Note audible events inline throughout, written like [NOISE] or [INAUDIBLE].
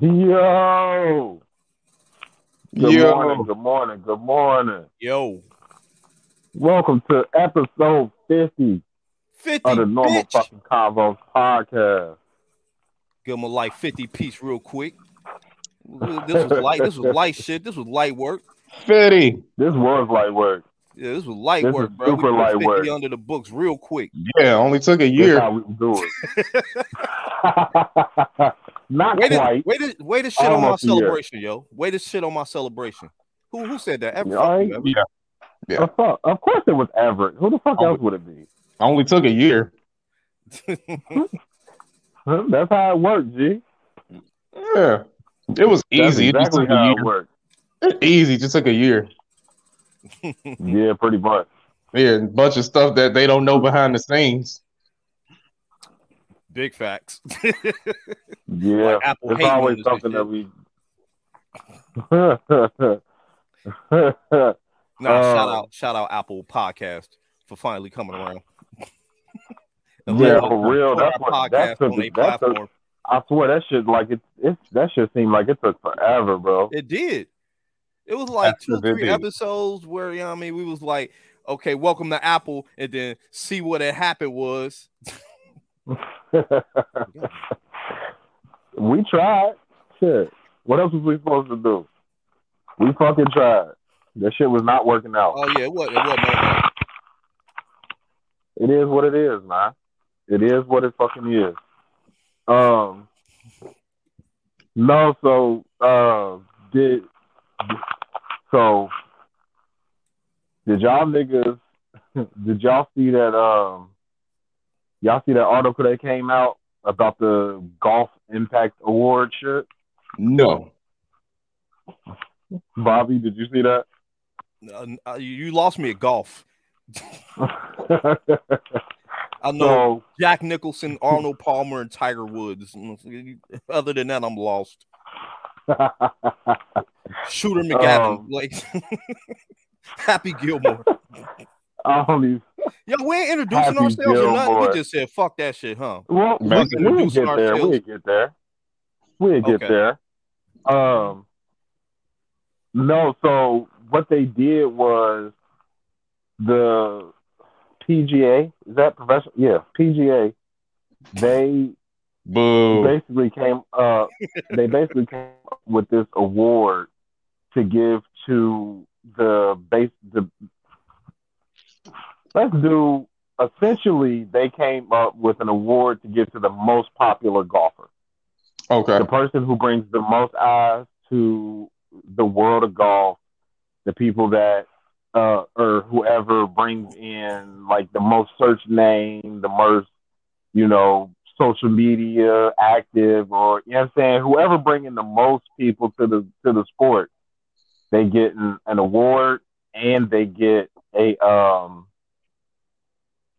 Yo. Good Yo. morning, good morning, good morning. Yo, Welcome to episode 50 50 of the Normal bitch. Fucking Convos podcast. Give him a like 50 piece real quick. This was light. This was light shit. This was light work. Fitty. This was light work. Yeah, this was light This work, bro. We super put light 50 work. under the books real quick. Yeah, only took a That's year. how we do it. [LAUGHS] [LAUGHS] Not Wait to, quite. wait to, wait to shit on my Almost year. celebration, yo. Wait to shit on my celebration. Who who said that? Ever, Yeah, fuck you. Yeah. Yeah. Of course- Of course it was Everett. Who the fuck Oh. else would it be? Only took a year. [LAUGHS] That's how it works, G. Yeah. It was That's easy. It just exactly took a how year. it works. Easy. Just took a year. [LAUGHS] Yeah, pretty much. Yeah, a bunch of stuff that they don't know behind the scenes. Big facts. [LAUGHS] Yeah, Like Apple it's always something that we. [LAUGHS] Nah, shout Uh, out, shout out Apple Podcast for finally coming around. [LAUGHS] Yeah, for real. That's what that podcast took. on a That took platform. I swear that shit like it. It that shit seemed like it took forever, bro. It did. It was like two, Absolutely. three episodes where you know what I mean we was like, okay, welcome to Apple, and then see what it happened was we tried. Shit. What else was we supposed to do? We fucking tried. That shit was not working out. oh yeah, it wasn't it no, no. It is what it is, man. It is what it fucking is. Um. No, so uh, did so? Did y'all niggas? [LAUGHS] Did y'all see that? Um, y'all see that article that came out about the Golf Impact Award shit? No. Bobby, did you see that? Uh, uh, you you lost me at golf. [LAUGHS] I know so Jack Nicholson, Arnold Palmer, and Tiger Woods. Other than that, I'm lost. [LAUGHS] Shooter McGavin, Um, like [LAUGHS] Happy Gilmore. I don't even. Yo, we ain't introducing Happy ourselves or nothing. We just said fuck that shit, huh? Well, we, Basically, we'll introducing get there. ourselves. We'll get there. We'll get Okay. there. Um, no. So what they did was the PGA. Is that professional? Yeah, PGA. They Boo. basically came. Uh, they basically came up with this award to give to the base. The let's do. Essentially, they came up with an award to give to the most popular golfer Okay. the person who brings the most eyes to the world of golf, the people that uh or whoever brings in like the most search name, the most you know social media active, or you know what I'm saying, whoever bringing the most people to the to the sport, they get an, an award and they get a um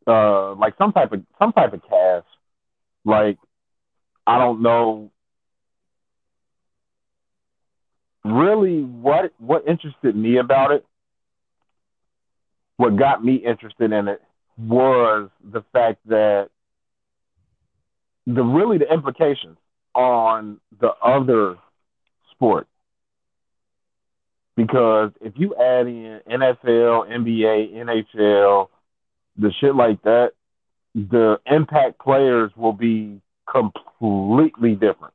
uh like some type of some type of cash, like I don't know really what what interested me about it. What got me interested in it was the fact that the really the implications on the other sport. Because if you add in NFL, NBA, NHL, the shit like that, the impact players will be completely different.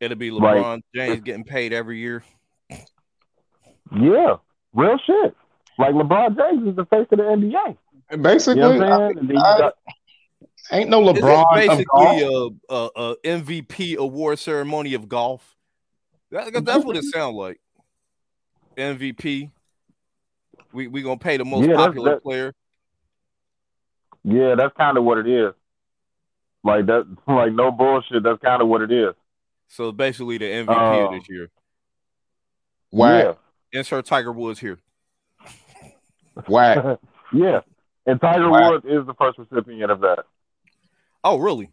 It'll be Right. LeBron James getting paid every year. Yeah, real shit. Like LeBron James is the face of the NBA. Basically, You know I'm I- saying? And then you I- got- ain't no LeBron. it basically golf. a, a, a MVP award ceremony of golf? That- that's what it sounds like. MVP. We we gonna pay the most Yeah, that's- popular that- player. yeah, that's kind of what it is. Like that, [LAUGHS] like no bullshit. That's kind of what it is. So basically the MVP Oh. of um, this year. Whack. Insert Tiger Woods here. Wow. Yeah, [LAUGHS] yeah. And Tiger Wow. Woods is the first recipient of that. Oh, really?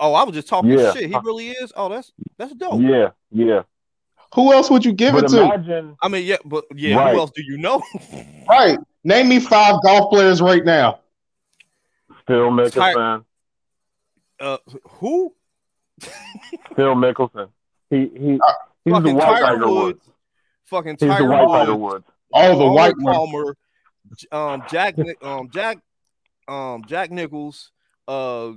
Oh, I was just talking Yeah. shit. He really is. Oh, that's that's dope. Yeah, yeah. Who else would you give but it to? I mean, yeah, but yeah, Right. who else do you know? [LAUGHS] Right. Name me five golf players right now. Phil Mickelson. uh, who? [LAUGHS] Phil Mickelson. He he he's the fucking white Tiger, Tiger Woods. Woods. Fucking He's Tiger the white Woods. Tiger Woods. Oh, the Arnold white. Palmer, um, Jack, um, Jack, um, Jack Nichols, uh,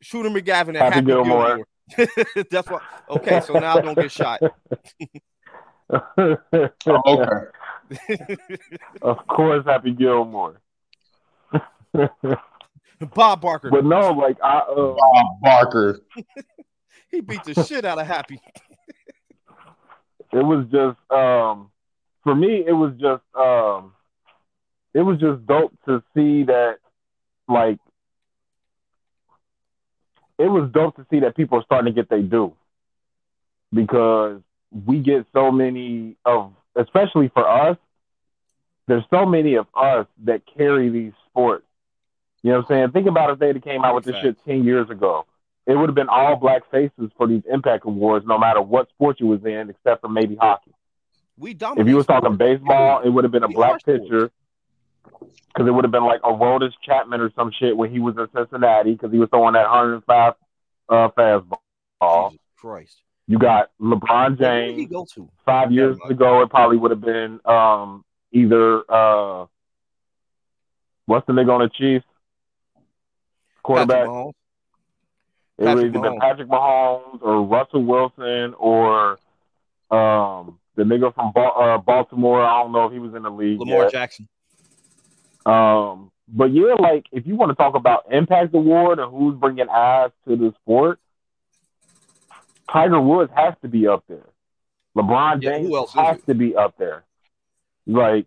Shooter McGavin, and Happy Happy, Gilmore. Gilmore. [LAUGHS] That's what. Okay, so now don't get shot. Oh, [LAUGHS] okay. [LAUGHS] of course, Happy Gilmore. Bob Barker, But no, like I uh, Bob Barker. he beat the shit out of Happy. it was just um for me it was just um it was just dope to see that like it was dope to see that people are starting to get their due because we get so many of especially for us there's so many of us that carry these sports. You know what i'm saying? Think about if they'd have came out with this shit 10 years ago. It would have been all black faces for these impact awards no matter what sport you was in except for maybe hockey. We if you was talking baseball, it would have been a We black pitcher. sports. Because it would have been like a Aroldis Chapman or some shit when he was in Cincinnati because he was throwing that 105 uh, fastball. Jesus Christ. You got LeBron Where did he James. go to? Five years mind. ago, it probably would have been um, either uh, what's the nigga on the Chiefs quarterback? Patrick Mahomes. It would Patrick either been Patrick Mahomes or Russell Wilson or um, the nigga from ba- uh, Baltimore. I don't know if he was in the league. Lamar yet. Jackson. Um, but yeah, like if you want to talk about impact award and who's bringing eyes to the sport, Tiger Woods has to be up there. LeBron Yeah, James who else has to be up there. Like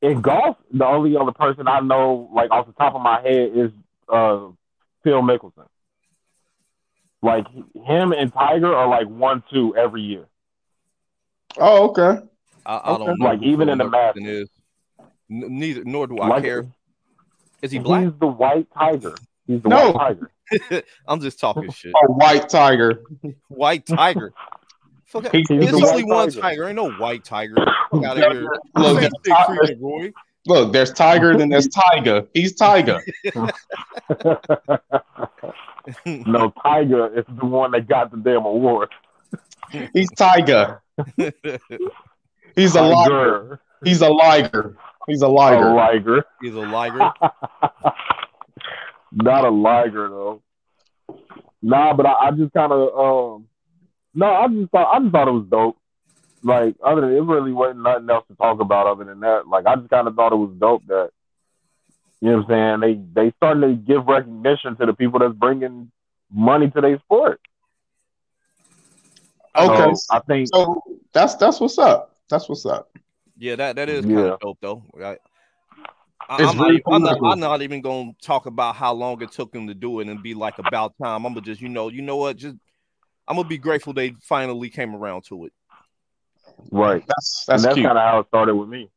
in golf, the only other person I know, like off the top of my head, is uh, Phil Mickelson. Like him and Tiger are like one two every year. Oh, okay. I, I Okay. don't know. Like, even in the Mickelson Masters. Is. N- neither, nor do I Like- care. Is he black? He's the white tiger. He's the No. white tiger. [LAUGHS] I'm just talking shit. A white tiger. [LAUGHS] White tiger. Fuck out- There's white only one tiger. tiger. Ain't no white tiger. [LAUGHS] Fuck out of here. Look, Say there's Tiger- Roy. look, there's Tiger, then there's Tiger. He's Tiger. no, Tiger is the one that got the damn award. He's Tiger. He's a liger. He's a liger. He's a A liger. liger. He's a liger. [LAUGHS] Not a liger though. Nah, but I, I just kind of um. No, I just thought I just thought it was dope. Like other than it really wasn't nothing else to talk about other than that. Like I just kind of thought it was dope that you know what I'm saying they they starting to give recognition to the people that's bringing money to their sport. Okay. So I think So that's that's what's up. That's what's up. Yeah, that, that is kind Yeah. of dope though. I, I, It's I'm, not, really I'm, not. I'm not even gonna talk about how long it took him to do it and be like about time. I'm gonna just you know you know what just I'm gonna be grateful they finally came around to it. right. That's that's, that's kind of how it started with me.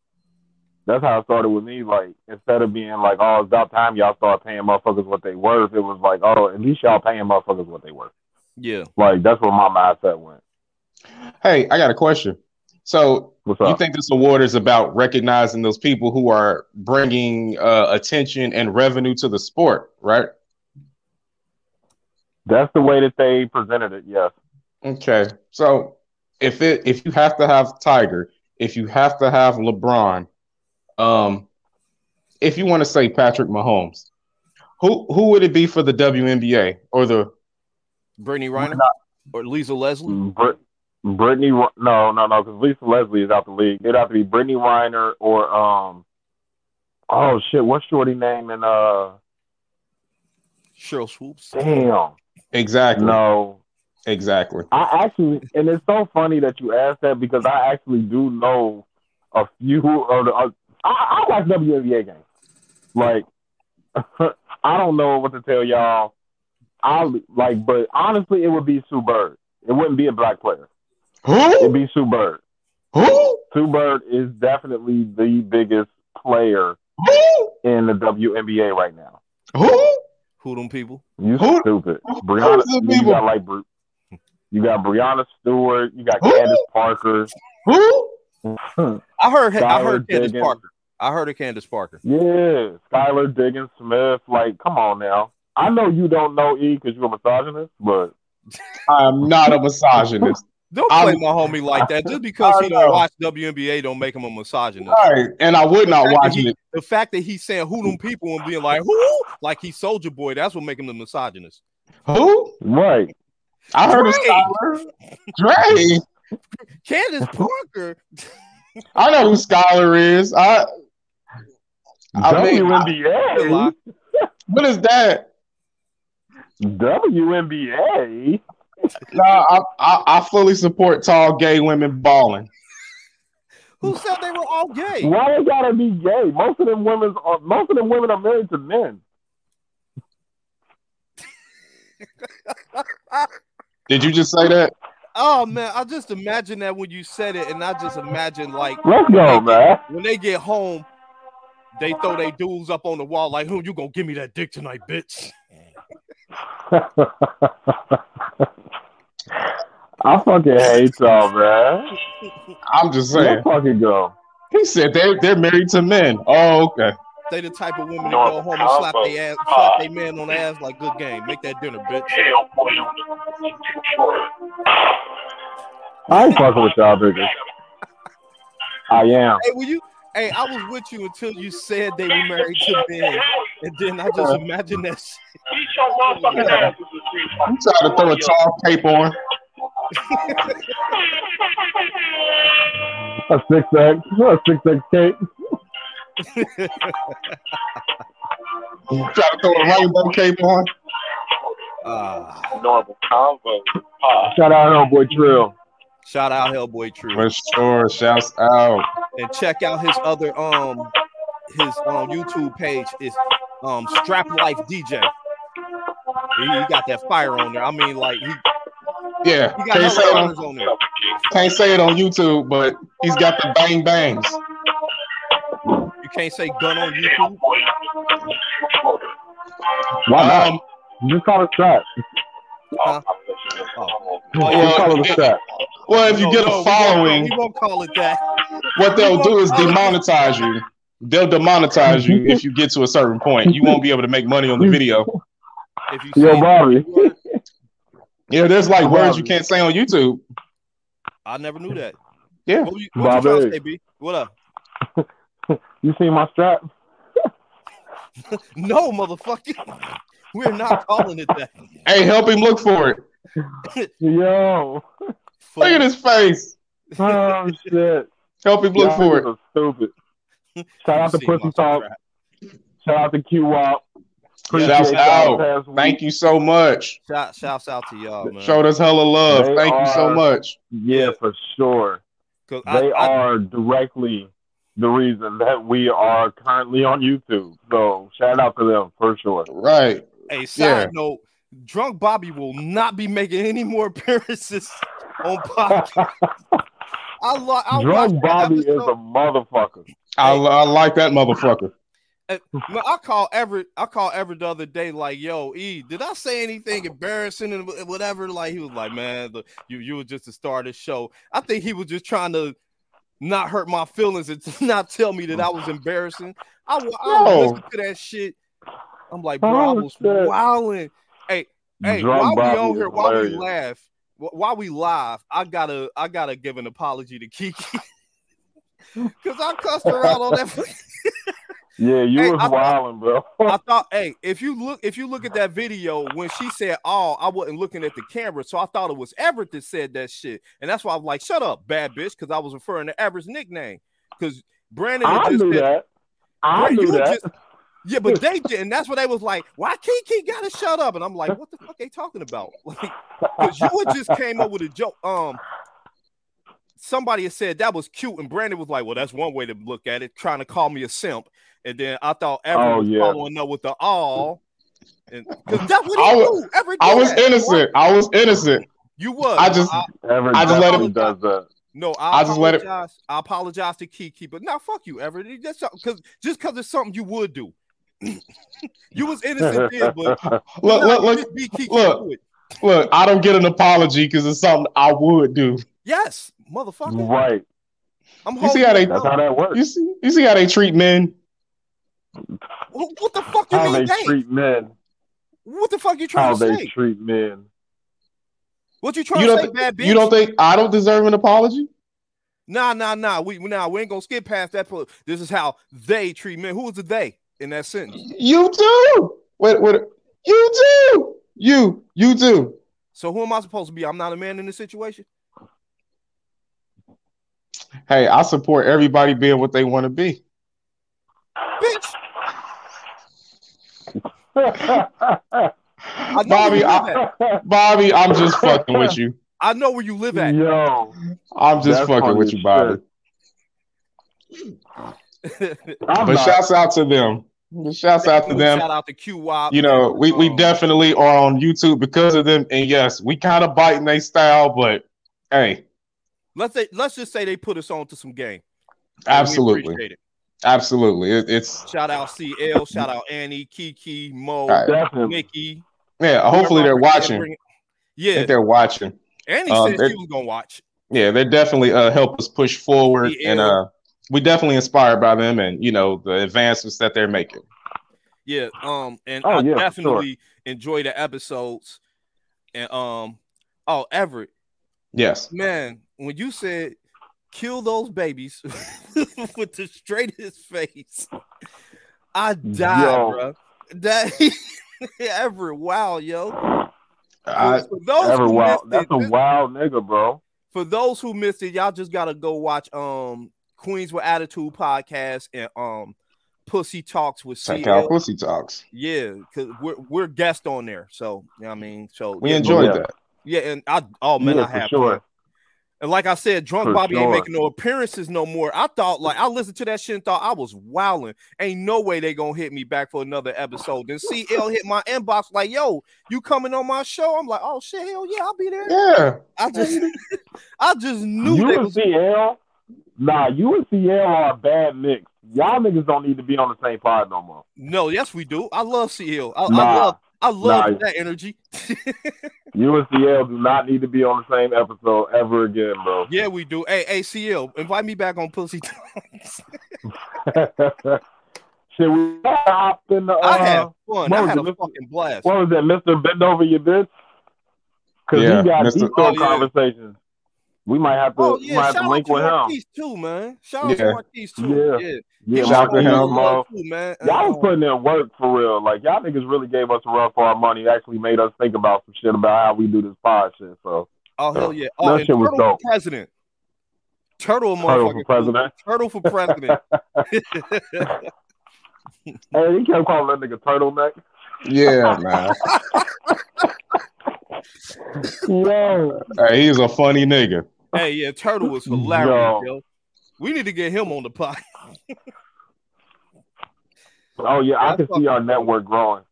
That's how it started with me. Like instead of being like, "Oh, it's about time y'all start paying motherfuckers what they worth," it was like, "Oh, at least y'all paying motherfuckers what they worth." Yeah, Like that's where my mindset went. Hey, I got a question. So What's you think this award is about recognizing those people who are bringing uh, attention and revenue to the sport, right? that's the way that they presented it. Yes. Okay. So if it if you have to have Tiger, if you have to have LeBron, um, if you want to say Patrick Mahomes, who who would it be for the WNBA or the Brittney Griner or Lisa Leslie. Brit- Brittany, Ri- no, no, no, because Lisa Leslie is out the league. It'd have to be Brittney Griner or um, oh shit, what's Shorty name? And uh, Sheryl Swoopes. damn, exactly no, exactly? I actually, and it's so funny that you asked that because I actually do know a few of the. Uh, I, I watch WNBA games. Like, [LAUGHS] I don't know what to tell y'all. I like, but honestly, it would be Sue Bird. It wouldn't be a black player. It'd be Sue Bird. who Sue Bird is definitely the biggest player who in the WNBA right now. who? Who them people? You Who- stupid. who Breanna, is the you people? got like you got Breanna Stewart, you got Who? Candace Parker. Who? I heard. I heard Candace Diggins. Parker. I heard of Candace Parker. Yeah, Skylar Diggins Smith. Like, come on now. I know you don't know E because you're a misogynist, but I am not a misogynist. Don't play I'm- my homie like that. Just because he don't watch WNBA don't make him a misogynist. All right, and I would not watch that he- it. The fact that he's saying who them people and being like who, like he's Soldier Boy, that's what make him the misogynist. Who? right. I heard of Dre. Skylar. Dre. [LAUGHS] Candace Parker. [LAUGHS] I know who Skylar is. I. I mean, WNBA. what is that? WNBA. No, I, I I fully support tall gay women balling. Who said they were all gay? Why they gotta be gay? Most of them women are most of them women are married to men. [LAUGHS] Did you just say that? Oh man, I just imagine that when you said it, and I just imagine like Let's go, man. when they get home, they throw their dudes up on the wall like, "Who you gonna give me that dick tonight, bitch?" [LAUGHS] I fucking hate y'all, man. I'm just saying. Let's fucking go. He said they they're married to men. Oh, okay. They the type of women that go home and slap their ass, slap their man on the ass like, "Good game, make that dinner, bitch." I ain't fucking with y'all niggas. [LAUGHS] I am. Hey, will you? Hey, I was with you until you said they were married to men, and then I just imagine that. Shit. I'm trying to throw a tall cape on. A six X, a six X cake. Trying to throw a rainbow cape on. Ah, normal convo. Uh, Shout out homeboy Trill. Shout out Hellboy True, For sure. Shouts out. and check out his other um his um YouTube page is um Strap Life DJ. He, he got that fire on there. I mean, like he, Yeah. he got Can't say, it on, on there. can't say it on YouTube, but he's got the bang bangs. You can't say gun on YouTube. Why not? Um, Just call it strap. Oh, Well, Just call it a strap. well, if you No, get no, a we won't- following, we won't call it that. what they'll do is won't call it- demonetize you. They'll demonetize you if you get to a certain point. You won't be able to make money on the video. If you Yo, Bobby. Yeah, there's like Wow. words you can't say on YouTube. I never knew that. Yeah. What, you, what Bobby. to say, B? What up? [LAUGHS] You see my strap? [LAUGHS] No, motherfucker. [LAUGHS] We're not calling it that. Hey, help him look for it. Yo. Look at his face. Oh shit. Help him look Y'all for it. Stupid. [LAUGHS] Shout out to See my Pussy Talk. Shout out to Q Wop. Shouts out. Thank you so much. Shout, shouts out to y'all, man. Showed us hella love. They Thank you so much. Yeah, for sure. 'Cause I- They I- are directly the reason that we are currently on YouTube. So shout out to them for sure. Right. Hey, side Yeah. note, Drunk Bobby will not be making any more [LAUGHS] appearances on podcast. [LAUGHS] I, lo- I Drunk Bobby is a motherfucker. I, I like that motherfucker. Uh, I call Everett. I call Everett the other day, like, "Yo, E, did I say anything embarrassing and whatever?" Like, he was like, "Man, the, you you were just the star of the show." I think he was just trying to not hurt my feelings and to [LAUGHS] not tell me that I was embarrassing. I, wa- I No. listened to that shit. I'm like, bro, I was shit. wilding. Hey, hey, Drunk while we on here, while we laugh, wh- while we live, I gotta, I gotta give an apology to Kiki [LAUGHS] because I cussed her out on that. [LAUGHS] Yeah, you Hey, was wilding, bro. I thought, hey, if you look, if you look at that video when she said "oh," I wasn't looking at the camera, so I thought it was Everett that said that shit, and that's why I was like, "Shut up, bad bitch," because I was referring to Everett's nickname. Because Brandon I knew that. I Brandon, knew that. just- yeah, but they did, and that's what they was like. Why Kiki gotta shut up? And I'm like, what the fuck they talking about? [LAUGHS] Like, because you had just came up with a joke. Um, somebody had said that was cute, and Brandon was like, well, that's one way to look at it, trying to call me a simp. And then I thought Everett Oh, was yeah. following up with the all. And because that's what he I was- do. Everett I was that, boy. innocent. I was innocent. You was. I just- Everett I just let definitely him- does that. no. I, I just let it- I apologize to Kiki, but now fuck you, Everett. That's because just because it's something you would do. You was innocent then, but [LAUGHS] Look, look, look, be Kiki look. look. I don't get an apology because it's something I would do. Yes, motherfucker. right. I'm You see holding how they- That's how that works. You see, you see how they treat men. What what the fuck you How mean they they? treat men. What the fuck you How trying to they say? treat men. What you trying You to say, thi- bad bitch? you don't think I don't deserve an apology? Nah, nah, nah. We nah, we ain't gonna skip past that. This is how they treat men. Who was the they in that sentence? You do. What? What? You do. You. You do. So who am I supposed to be? I'm not a man in this situation. Hey, I support everybody being what they want to be. Bitch, [LAUGHS] I Bobby, where you live I, at. Bobby, I'm just fucking with you. [LAUGHS] I know where you live at. Yo, I'm just fucking with you, Bobby. [LAUGHS] But not. shouts out to them. Shouts out to them. Shout out to Q Wop. You know, we, we Um, definitely are on YouTube because of them. And yes, we kind of biting their style, but hey, let's say let's just say they put us on to some game. Absolutely, it. absolutely. It, it's Shout out CL, shout out Annie, Kiki, Mo, All right. Definitely. Nikki. yeah. Hopefully they're whoever I forget, watching. bring- I Yeah, think they're watching. Annie um, said she was gonna watch. Yeah, they definitely uh, help us push forward, Yeah. and uh, we definitely inspired by them, and you know the advancements that they're making. Yeah, um, and Oh, I yeah, for definitely enjoy the episodes. And um, oh Everett, Yes, man, when you said kill those babies [LAUGHS] with the straightest face, I died, Yo. bro. That [LAUGHS] Everett, wow, yo. I, for those Ever who wild. missed That's it, a wild nigga, bro. for those who missed it, y'all just gotta go watch um Queens with Attitude podcast and um Pussy Talks with check CL. out Pussy Talks. Yeah, because we're we're guest on there. So you know what I mean, so We yeah, enjoyed yeah. that. Yeah, and I oh man, Yeah, I have sure. fun. And like I said, drunk For Bobby ain't making no appearances no more. I thought like I listened to that shit and thought I was wilding. Ain't no way they gonna hit me back for another episode. Then CL hit my inbox like, "Yo, you coming on my show?" I'm like, "Oh shit, hell yeah, I'll be there." Yeah, I just, [LAUGHS] I just knew You they and was. CL, nah, you and CL are a bad mix. Y'all niggas don't need to be on the same pod no more. No, yes we do. I love CL. I, I Nah, love, I love Nah. that energy. [LAUGHS] you and CL do not need to be on the same episode ever again, bro. yeah, we do. Hey, hey, CL, invite me back on Pussy Talks. [LAUGHS] Should we hop in the? Uh, I had fun. what I was had a Mr. fucking blast. what was that, Mister Bend Over Your Bitch? Because Yeah, he got Mr. deep Oh, yeah. conversations. We might have to. Oh yeah, might have to link to with him. Marquise too, man. Shout out to Yeah. Marquise too. Yeah. Yeah, Yeah, Shout out to him Mo. too, man. Y'all was Um, putting in work for real. Like y'all niggas really gave us a run for our money. Actually made us think about some shit about how we do this pod shit. So oh hell yeah! Oh, That shit was Turtle dope. president. Turtle, Turtle for president. Turtle for president. [LAUGHS] [LAUGHS] Hey, he kept calling that nigga turtleneck. Yeah, man. Yo, hey, he's a funny nigga. hey, yeah, Turtle was hilarious, Yo. yo. We need to get him on the pod. [LAUGHS] oh yeah, I can see our network growing.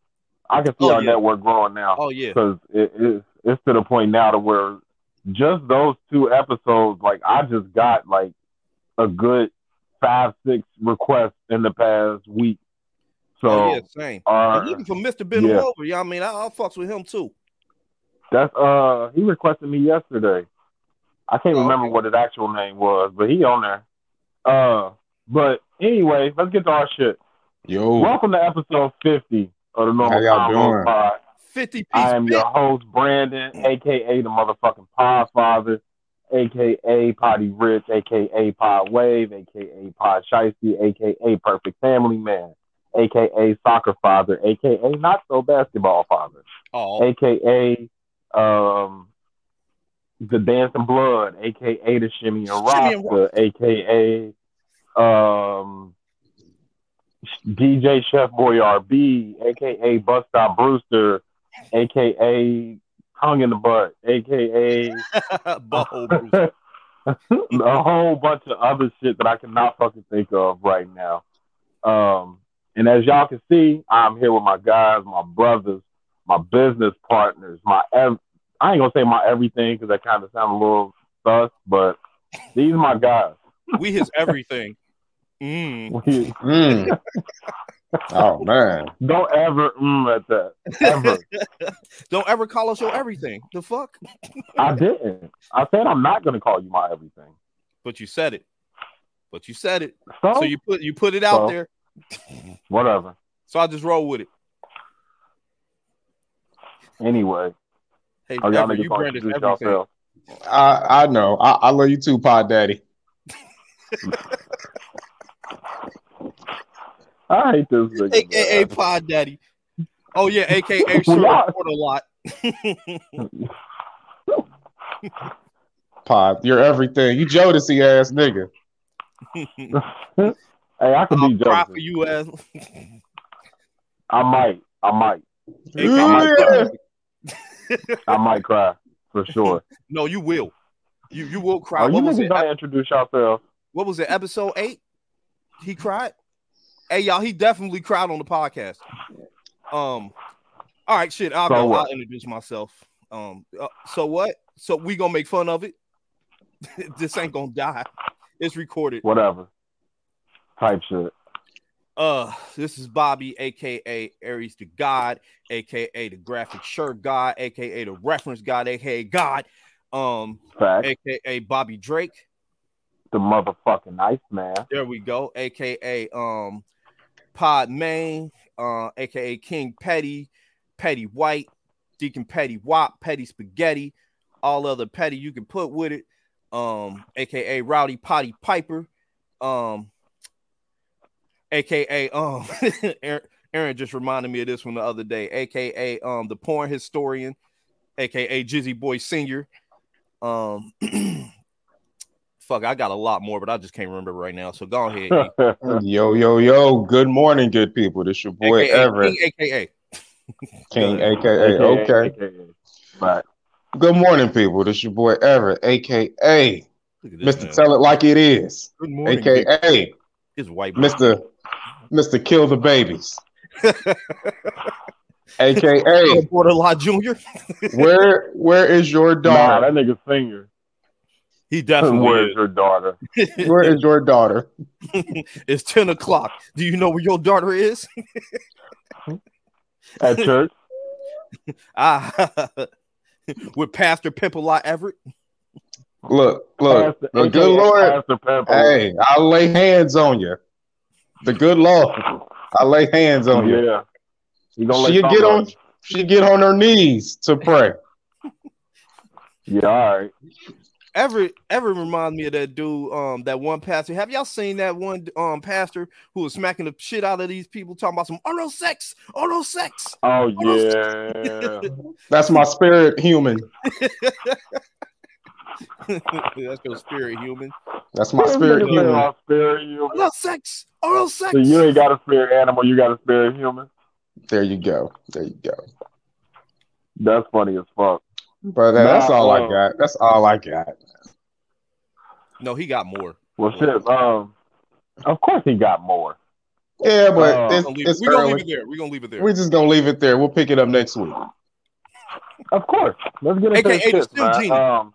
I can see Oh, our yeah. network growing now Oh yeah, because it, it's it's to the point now to where just those two episodes, like I just got like a good five six requests in the past week. So oh yeah, same. our, And looking for Mr. Ben yeah. over. Yeah, I mean, I, I'll fucks with him too. That's uh he requested me yesterday. I can't Oh, remember okay. what his actual name was, but he on there. Uh but anyway, let's get to our shit. Yo, Welcome to episode fifty of the Normal How y'all doing? Pod. Fifty piece. I am bit. your host, Brandon, aka the motherfucking Pod Father, aka Potty Rich, aka Pod Wave, aka Pod Shiesty, aka Perfect Family Man, aka Soccer Father, aka Not So Basketball Father. Oh, aka um the Dancing Blood, aka the Shimmy and Rasta, aka um DJ Chef Boy RB, aka Bus Stop Brewster, aka Tongue in the Butt, aka [LAUGHS] butthole [LAUGHS] a whole bunch of other shit that I cannot fucking think of right now. Um, and as y'all can see, I'm here with my guys, my brothers, my business partners, my ev- I ain't gonna say my everything because that kind of sounds a little sus, but these are my guys. we his everything. Mm. [LAUGHS] Mm. oh man, Don't ever mm at that. Ever. [LAUGHS] Don't ever call us your everything. The fuck? I didn't. I said I'm not gonna call you my everything. But you said it. But you said it. So, So you put you put it out So? there. [LAUGHS] whatever. So I just roll with it. Anyway, Hey, Oh, y'all Ever, niggas you gonna Brandon's introduce everything. yourself. I I know. I, I love you too, Pod Daddy. [LAUGHS] I hate this nigga. AKA man. Pod Daddy. Oh yeah, AKA [LAUGHS] Well, Sure a lot. Pod, you're everything. You Jodeci ass nigga. Hey, I could I'll be cry for you as I might. I might. Yeah. I might cry for sure. No, you will. You you will cry. Are you what was it? gonna introduce yourself? What was it? Episode eight? He cried. Hey y'all, he definitely cried on the podcast. Um, all right, shit. I'll So go. what? I'll introduce myself. Um, uh, so what? So we gonna make fun of it? [LAUGHS] this ain't gonna die. It's recorded. Whatever. Type shit. Uh, this is Bobby, aka Aries the God, aka the graphic shirt god, aka the reference god, aka God, um, Fact. aka Bobby Drake. The motherfucking nice man. There we go, aka um Pod Main, uh, aka King Petty, Petty White, Deacon Petty Wop, Petty Spaghetti, all other petty you can put with it, um, aka Rowdy Potty Piper, um, aka um Aaron, Aaron just reminded me of this one the other day, aka um the porn historian, aka Jizzy Boy Senior. Um fuck, I got a lot more, but I just can't remember right now. So go ahead. E. Yo, yo, yo. Good morning, good people. This your boy AKA, Everett King, AKA. King, aka. Okay. AKA. Right. Good morning, people. This your boy Everett, aka Look at this Mr. man. Tell It Like It Is, Good morning, aka His white boy. Mr. Mr. Kill the Babies, aka [LAUGHS] Borderline Junior. [LAUGHS] Where Where is your Nah, daughter? that nigga's finger. He definitely Where's is. your daughter? [LAUGHS] Where is your daughter? It's 10 o'clock. Do you know where your daughter is? At church? Ah, with Pastor Pimple Everett. Look, look, Pastor- the AKA good Lord. Pastor Hey, I'll lay hands on you. The good Lord, I lay hands on you. Yeah. You gonna She get on, somebody- she get on her knees to pray. [LAUGHS] Yeah, all right. Every Everett reminds me of that dude, um, that one pastor. Have y'all seen that one um pastor who was smacking the shit out of these people talking about some oral sex, oral sex? Oh yeah. [LAUGHS] That's my spirit human. [LAUGHS] [LAUGHS] That's your spirit human. That's my spirit human. all spirit human. Oral sex, oral sex. So you ain't got a spirit animal, you got a spirit human. There you go. There you go. That's funny as fuck. But uh, that's Nah, all I uh, got. That's all I got. No, he got more. Well shit, um of course he got more. Yeah, but Uh, it's, We're gonna leave, it's we gonna leave it there. We're gonna leave it there. We're just gonna leave it there. We'll pick it up next week. Of course. Let's get into AKA the the shit, man. genie. Um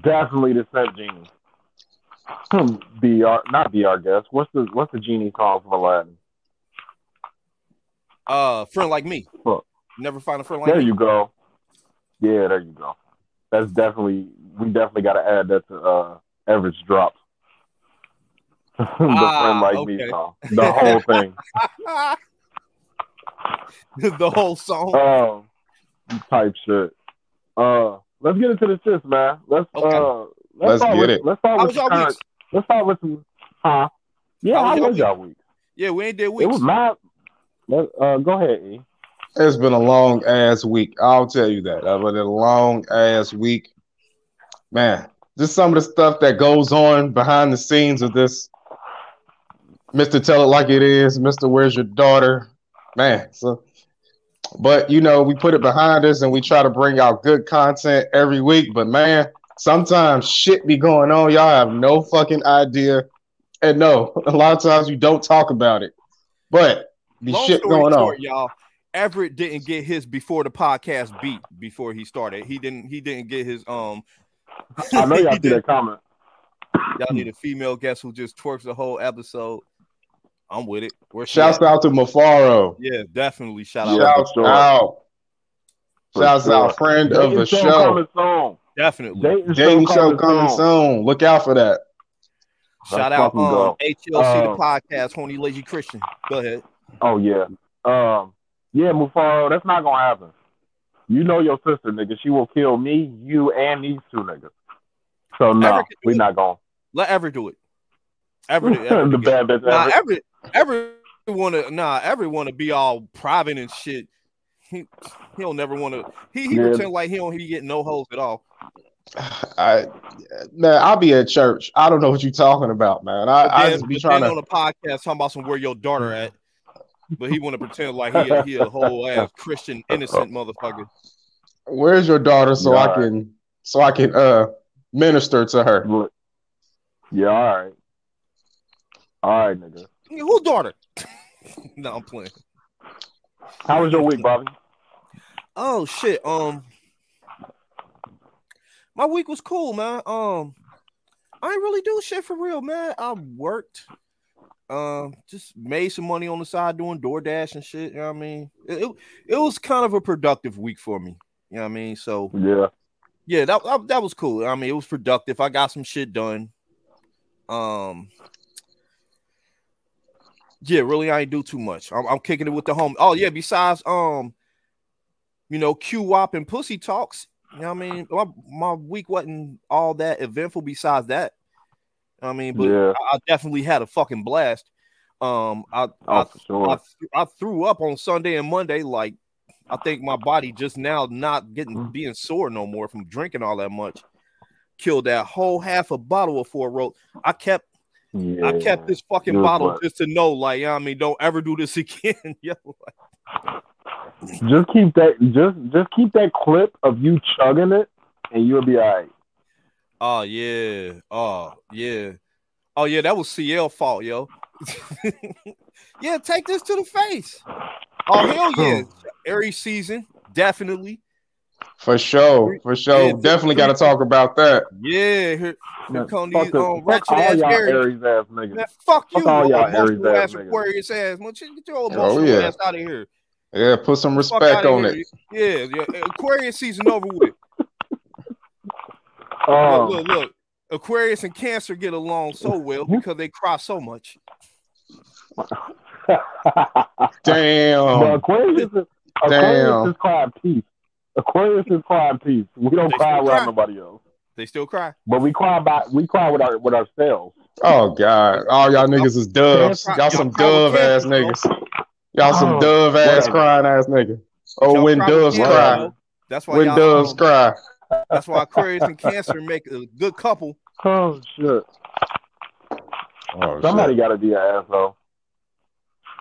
definitely the set genie. Hmm, Be our not be our guest. What's the what's the genie called from Aladdin? Uh, friend like me. Fuck. Never find a friend like There me. you go. Yeah, there you go. That's definitely we definitely got to add that to uh Everett's drops. [LAUGHS] the Ah, friend like okay. me song, the whole thing. [LAUGHS] the whole song. Um, type shit. Uh, let's get into the shits, man. Let's Okay. uh, Let's start get with, it. Let's start How with was y'all some current- weeks? Let's start with some. Huh? Yeah, How was how y'all was y'all week? Yeah, we ain't did weeks. It was mad. Let, uh, go ahead, E. It's been a long ass week. I'll tell you that. It's been a long ass week. Man, just some of the stuff that goes on behind the scenes of this. Mr. Tell It Like It Is, Mr. Where's Your Daughter? Man, so but you know, we put it behind us and we try to bring out good content every week. But man, sometimes shit be going on. Y'all have no fucking idea. And no, [LAUGHS] a lot of times you don't talk about it. But be Long shit going short, on. y'all. Everett didn't get his before the podcast beat before he started. He didn't. He didn't get his um. I know [LAUGHS] y'all he see did- that comment. Y'all need a female guest who just twerks the whole episode. I'm with it. Where she Shouts at? out to Mafaro. Yeah, definitely. Shout out. Yeah. Shouts for out. For Shouts sure. out, friend of the show show. coming soon. Definitely. Dating, Dating show show coming, coming soon. soon. Look out for that. Shout Let's out fucking um. HLC Um, the podcast, Horny Lazy Christian. Go ahead. Oh yeah. Um. Yeah, Mufaro. That's not gonna happen. you know your sister, nigga. She will kill me, you, and these two niggas. So no, Ever can do we're not going. Let Ever do it. Ever, [LAUGHS] ever the to bad bitch. Nah, ever. every every wanna nah, every wanna be all private and shit. He he'll never wanna he he Yeah. pretend like he don't he get no hoes at all. I man, I'll be at church. I don't know what you're talking about, man. I, But I just be trying then to. on the podcast talking about some where your daughter at. But he wanna pretend like he a, he a whole [LAUGHS] ass Christian innocent motherfucker. Where's your daughter so I Right. can so I can uh minister to her? Yeah, all right. All right, nigga. Who daughter? [LAUGHS] no, I'm playing. How was your week, Bobby? Oh shit. Um my week was cool, man. Um I ain't really do shit for real, man. I worked. Um, just made some money on the side doing DoorDash and shit. You know what I mean? It, it, it was kind of a productive week for me. You know what I mean? So Yeah. yeah, that, that that was cool. I mean, it was productive. I got some shit done. Um, yeah, really, I ain't do too much. I'm, I'm kicking it with the home. Oh yeah, besides um, you know, Q Wop and Pussy Talks. You know what I mean? My, my week wasn't all that eventful. Besides that, I mean, but Yeah. I, I definitely had a fucking blast. Um, I Oh, I, sure. I, I threw up on Sunday and Monday. Like, I think my body just now not getting Mm. being sore no more from drinking all that much. Killed that whole half a bottle of four road. I kept yeah. I kept this fucking Good bottle just to know, like, you know I mean, don't ever do this [LAUGHS] again. Yo, Just keep that. Just just keep that clip of you chugging it, and you'll be all right. oh yeah, oh yeah, oh yeah, that was CL fault, yo. [LAUGHS] yeah, take this to the face. Oh hell yeah, Aries season, definitely. For sure, for sure. Yeah, Definitely got to talk about that. Yeah, here, here Man, come fuck these the- um, fuck wretched all ass y'all Aries. Aries ass niggas. Man, fuck you, Fuck all y'all Aries ass ass niggas. Aquarius ass. Man, get your Oh, emotional yeah. ass out of here. Yeah, put some respect on here. it. Yeah, yeah. Aquarius season over with. Um, [LAUGHS] look, look, look. Aquarius and Cancer get along so well [LAUGHS] because they cry so much. but [LAUGHS] Damn. Aquarius is Damn. Aquarius is crying peace. Aquarius is crying peace. We don't They cry around cry. nobody else, They still cry. but we cry about we cry with our with ourselves. Oh God. All y'all niggas is doves. Y'all Y'all some dove ass cancer, niggas. Y'all some Oh, dove ass whatever. crying ass nigga. Oh, Y'all when cry doves cancer, cry. bro. That's why When y'all, doves um, cry. That's why Aquarius and Cancer make a good couple. Oh shit! Oh, Somebody got to be an asshole.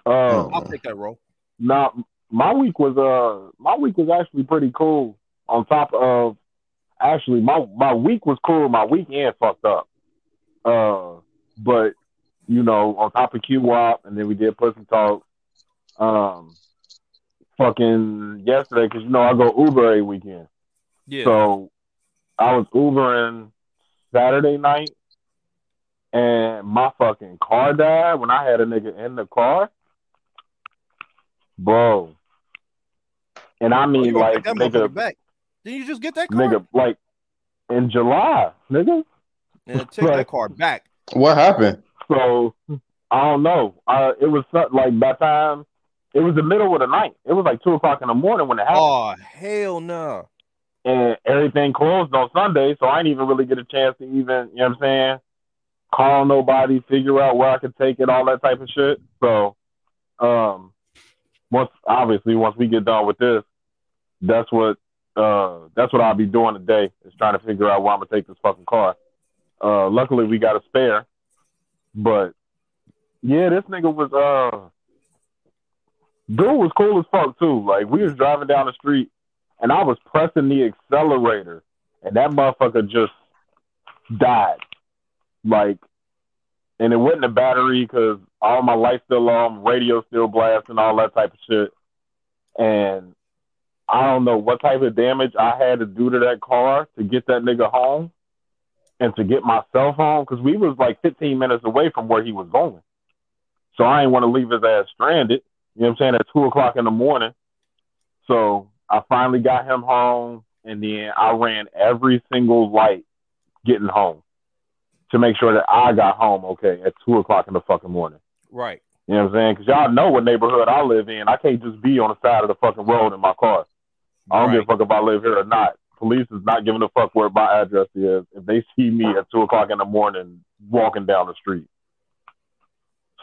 Um, I'll take that role. Now, my week was uh my week was actually pretty cool. On top of actually my my week was cool. My weekend fucked up. Uh, but you know, on top of Q Wop, and then we did Pussy Talk. Um, fucking yesterday because you know I go Uber every weekend. Yeah. So I was Ubering Saturday night, and my fucking car died when I had a nigga in the car, bro. And I Oh, mean, you gonna like, that nigga, back. Didn't you just get that car? nigga, like, in July, nigga. Yeah, take Right. that car back. What happened? So I don't know. Uh, it was like by time it was the middle of the night. It was like two o'clock in the morning when it happened. Oh hell no. and everything closed on Sunday, so I didn't even really get a chance to even, you know what I'm saying, call nobody, figure out where I could take it, all that type of shit. So, um, once obviously once we get done with this, that's what uh that's what I'll be doing today is trying to figure out where I'm gonna take this fucking car. Uh, luckily we got a spare, but yeah, this nigga was uh, dude was cool as fuck too. Like we was driving down the street and I was pressing the accelerator, and that motherfucker just died. Like, and it wasn't a battery because all my lights still on, radio still blasting, all that type of shit. And I don't know what type of damage I had to do to that car to get that nigga home and to get myself home because we was like 15 minutes away from where he was going. So I didn't want to leave his ass stranded. You know what I'm saying? At two o'clock in the morning. So I finally got him home, and then I ran every single light getting home to make sure that I got home okay at two o'clock in the fucking morning. Right. You know what I'm saying? Because y'all know what neighborhood I live in. I can't just be on the side of the fucking road in my car. I don't Right. give a fuck if I live here or not. Police is not giving a fuck where my address is if they see me at two o'clock in the morning walking down the street.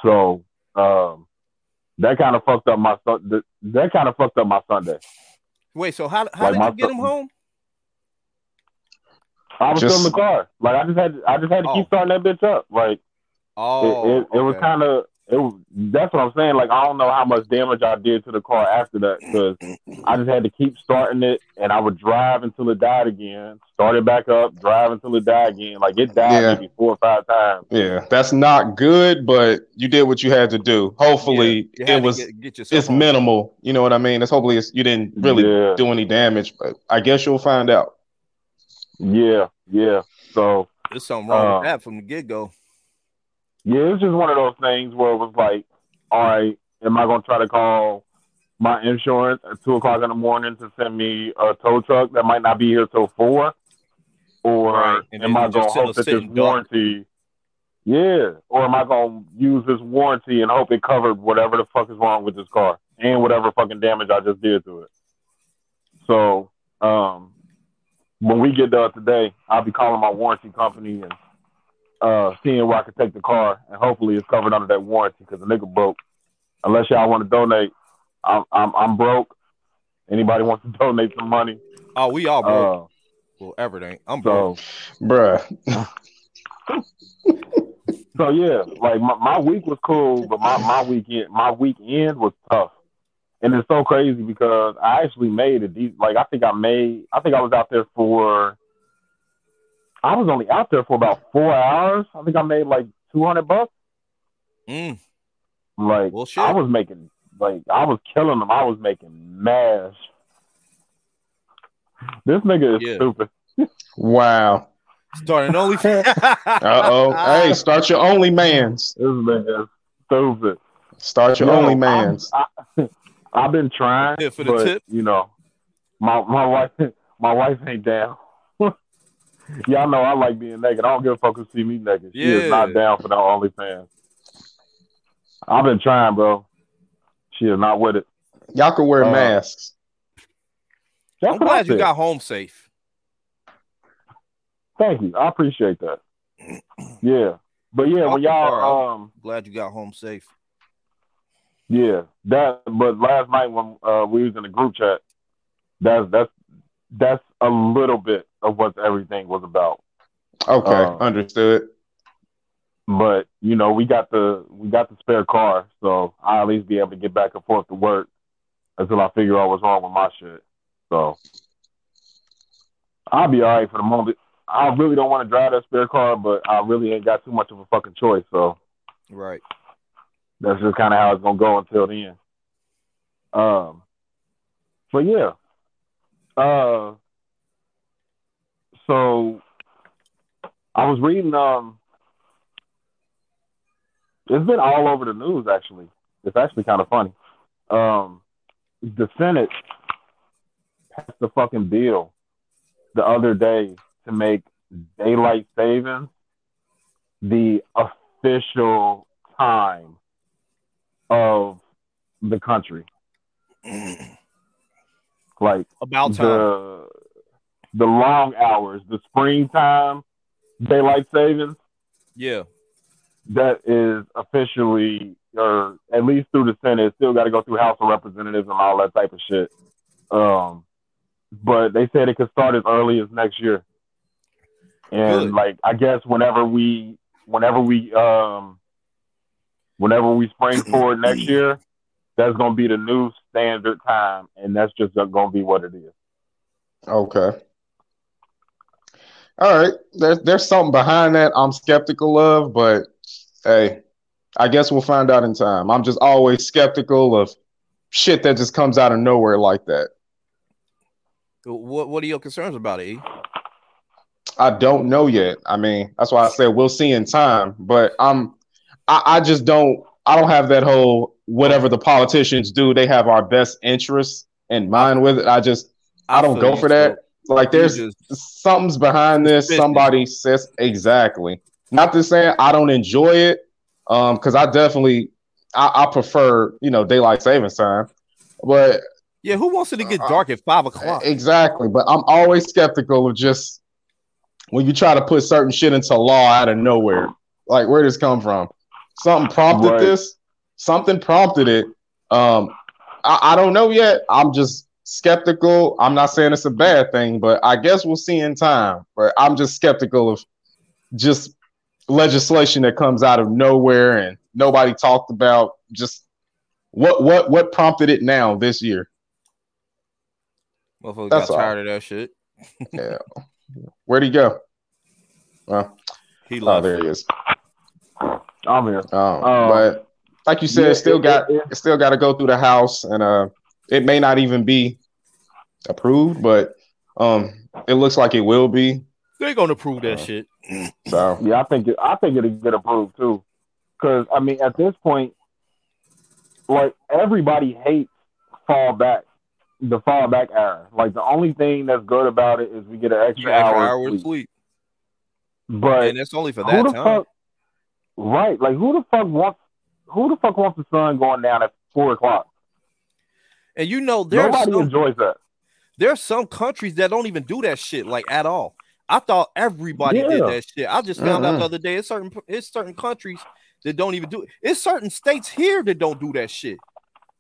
So um, that kind of fucked up my Sun- that, that kind of fucked up my Sunday. Wait, so how how Like did you get him home? I was Just- still in the car. Like I just had I just had to Oh. keep starting that bitch up. Like Oh, it, it, it was kind of it was that's what I'm saying. Like I don't know how much damage I did to the car after that because I just had to keep starting it, and I would drive until it died again, start it back up, drive until it died again. Like it died Yeah. maybe four or five times. Yeah, that's not good, but you did what you had to do. Hopefully, You had it was get, get it's home. minimal. You know what I mean? It's hopefully it's, you didn't really Yeah. do any damage, but I guess you'll find out. Yeah, yeah. So There's something wrong Uh, with that from the get go. Yeah, it's just one of those things where it was like, all right, am I gonna try to call my insurance at two o'clock in the morning to send me a tow truck that might not be here till four, or Right, am I gonna hope that this warranty? Yeah, or am I gonna use this warranty and hope it covered whatever the fuck is wrong with this car and whatever fucking damage I just did to it? So, um, when we get done today, I'll be calling my warranty company and uh, seeing where I can take the car, and hopefully it's covered under that warranty because the nigga broke. Unless y'all want to donate, I'm I'm, I'm broke. Anybody wants to [LAUGHS] donate some money? Oh, we all broke. Uh, well, everything. I'm broke. so Bruh. [LAUGHS] so yeah, like my, my week was cool, but my my weekend my weekend was tough, and it's so crazy because I actually made a deep like I think I made I think I was out there for I was only out there for about four hours. I think I made like two hundred bucks. Mm, Like well, shit. I was making like I was killing them. I was making mash. This nigga is Yeah. stupid. Wow. Starting only. [LAUGHS] [LAUGHS] Uh oh. hey, start your only mans. This nigga is stupid. Start your No, only I'm- mans. I, [LAUGHS] I've been trying, Yeah, for the but tip. you know, my my wife my wife ain't down. Y'all know I like being naked. I don't give a fuck who see me naked. She is not down for no OnlyFans. I've been trying, bro. She is not with it. Y'all can wear Uh, masks. That's I'm what glad you got home safe. Thank you. I appreciate that. Yeah. But yeah, when Fucking y'all um Glad you got home safe. yeah, that but last night when uh we was in the group chat, that's that's that's a little bit of what everything was about. Okay, uh, understood. But you know, we got the we got the spare car, so I'll at least be able to get back and forth to work until I figure out what's wrong with my shit. So I'll be all right for the moment. I really don't want to drive that spare car, but I really ain't got too much of a fucking choice. So Right. that's just kind of how it's gonna go until then. Um, but yeah. Uh, so I was reading. Um, it's been all over the news. Actually, it's actually kind of funny. Um, the Senate passed the fucking bill the other day to make daylight savings the official time of the country. [CLEARS THROAT] Like About time. the the long hours, the springtime daylight savings, yeah. that is officially or at least through the Senate, still got to go through House of Representatives and all that type of shit. Um, but they said it could start as early as next year. And Good. like I guess whenever we whenever we um whenever we spring [CLEARS THROAT] forward next year, that's gonna be the new standard time and that's just gonna be what it is. Okay. All right. There's there's something behind that I'm skeptical of, but hey, I guess we'll find out in time. I'm just always skeptical of shit that just comes out of nowhere like that. What What are your concerns about it? E? I don't know yet. I mean, that's why I said we'll see in time. But I'm, I, I just don't. I don't have that whole whatever the politicians do. They have our best interests in mind with it. I just I don't go for that. Like there's just- something's behind this. Business. Somebody says exactly. Not to say I don't enjoy it, um, because I definitely I, I prefer you know daylight savings time, but Yeah, who wants it to get Uh, dark at five o'clock? Exactly, but I'm always skeptical of just when you try to put certain shit into law out of nowhere. Like, where does this come from? Something prompted Right. this. Something prompted it. Um, I, I don't know yet. I'm just skeptical. I'm not saying it's a bad thing, but I guess we'll see in time. But I'm just skeptical of just legislation that comes out of nowhere and nobody talked about. Just what what what prompted it now this year? Motherfucker got That's all. tired of that shit. Yeah. Where'd he go? Well, He oh, there he is. I'm here. Um, Um, but like you said, yeah, still it- got it- it still got to go through the house, and uh, it may not even be approved, but um, it looks like it will be. They're gonna prove that Uh, shit. So Yeah, I think it, I think it'll get approved too. Because I mean, at this point, like everybody hates fallback, the fallback era. Like the only thing that's good about it is we get an extra got extra hour, hour of of sleep. sleep, But and that's only for that time. fuck? Right? Like who the fuck wants? Who the fuck wants the sun going down at four o'clock? And you know, there's Nobody some, enjoys that. there's some countries that don't even do that shit like at all. I thought everybody did that shit. I just found out Mhm. the other day. It's certain it's certain countries that don't even do it. It's certain states here that don't do that shit.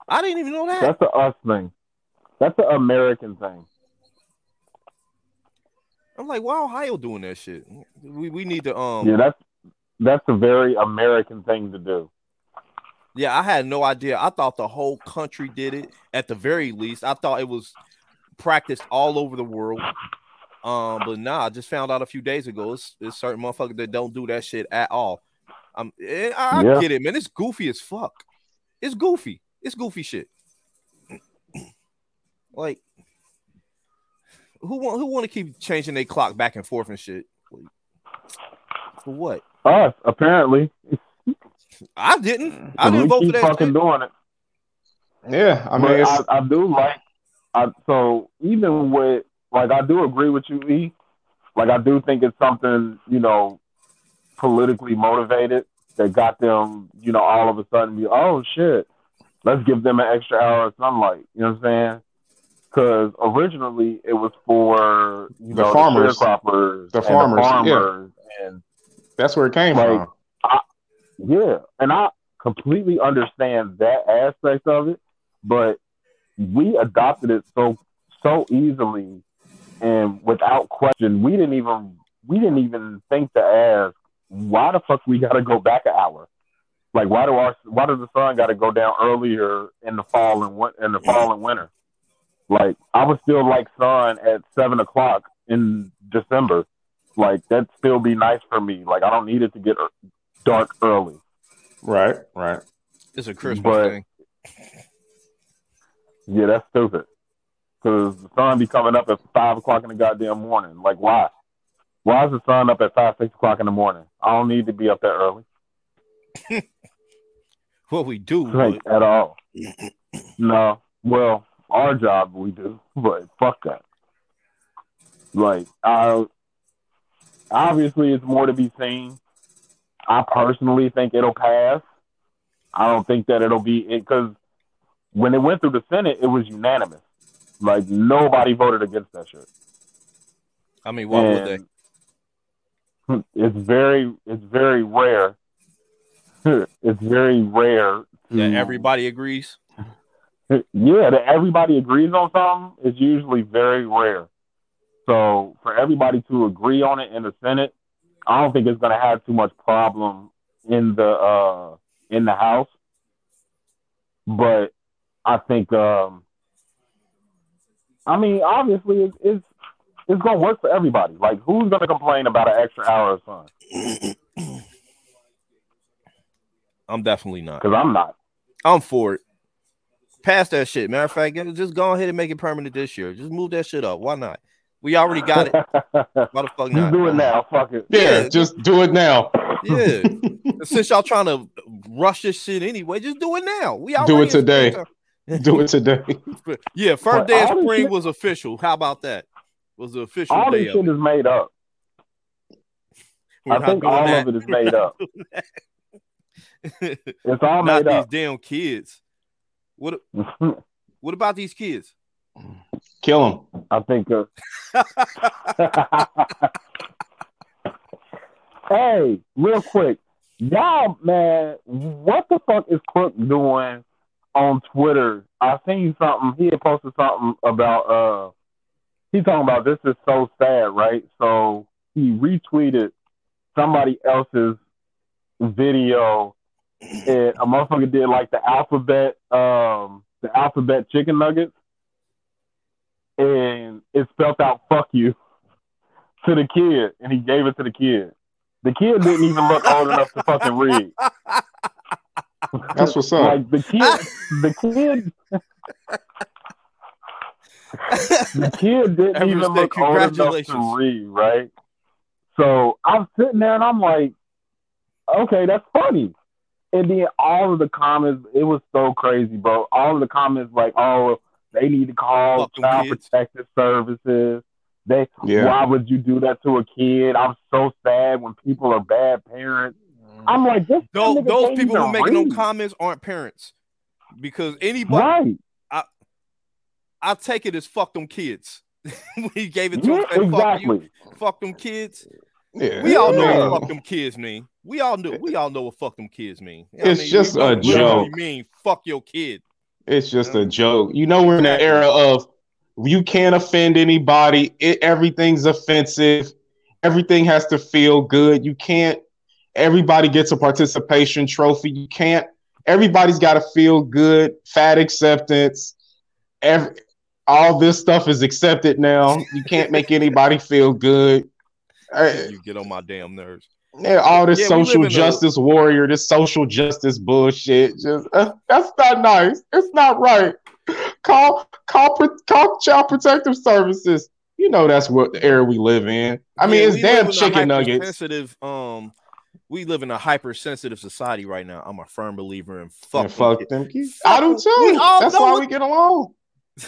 I didn't even know that. That's the us thing. That's the American thing. I'm like, why Ohio doing that shit? We we need to um Yeah, that's that's a very American thing to do. Yeah, I had no idea. I thought the whole country did it at the very least. I thought it was practiced all over the world. Um, but nah, I just found out a few days ago. It's, it's certain motherfuckers that don't do that shit at all. Um, I, I Yeah. get it, man. It's goofy as fuck. It's goofy. It's goofy shit. like, who want who want to keep changing their clock back and forth and shit? Like, for what? Us, apparently. [LAUGHS] I didn't. I we didn't vote for keep that fucking shit. doing it. yeah, I mean, it's, I, I do like I so even with like I do agree with you, E. Like I do think it's something, you know, politically motivated that got them, you know, all of a sudden be, oh shit, let's give them an extra hour of sunlight. You know what I'm saying? Because originally it was for you The know farmers. the sharecroppers, The farmers, yeah. farmers, and that's where it came like, from. Yeah, and I completely understand that aspect of it, but we adopted it so so easily and without question. We didn't even we didn't even think to ask why the fuck we got to go back an hour. Like why do our why does the sun got to go down earlier in the fall and win- in the fall and winter? Like I would still like sun at seven o'clock in December. Like that'd still be nice for me. Like I don't need it to get dark early. Right, right. It's a Christmas But- thing. Yeah, that's stupid. Because the sun be coming up at five o'clock in the goddamn morning. Like why? Why is the sun up at five, six o'clock in the morning? I don't need to be up that early. [LAUGHS] What we do, Like but at all. No. Well, our job we do, but fuck that. Like I obviously it's more to be seen. I personally think it'll pass. I don't think that it'll be because when it went through the Senate, it was unanimous. Like nobody voted against that shit. I mean, why would they? It's very, it's very rare. it's very rare. That everybody agrees. yeah, that everybody agrees on something is usually very rare. So for everybody to agree on it in the Senate, I don't think it's going to have too much problem in the uh, in the House. But I think, um, I mean, obviously, it's it's, it's going to work for everybody. Like, who's going to complain about an extra hour of sun? [CLEARS THROAT] I'm definitely not. Because I'm not. I'm for it. Pass that shit. Matter of fact, just go ahead and make it permanent this year. Just move that shit up. Why not? We already got it. [LAUGHS] Why the fuck Just not? do it now. Fuck it. Yeah, Yeah. just do it now. Yeah. [LAUGHS] Since y'all trying to rush this shit anyway, just do it now. We Do it today. [LAUGHS] do it today. Yeah, first But day of spring shit- was official. How about that? Was the official All day this shit is made up. We're I think all that. of it is made up. It's all not made these up. damn kids. What What about these kids? Kill him. I think. Uh... [LAUGHS] hey, real quick, y'all, man, what the fuck is Crook doing on Twitter? I seen something. He had posted something about. uh He talking about this is so sad, right? So he retweeted somebody else's video, and a motherfucker did like the alphabet, um, the alphabet chicken nuggets and it spelled out "fuck you" to the kid, and he gave it to the kid. The kid didn't even look old enough to fucking read. That's what's up. Like the kid, the kid, the kid didn't Ever even say look old enough congratulations. to read, right? So I'm sitting there and I'm like, okay, that's funny. And then all of the comments, it was so crazy, bro. All of the comments like, oh, they need to call Fuck child kids. protective services. They, Yeah. why would you do that to a kid? I'm so sad when people are bad parents. Mm-hmm. I'm like, this Those, those people who make no comments aren't parents. Because anybody, right? I take it as fuck them kids. [LAUGHS] when he gave it to Yeah, him, said, fuck, exactly. you, fuck them kids. Yeah. We all know Yeah. what fuck them kids mean. We all know. We all know what fuck them kids mean. You know It's I mean? just We a what literally joke. Mean fuck your kid. It's just a joke. You know, we're in an era of you can't offend anybody. It, everything's offensive. Everything has to feel good. You can't. Everybody gets a participation trophy. You can't. Everybody's got to feel good. Fat acceptance. Every all this stuff is accepted now. You can't make [LAUGHS] anybody feel good. You eh. get on my damn nerves. Yeah, all this Yeah, social in a- justice warrior, this social justice bullshit. Just uh, that's not nice. It's not right. Call call pro- call child protective services. You know that's what the era we live in. I mean, Yeah, it's damn live in a chicken nuggets. hypersensitive, Um, we live in a hypersensitive society right now. I'm a firm believer in fuck. Them fuck them kids. I do too. That's why it. we get along. [LAUGHS]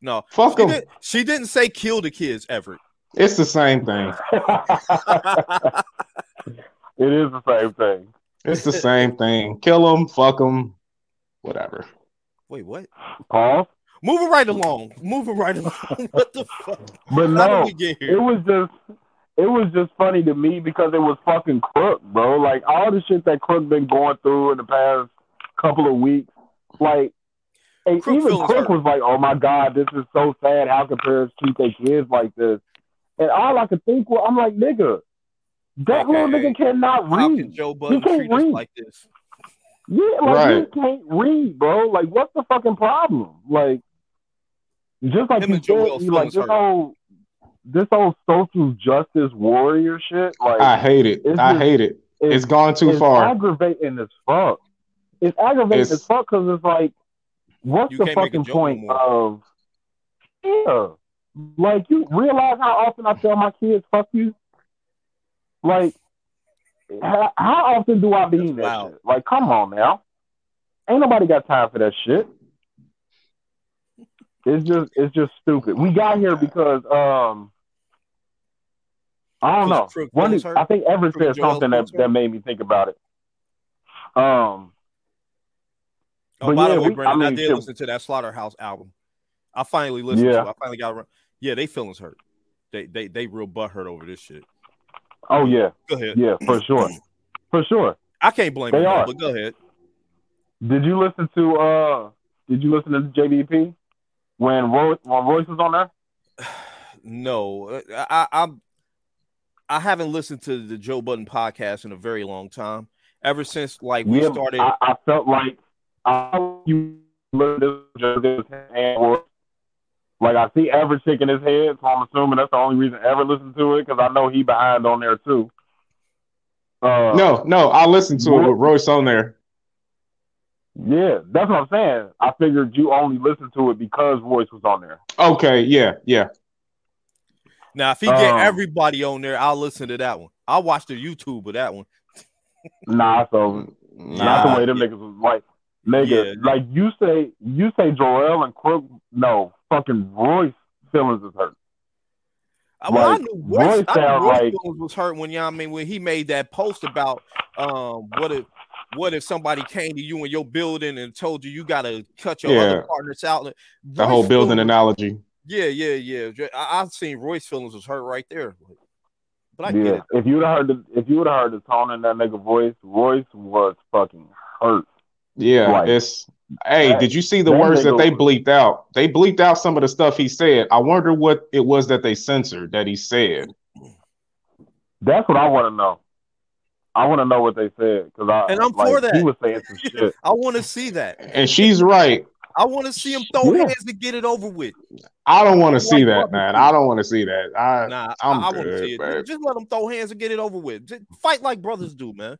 No, Fuck them. did, she didn't say kill the kids, Everett. It's the same thing. [LAUGHS] [LAUGHS] [LAUGHS] it is the same thing. It's the same thing. Kill them, fuck them, whatever. Wait, what? Pause. Moving right along. Moving right along. [LAUGHS] what the fuck? But How no, did we get it was just it was just funny to me because it was fucking Crook, bro. Like all the shit that Crook been going through in the past couple of weeks, like. And Crook even feels Crook hurt. was like, "Oh my god, this is so sad. How can parents treat their kids like this?" And all I could think was, "I'm like, nigga, that little nigga cannot How read. can Joe Budden can't treat us read. like this? Yeah, like Right. you can't read, bro. Like, what's the fucking problem? Like, just like Him you and said, you like this hurt. whole this whole social justice warrior shit. Like, I hate it. I just- hate it. It's gone too it's far. aggravating as fuck. It's aggravating It's- as fuck because it's like, what's the can't make a fucking point no more. of? Yeah, like you realize how often I tell my kids "fuck you." Like, how, how often do I be That's that shit? Like, come on now, ain't nobody got time for that shit. It's just, it's just stupid. We got here because, um, I don't know. One? I think Everett said something that, that made me think about it. Um, Oh, by yeah, the way, we- Brandon, I, I mean, did shit. listen to that Slaughterhouse album. I finally listened Yeah. to. it. I finally got. around- Yeah, they feelings hurt. They they they real butt hurt over this shit. Oh yeah, Go ahead. yeah, for sure, for sure. I can't blame They them, are. but go ahead. Did you listen to uh? Did you listen to JBP when Royce when Royce was on there? No, I, I I'm I haven't listened to the Joe Budden podcast in a very long time. Ever since like we Yeah, started. I, I felt like I you listened to this and Royce. Like I see Everett shaking his head, so I'm assuming that's the only reason Ever listened to it because I know he behind on there too. Uh, No, no, I listened to it with Royce on there. Yeah, that's what I'm saying. I figured you only listened to it because Royce was on there. Okay, yeah, yeah. now, if he get um, everybody on there, I'll listen to that one. I'll watch the YouTube of that one. [LAUGHS] Nah, so not the way them niggas was like, nigga. Yeah. Like you say, you say Joell and Crook. No, fucking Royce feelings is hurt. Well, I Like, knew Royce Royce, I knew Royce like- was hurt when you know I mean when he made that post about um what it what if somebody came to you in your building and told you you gotta cut your Yeah. other partners out? The whole building feelings- analogy. Yeah, yeah, yeah. I, I've seen Royce feelings was hurt right there. But I get Yeah. it. If you'd have heard the if you would have heard the tone in that nigga voice, Royce was fucking hurt. Yeah, Right. it's. Hey, That- did you see the that words that nigga they bleeped out? They bleeped out some of the stuff he said. I wonder what it was that they censored that he said. That's what I want to know. I want to know what they said because I And I'm like, for that. He was saying some shit. [LAUGHS] I want to see that. And she's right. I want to see him throw Yeah. hands to get it over with. I don't want to see that, man. I don't want to see that. I Nah, I'm I, I want to good, see it. Just let them throw hands and get it over with. Just fight like brothers do, man.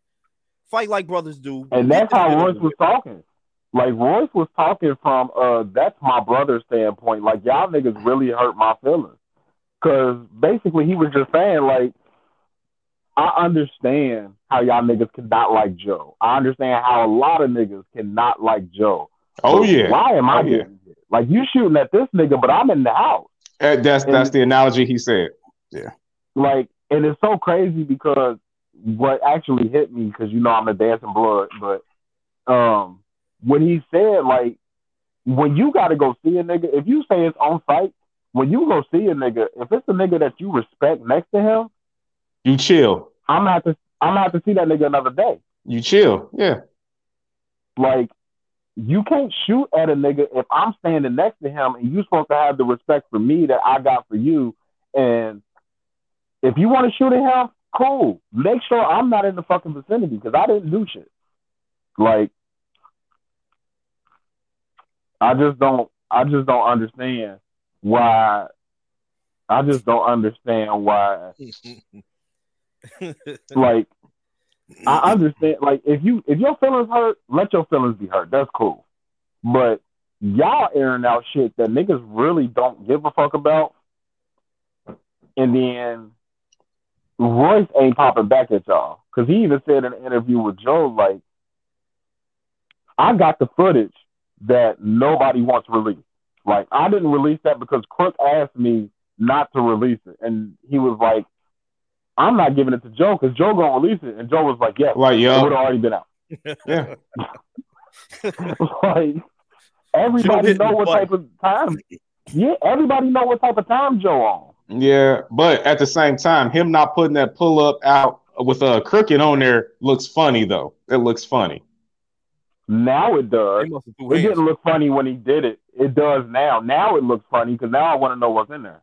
Fight like brothers do. And that's how Royce was talking. Like Royce was talking from uh that's my brother's standpoint. Like y'all niggas really hurt my feelings. Cause basically he was just saying like I understand how y'all niggas cannot like Joe. I understand how a lot of niggas cannot like Joe. Oh But yeah, Why am I Oh, yeah. Like you shooting at this nigga, but I'm in the house. Uh, that's that's the analogy he said. Yeah. Like and it's so crazy because what actually hit me because you know I'm a dancing blood, but um when he said like when you got to go see a nigga, if you say it's on site, when you go see a nigga, if it's a nigga that you respect next to him, You chill. I'm gonna have to I'm have to see that nigga another day. You chill. Yeah. Like you can't shoot at a nigga if I'm standing next to him and you supposed to have the respect for me that I got for you. And if you want to shoot at him, cool. Make sure I'm not in the fucking vicinity because I didn't do shit. Like I just don't I just don't understand why I just don't understand why [LAUGHS] like I understand. Like, if you if your feelings hurt, let your feelings be hurt. That's cool. But y'all airing out shit that niggas really don't give a fuck about, and then Royce ain't popping back at y'all because he even said in an interview with Joe, like, I got the footage that nobody wants released. Like, I didn't release that because Crook asked me not to release it, and he was like. I'm not giving it to Joe because Joe gonna release it, and Joe was like, "Yes, Like it would have already been out." [LAUGHS] Yeah. [LAUGHS] like everybody know what button. type of time. Yeah, everybody know what type of time Joe on. Yeah. But at the same time, him not putting that pull up out with a crooked on there looks funny though. It looks funny. Now it does. They must have threw It didn't look funny when he did it. It does now. Now it looks funny because now I want to know what's in there.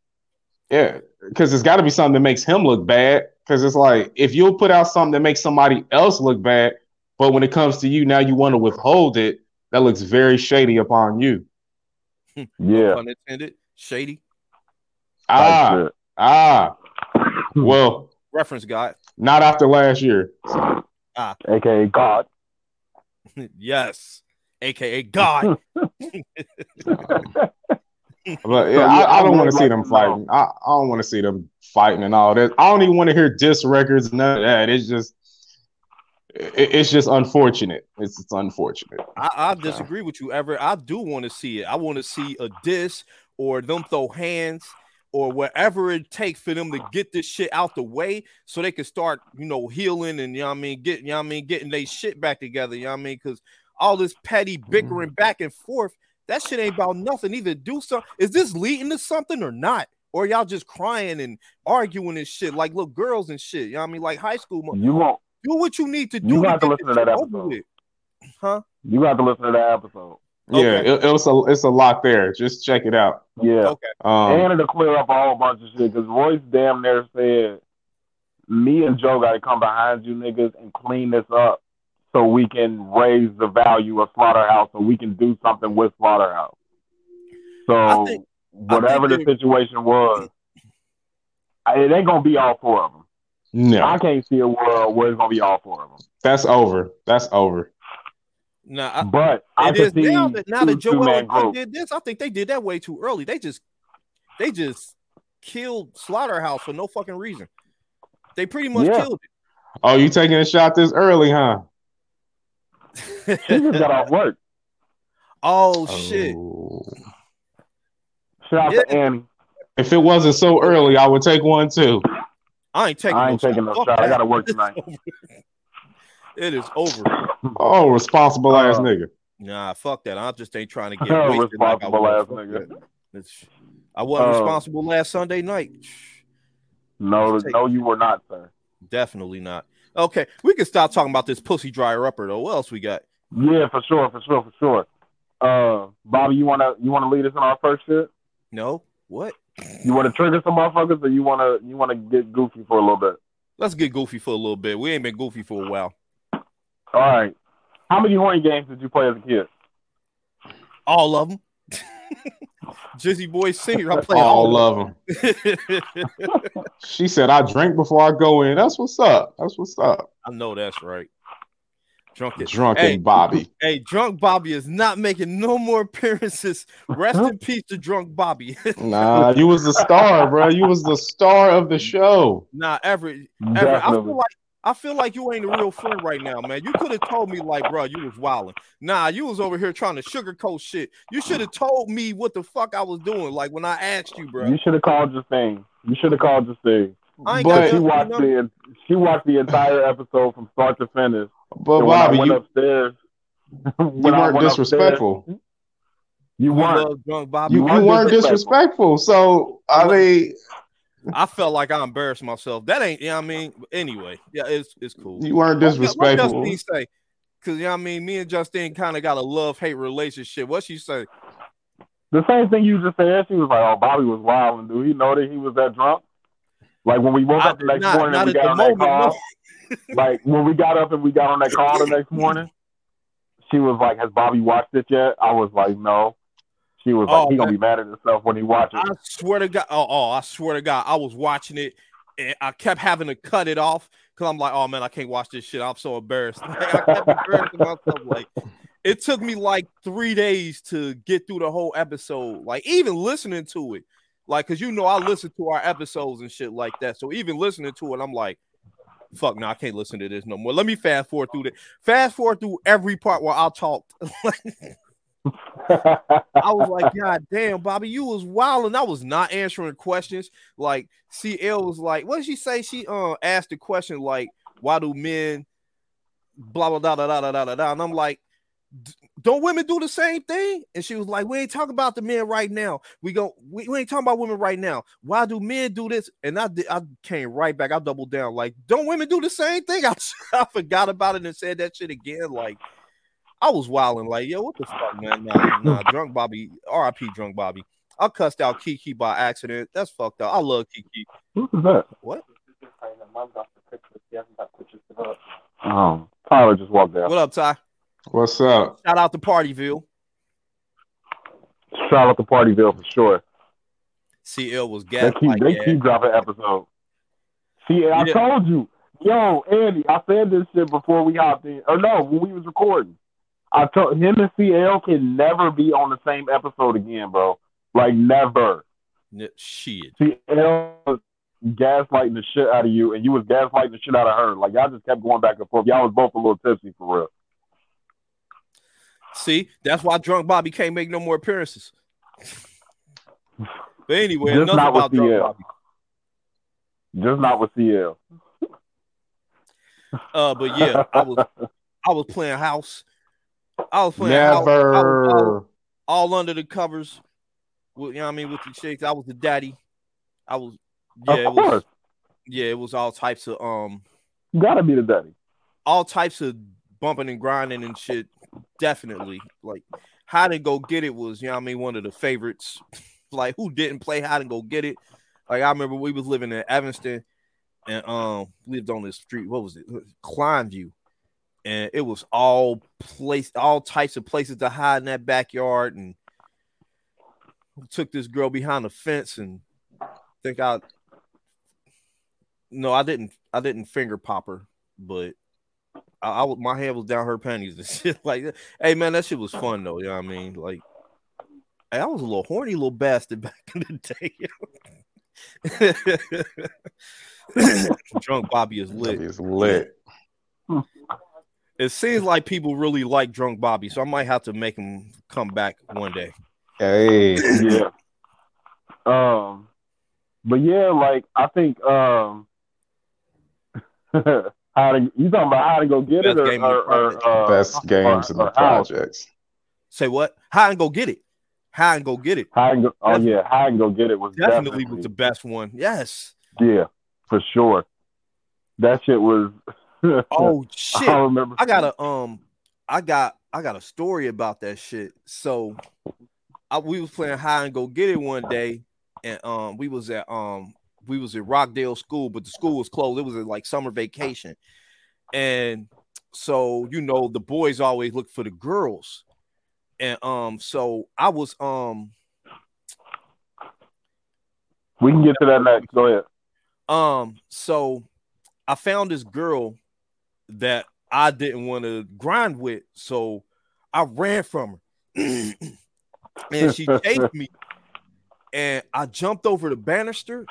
Yeah, because it's got to be something that makes him look bad. Because it's like if you'll put out something that makes somebody else look bad, but when it comes to you, now you want to withhold it. That looks very shady upon you. Yeah, Pun intended. Shady. Ah, shit. ah. Well, Reference God. not after last year. Ah, aka God. [LAUGHS] yes. AKA God. [LAUGHS] But yeah, I, I I don't want to see them fighting. I, I don't want to see them fighting and all that. I don't even want to hear diss records and none of that. It's just, it's just unfortunate. It's, it's unfortunate. I, I disagree with you, Ever. I do want to see it. I want to see a diss or them throw hands or whatever it takes for them to get this shit out the way so they can start, you know, healing and you know what I mean, getting, you know what I mean, getting their shit back together, you know what I mean? Because all this petty bickering mm-hmm. back and forth, that shit ain't about nothing. Either do something. Is this leading to something or not? Or y'all just crying and arguing and shit like little girls and shit. You know what I mean? Like high school. You won't. Do what you need to do. You have to listen to that episode. Huh? You have to listen to that episode. Yeah, Okay. it, it was a, it's a lot there. Just check it out. Yeah. Okay. Um, and it'll clear up a whole bunch of shit because Royce damn near said, "Me and Joe got to come behind you niggas and clean this up so we can raise the value of Slaughterhouse, so we can do something with Slaughterhouse." So think- whatever the situation was, I- it ain't gonna be all four of them. no, I can't see a world where it's gonna be all four of them. that's over. That's over. Nah, I, But I it can is see now that now that two- Joell two-man and Crook group. did this, I think they did that way too early. They just they just killed Slaughterhouse for no fucking reason. They pretty much Yeah. killed it. Oh, you taking a shot this early, huh? it. She just got off work. [LAUGHS] Oh, oh shit! Oh. Shout out to Annie. If it wasn't so early, I would take one too. I ain't taking. I ain't no taking shot. no Fuck shot. I gotta work [LAUGHS] tonight. It is over. Oh, responsible ass Uh, nigga. Nah, fuck that. I just ain't trying to get [LAUGHS] wasted like I responsible was. ass nigga. I wasn't Uh, responsible last Sunday night. No, no, you were not, sir. Definitely not. Okay, we can stop talking about this pussy dryer upper though. What else we got? Yeah, for sure, for sure, for sure. Uh, Bobby, you wanna you wanna lead us in our first shit? No. What? You wanna trigger some motherfuckers, or you wanna you wanna get goofy for a little bit? Let's get goofy for a little bit. We ain't been goofy for a while. All right. How many horn games did you play as a kid? All of them. [LAUGHS] Jizzy Boy Senior. I play All all, of them. them. [LAUGHS] She said, "I drink before I go in." That's what's up. That's what's up. I know that's right. Drunken. Drunken Hey. Bobby. [LAUGHS] Hey, Drunk Bobby is not making no more appearances. Rest in peace to Drunk Bobby. Nah, you was the star, bro. You was the star of the show. nah, Everett. Everett, I feel like I feel like you ain't a real friend right now, man. You could have told me, like, bro, you was wilding. Nah, you was over here trying to sugarcoat shit. You should have told me what the fuck I was doing, like when I asked you, bro. You should have called your thing. You should have called Justine. I ain't But- She watched the she watched the entire episode from start to finish. But And when I Bobby, went you, upstairs, [LAUGHS] you when I weren't went upstairs- disrespectful. You weren't. Drunk Bobby. You, you weren't weren't disrespectful. disrespectful. So I mean, I felt like I embarrassed myself. That ain't, you know what I mean? Anyway, yeah, it's it's cool. you weren't disrespectful. What Justine say? Because you know what I mean, me and Justine kind of got a love hate relationship. What she say? The same thing you just said. She was like, "Oh, Bobby was wild, and do he know that he was that drunk?" Like when we woke I up the next not, morning not and we got the on that call. No. [LAUGHS] like when we got up and we got on that call the next morning, she was like, "Has Bobby watched it yet?" I was like, "No." She was like, Oh, "He gonna be mad at himself when he watches." I swear to God. Oh, oh, I swear to God, I was watching it and I kept having to cut it off because I'm like, oh man, I can't watch this shit. I'm so embarrassed. [LAUGHS] Like, I kept embarrassing myself. Like it took me like three days to get through the whole episode. Like even listening to it, like because you know I listen to our episodes and shit like that. So even listening to it, I'm like, fuck, no, I can't listen to this no more. Let me fast forward through it. Fast forward through every part where I talked. [LAUGHS] I was like, [LAUGHS] God damn, Bobby, you was wild, and I was not answering questions. Like CL was like, what did she say? She uh asked the question like, why do men blah blah blah blah blah blah blah, and I'm like, don't women do the same thing? And she was like, we ain't talking about the men right now. We go, we, we ain't talking about women right now. Why do men do this? And I did, I came right back. I doubled down. Like, don't women do the same thing? I, [LAUGHS] I forgot about it and said that shit again. Like. I was wilding like, yo, what the fuck, man? Nah, nah, [LAUGHS] drunk Bobby, RIP drunk Bobby. I cussed out Kiki by accident. That's fucked up. I love Kiki. Who's that? What? Um, Tyler just walked out. What up, Ty? What's up? Shout out to Partyville. Shout out to Partyville for sure. CL was They keep like they keep dropping episodes. See, I Yeah. told you, yo, Andy, I said this shit before we hopped in, or no, when we was recording. I told him and CL can never be on the same episode again, bro. Like never. N- Shit. CL was gaslighting the shit out of you, and you was gaslighting the shit out of her. Like y'all just kept going back and forth. Y'all was both a little tipsy for real. See, that's why drunk Bobby can't make no more appearances. But anyway, Just enough not with about drunk CL. Bobby. Just not with CL. Uh, but yeah, I was I was playing house. I was playing. I was all, all under the covers. With, you know what I mean? With the chicks. I was the daddy. I was yeah, it of was yeah, it was all types of um you gotta be the daddy. all types of bumping and grinding and shit. Definitely. Like how and go get it was, you know what I mean, one of the favorites. [LAUGHS] like who didn't play hide and go get it? Like I remember we was living in Evanston and um lived on this street. What was it? Kleinview. And it was all place all types of places to hide in that backyard and took this girl behind the fence and think I no, I didn't I didn't finger pop her, but I, I was- my hand was down her panties and [LAUGHS] shit like that. Hey man, that shit was fun though. You know what I mean? Like, hey, I was a little horny little bastard [LAUGHS] back in the day. [LAUGHS] Drunk Bobby is lit. It's lit. Hmm. It seems like people really like Drunk Bobby, so I might have to make him come back one day. Hey. [LAUGHS] yeah. Um, but yeah, like I think um, [LAUGHS] How to you talking about how to go get Best it or, game in or, or, uh, Best games in the projects. Say what? How and go get it. How and go get it. How and go, oh Definitely- yeah, how and go get it was Definitely, definitely, was the best one. Yes. yeah for sure. That shit was. [LAUGHS] Oh shit. I remember. I got a um I got I got a story about that shit. So I, we was playing high and go get it one day, and um we was at um we was at Rockdale School, but the school was closed. It was like summer vacation, and so you know the boys always look for the girls, and um so I was um We can get to that next. Go ahead. Um, so I found this girl that I didn't want to grind with, so I ran from her, [CLEARS THROAT] and she chased me, and I jumped over the banister.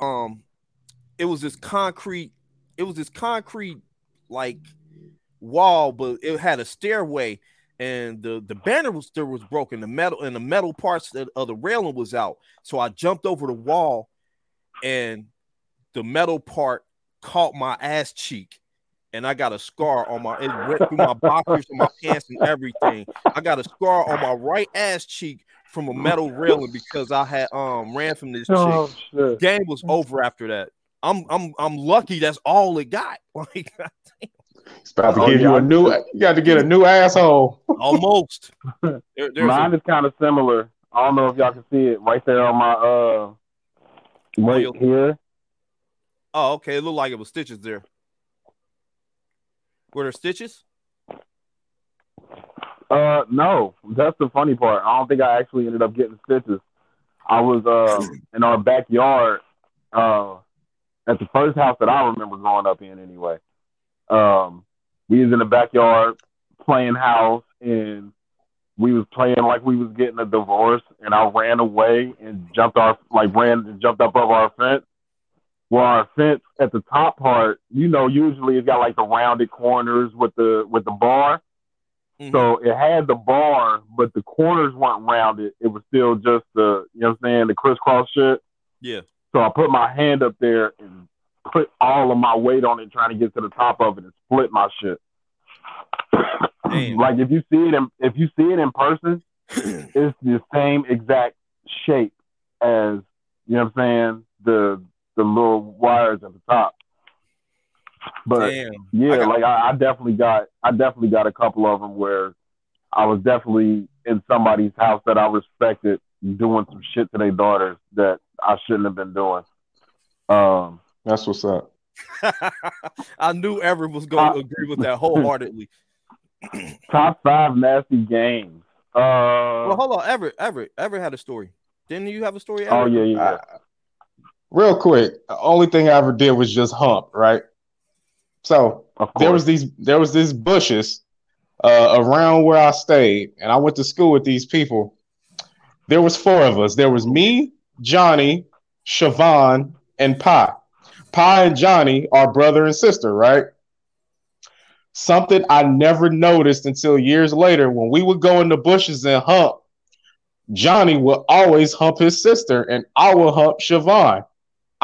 Um, it was this concrete, it was this concrete like wall, but it had a stairway, and the the banner was broken. The metal and the metal parts of the railing was out, so I jumped over the wall, and the metal part caught my ass cheek and I got a scar on my it went through my boxers and my pants and everything. I got a scar on my right ass cheek from a metal railing because I had um ran from this chick. Oh shit. Game was over after that. I'm I'm I'm lucky that's all it got. [LAUGHS] Like It's about to Oh, give yeah, you a new. You got to get a new asshole. almost. [LAUGHS] There- there's a- Mine is kind of similar. I don't know if y'all can see it right there on my uh right Wheel. here. oh, okay. It looked like it was stitches there. Were there stitches? Uh, no, that's the funny part. I don't think I actually ended up getting stitches. I was uh in our backyard, uh, at the first house that I remember growing up in. Anyway, um, we was in the backyard playing house, and we was playing like we was getting a divorce, and I ran away and jumped our like ran jumped up over our fence. Well, our fence at the top part, you know, usually it's got like the rounded corners with the with the bar. Mhm. So it had the bar, but the corners weren't rounded. It was still just the, you know what I'm saying, the crisscross shit. yeah. So I put my hand up there and put all of my weight on it, trying to get to the top of it and split my shit. Like if you see it in, if you see it in person, [CLEARS THROAT] it's the same exact shape as, you know what I'm saying, the the little wires at the top. But Damn. yeah, I got- like I, I definitely got I definitely got a couple of them where I was definitely in somebody's house that I respected doing some shit to their daughters that I shouldn't have been doing. Um, That's what's up. [LAUGHS] I knew Everett was going to agree with that wholeheartedly. [LAUGHS] top five nasty games. Uh, Well, hold on, Everett, Everett, Everett had a story. Didn't you have a story? oh Everett? yeah, yeah. Uh, real quick, the only thing I ever did was just hump, right? So there was these there was these bushes uh, around where I stayed, and I went to school with these people. There was four of us. There was me, Johnny, Siobhan, and Pi. Pi and Johnny are brother and sister, right? Something I never noticed until years later when we would go in the bushes and hump. Johnny would always hump his sister, and I would hump Siobhan.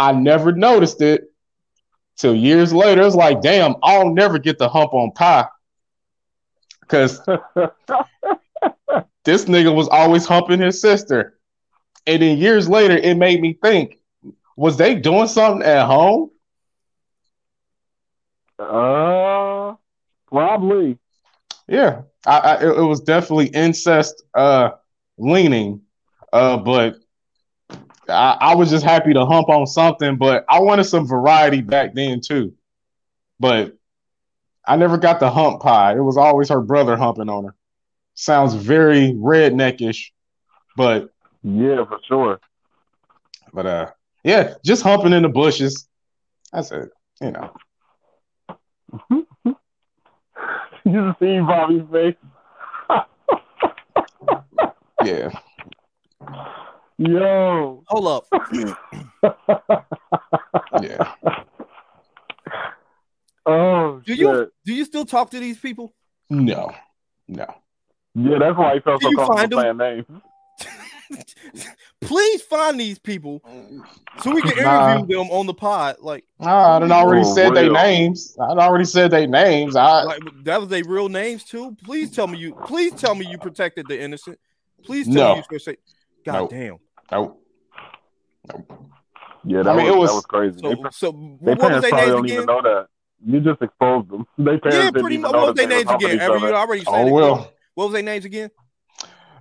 I never noticed it till years later. It's like, damn, I'll never get the hump on Pi because [LAUGHS] this nigga was always humping his sister. And then years later, it made me think, was they doing something at home? uh, probably. Yeah, I, I it, it was definitely incest uh leaning, uh, but I, I was just happy to hump on something. But I wanted some variety back then too. But I never got the hump pie. It was always her brother humping on her. Sounds very redneckish, but Yeah, for sure. but uh yeah, just humping in the bushes. That's it. You know. [LAUGHS] you see Bobby's face. [LAUGHS] Yeah. Yo. Hold up. [LAUGHS] Yeah. oh Do shit. you do you still talk to these people? No. No. Yeah, that's why he felt Do so you comfortable find 'em? saying names. [LAUGHS] Please find these people so we can interview Nah. them on the pod. Like, I done already For said their names. I already said their names. I like that was their real names too. Please tell me you. Please tell me you protected the innocent. Please tell No. me you say. God Nope. damn. Nope. Yeah, that, I mean, was, it was- that was crazy. So, they, so they what was parents their probably names don't again? even know that. You just exposed them. [LAUGHS] They parents Yeah, didn't pretty even much. know What was that their they names again? each Every you already said Oh it. well. What was their names again?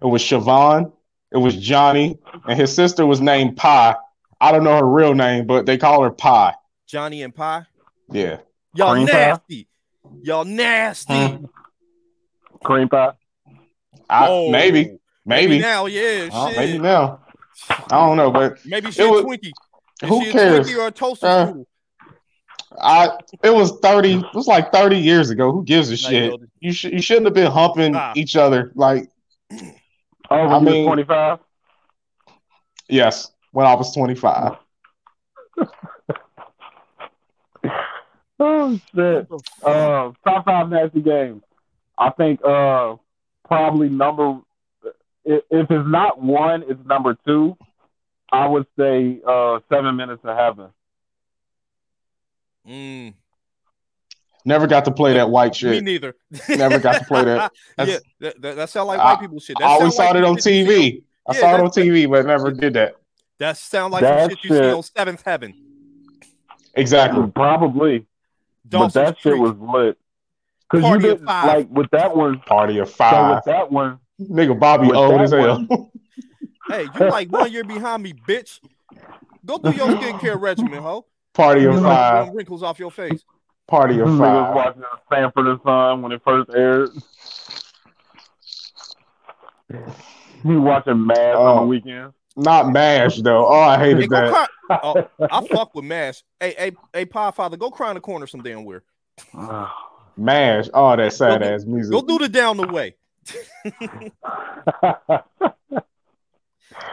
It was Siobhan. It was Johnny, and his sister was named Pie. I don't know her real name, but they call her Pie. Johnny and Pie. Yeah. Y'all Cream pie? nasty. Y'all nasty. Hmm. Cream pie. I, Oh, maybe, maybe, now, yeah. Uh, shit. maybe now. I don't know, but Maybe she It a was- Twinkie. Is who she a cares? Twinkie or a toaster Uh. I it was thirty. It was like thirty years ago. Who gives a Now shit? know- You should you shouldn't have been humping Ah. each other. Like Oh, when I you mean- was 25? yes, when I was twenty five. [LAUGHS] Oh, shit. Uh, top five nasty games. I think uh, probably number, if, if it's not one, it's number two. I would say uh, Seven Minutes of Heaven. Mm, Never got to play that white shit. me neither. Never got to play that. [LAUGHS] yeah, that, that, that sound like I- white people shit. That I always saw like it on shit you TV. I Yeah, saw it on TV, but never did that. That sound like That some shit you see on Seventh Heaven. Exactly. Probably. but Dawson's that shit Creek. was lit. Because you didn't, like, with that one, Party of five. so five. with that one, Nigga Bobby with old as hell. [LAUGHS] Hey, you like one year behind me, bitch. Go through your skincare regimen, ho. Party of five. them wrinkles off your face. Party of niggas watching Sanford and Son when it first aired. You watching Mad on the Oh. weekend? Not mash though. Oh, I Hey, hated go that. cry. [LAUGHS] Oh, I fuck with Mash. Hey, hey, hey, Pie Father, go cry in the corner some damn where. Ah. Mash. Oh, that sad Go do- ass music. Go do the down the way. [LAUGHS]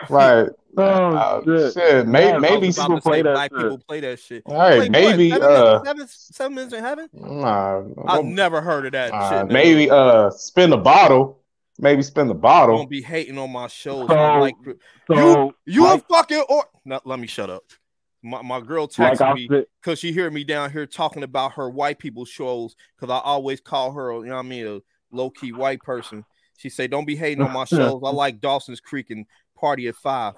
Right. oh Uh, shit! shit. Maybe Man, maybe I was some- about people play that black shit. people play that shit. all right, Wait, maybe what, uh seven, seven, seven minutes in heaven. nah, I've never heard of that uh, shit. maybe uh spin the bottle. Maybe spin the bottle. don't be hating on my shows. So- like So you like, a fucking or no, let me shut up. My, my girl like texted I me because she hear me down here talking about her white people shows because I always call her, you know what I mean, a low key white person. She say, "Don't be hating on my [LAUGHS] shows. I like Dawson's Creek and Party at Five.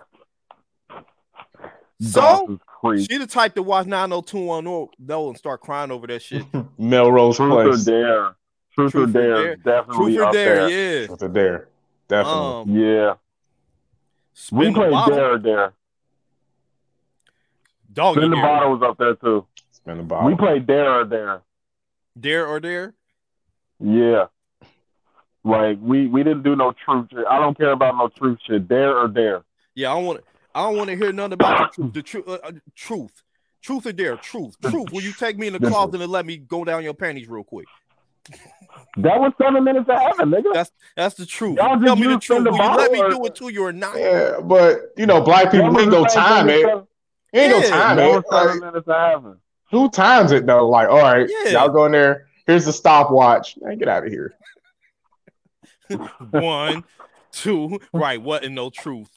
So she the type to watch 90210 though and start crying over that shit. [LAUGHS] Melrose Truth or Place. Dare. Truth, or Truth or Dare, Dare. definitely Truth or up dare, there. yeah. Truth or dare. Definitely. Um, Yeah, spin we the played bottle. Dare or Dare. Dog Spin the dare. bottle was up there too. spin the bottle. We bottle. played Dare or Dare. dare or dare. Yeah. Like we we didn't do no truth shit. I don't care about no truth shit. Dare or there. Yeah, I don't want. I don't want to hear nothing about the truth. The truth. Uh, uh, truth. Truth or dare. Truth. Truth. Will you take me in the closet and let me go down your panties real quick? That was seven minutes of heaven, nigga. That's that's the truth. Y'all just Tell me the truth. the Will you let me bottle do it to you or not? Yeah, but you know, black people That ain't was go the same time thing it. as seven- You ain't Yeah, no time That it. seven Like, minutes of heaven. who times it though? Like, all right, Yeah. y'all go in there. Here's the stopwatch. Man, get out of here. [LAUGHS] One, two. Right. What in no truth?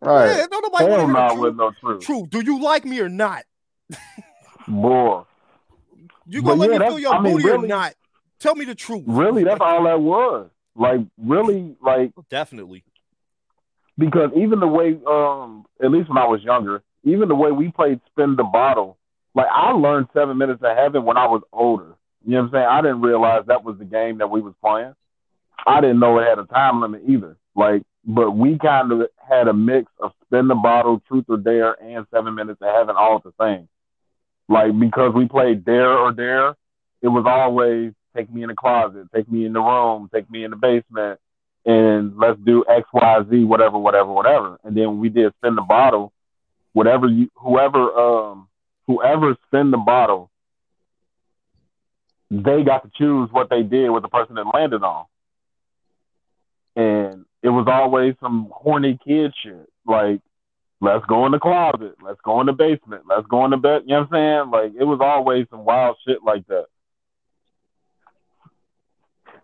Right. Yeah, don't nobody Hell want to no, hear with no truth. Truth. Do you like me or not? Boy. You But gonna let yeah, me that's- feel your I mean, booty or not? Tell me the truth. Really, that's all that was. Like, really, like, Definitely. because even the way, um, at least when I was younger, even the way we played spin the bottle, like I learned seven minutes of heaven when I was older. You know what I'm saying? I didn't realize that was the game that we was playing. I didn't know it had a time limit either. Like, but we kind of had a mix of spin the bottle, truth or dare, and seven minutes of heaven all at the same. Like because we played dare or dare, it was always take me in the closet, take me in the room, take me in the basement, and let's do X, Y, Z, whatever, whatever, whatever. And then we did spin the bottle, whatever you, whoever, um, whoever spin the bottle, they got to choose what they did with the person that landed on. And it was always some horny kid shit, like let's go in the closet, let's go in the basement, let's go in the bed. You know what I'm saying? Like it was always some wild shit like that.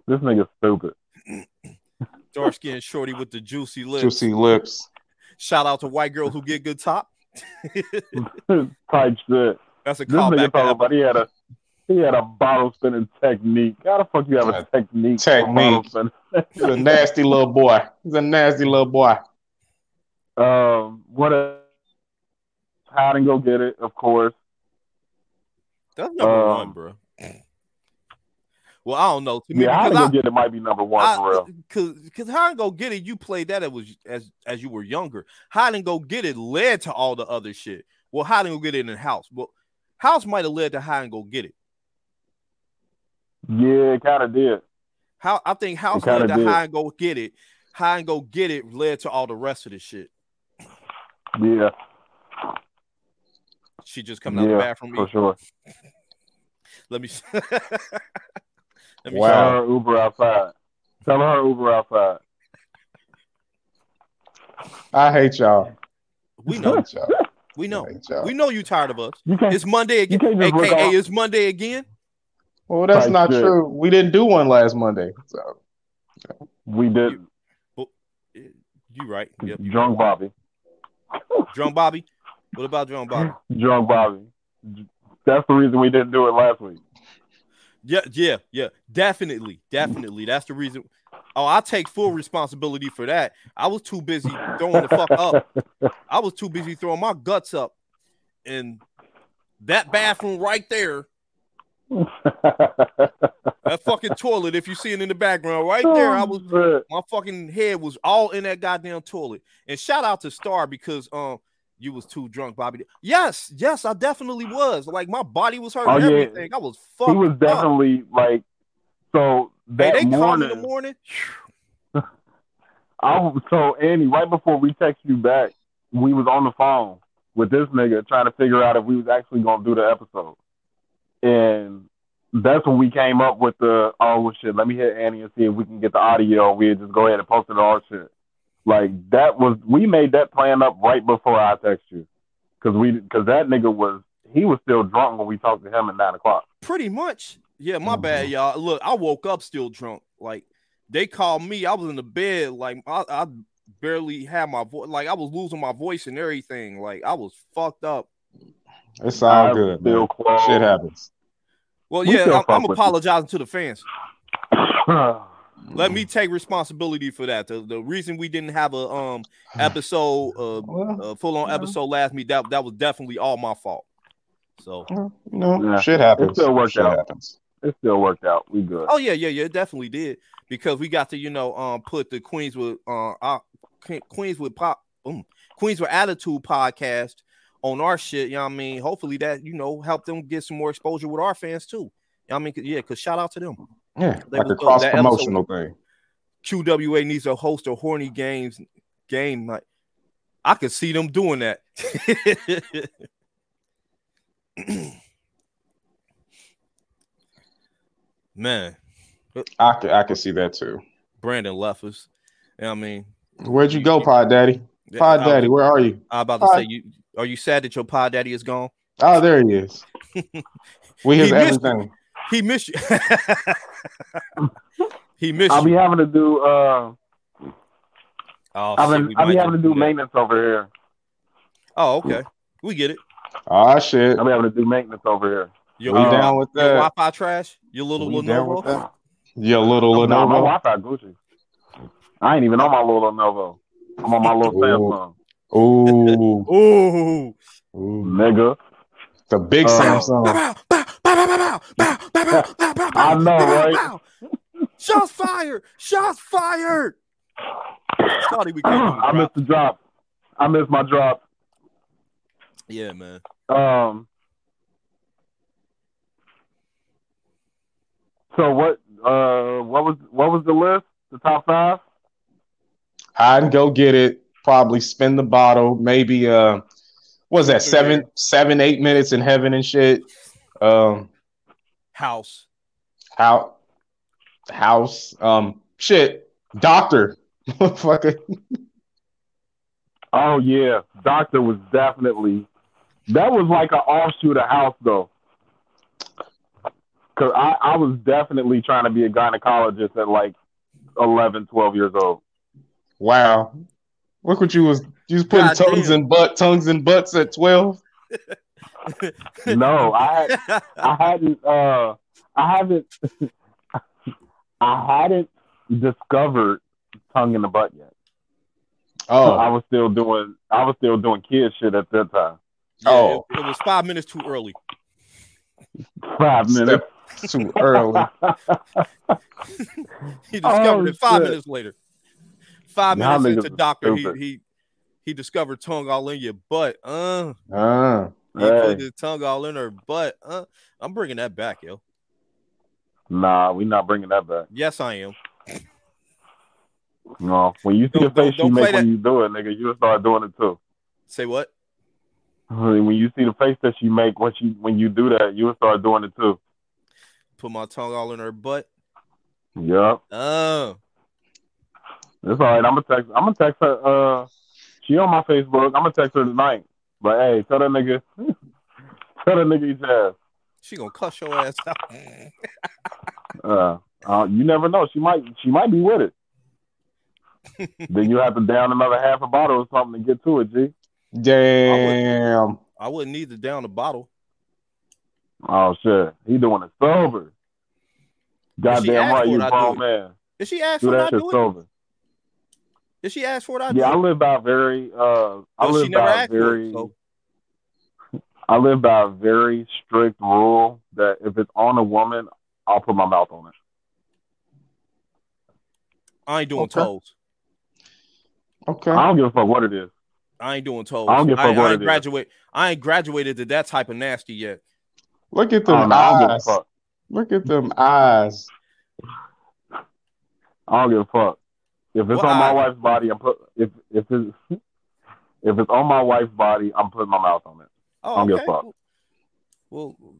This nigga's stupid. [LAUGHS] Dark skinned shorty with the juicy lips. Juicy lips. Shout out to white girls who get good top. [LAUGHS] [LAUGHS] type shit. That's a This nigga callback. talking about he had a he had a bottle spinning technique. How the fuck you have a technique? Technique. spinning? He's a nasty little boy. He's a nasty little boy. Um, what a hide and go get it, of course. That's number Um, one, bro. Well, I don't know. To me, Yeah, hide and go get it might be number one for real. Cause, cause hide and go get it, you played that it was as as you were younger. Hide and go get it led to all the other shit. Well, hide and go get it in the house. Well, house might have led to hide and go get it. Yeah, it kind of did. How I think house kinda led to did. hide and go get it. High and go get it led to all the rest of the shit. Yeah, She just coming out the yeah, bathroom. for eating. sure. Let me. [LAUGHS] Let me Wow. Tell her Uber outside. Tell her Uber outside. I hate y'all. We [LAUGHS] know. y'all. We know. I hate y'all. We know you tired of us. You. It's Monday again. can't just look AKA it's Monday again. Well, that's not shit. true. We didn't do one last Monday. So We did. You right. Yep. you Drunk Bobby. Drunk Bobby. What about Drunk Bobby? Drunk Bobby. That's the reason we didn't do it last week. Yeah, yeah, yeah. Definitely, definitely. That's the reason. Oh, I take full responsibility for that. I was too busy throwing the fuck up. [LAUGHS] I was too busy throwing my guts up, and that bathroom right there, that fucking toilet. If you see it in the background, right there, I was my fucking head was all in that goddamn toilet. And shout out to Star because um you was too drunk, Bobby. Yes, yes, I definitely was. Like my body was hurting. Oh, yeah. everything. I was fucked. He was up. definitely like. So Hey, that they called me morning, in the morning. [LAUGHS] I so Annie, right before we text you back, we was on the phone with this nigga trying to figure out if we was actually gonna do the episode, and that's when we came up with the oh well, shit. Let me hit Annie and see if we can get the audio. We just go ahead and post it all shit. Like that was we made that plan up right before I text you, because we because that nigga was he was still drunk when we talked to him at nine o'clock. Pretty much. Yeah, my Mm-hmm. bad, y'all. Look, I woke up still drunk. Like they called me. I was in the bed. Like I, I barely had my voice. Like I was losing my voice and everything. Like I was fucked up. It's all I'm good. Still Man. close. Shit happens. Well, We yeah, I'm, I'm with you. apologizing to the fans. Let [SIGHS] me take responsibility for that. The, the reason we didn't have a um episode, uh, [SIGHS] Well, uh full on Yeah. episode last week, that that was definitely all my fault. So, you know, Yeah. shit happens. It still worked shit out. happens. it still worked out. We good. oh yeah, yeah, yeah, it definitely did because we got to you know um put the Queens with uh our, Queens with pop um, Queens with Attitude podcast on our shit. You know what I mean? Hopefully that you know help them get some more exposure with our fans too. You know what I mean? 'Cause- Yeah, because shout out to them. Yeah, They like a uh, cross promotional thing. QWA needs to host a horny games game night. I could see them doing that. [CLEARS THROAT] Man, I can I can see that too. Brandon left us. You know I mean, Where'd you go, Pod Daddy? Pod I, Daddy, where are you? I about to Pod- say, you are you sad that your pod daddy is gone? Oh, there he is. [LAUGHS] We He his missed everything. He missed you. [LAUGHS] he missed I'll be having to do. Uh, Oh, I've shit, been. we I'll be having to do that. maintenance over here. Oh, okay. We get it. Oh shit. I'll be having to do maintenance over here. Your, We your- down with your that. Wi-Fi trash. Your little We Lenovo. Your little Oh, no, my Wi-Fi Gucci. I ain't even on my little Lenovo. I'm on my little Samsung. Ooh. Ooh. Ooh. Nigga. The big uh, Samsung. I know, right? Shots fired! Shots fired! Sorry, we I missed the drop. I missed my drop. Yeah, man. Um. So what? Uh, what was what was the list? The top five? Hide and go get it. Probably spin the bottle. Maybe uh, what was that seven, seven, eight minutes in heaven and shit. Um, House. how house. Um, shit. Doctor. [LAUGHS] Fucking Oh yeah, Doctor was definitely. That was like an offshoot of House though. Cause I, I was definitely trying to be a gynecologist at like 11, 12 years old. Wow. Look what you was you was putting God tongues damn. and butt tongues and butts at twelve. [LAUGHS] No, I had, I hadn't. Uh, I haven't. [LAUGHS] I hadn't discovered tongue in the butt yet. Oh I Oh, was still doing. I was still doing kid shit at that time. Yeah, Oh. it, it was five minutes too early. Five minutes. too early. [LAUGHS] He discovered Oh, it five shit. minutes later. Five Y'all minutes into doctor, he, he he discovered tongue all in your butt. Uh, Ah, he Hey, put his tongue all in her butt. Uh, I'm bringing that back, yo. nah, we not bringing that back. Yes, I am. No, when you see Don't- the face don't- you don't make play when that- you do it, nigga, you'll start doing it too. Say what? When you see the face that you make when you when you do that, you'll start doing it too. Put my tongue all in her butt. Yep, Uh, it's all right. I'm gonna text. I'm gonna text her. Uh, she on my Facebook. I'm gonna text her tonight. But hey, tell that nigga, [LAUGHS] tell that nigga his ass. she gonna cuss your ass out. [LAUGHS] Uh, uh, you never know. She might she might be with it. [LAUGHS] then you have to down another half a bottle or something to get to it, G. damn. I wouldn't need to down a bottle. Oh shit, he doing it sober. she Goddamn asked right, you it, grown man. Did she ask Do for it? I that shit do it. sober. Did she ask for it? I Yeah, I do it. live by a very uh I Well, live by a very it. So I live by a very strict rule that if it's on a woman, I'll put my mouth on it. I ain't doing Okay. toes. Okay. I don't give a fuck what it is. I ain't doing toes. I don't give a I, fuck what I it ain't is. graduate. I ain't graduated to that type of nasty yet. Look at them I don't give a eyes. fuck. Look at them eyes. I don't give a fuck. If it's What on my eye? wife's body, I'm put if if it's if it's on my wife's body, I'm putting my mouth on it. Oh, I don't give a okay. fuck. Well, well,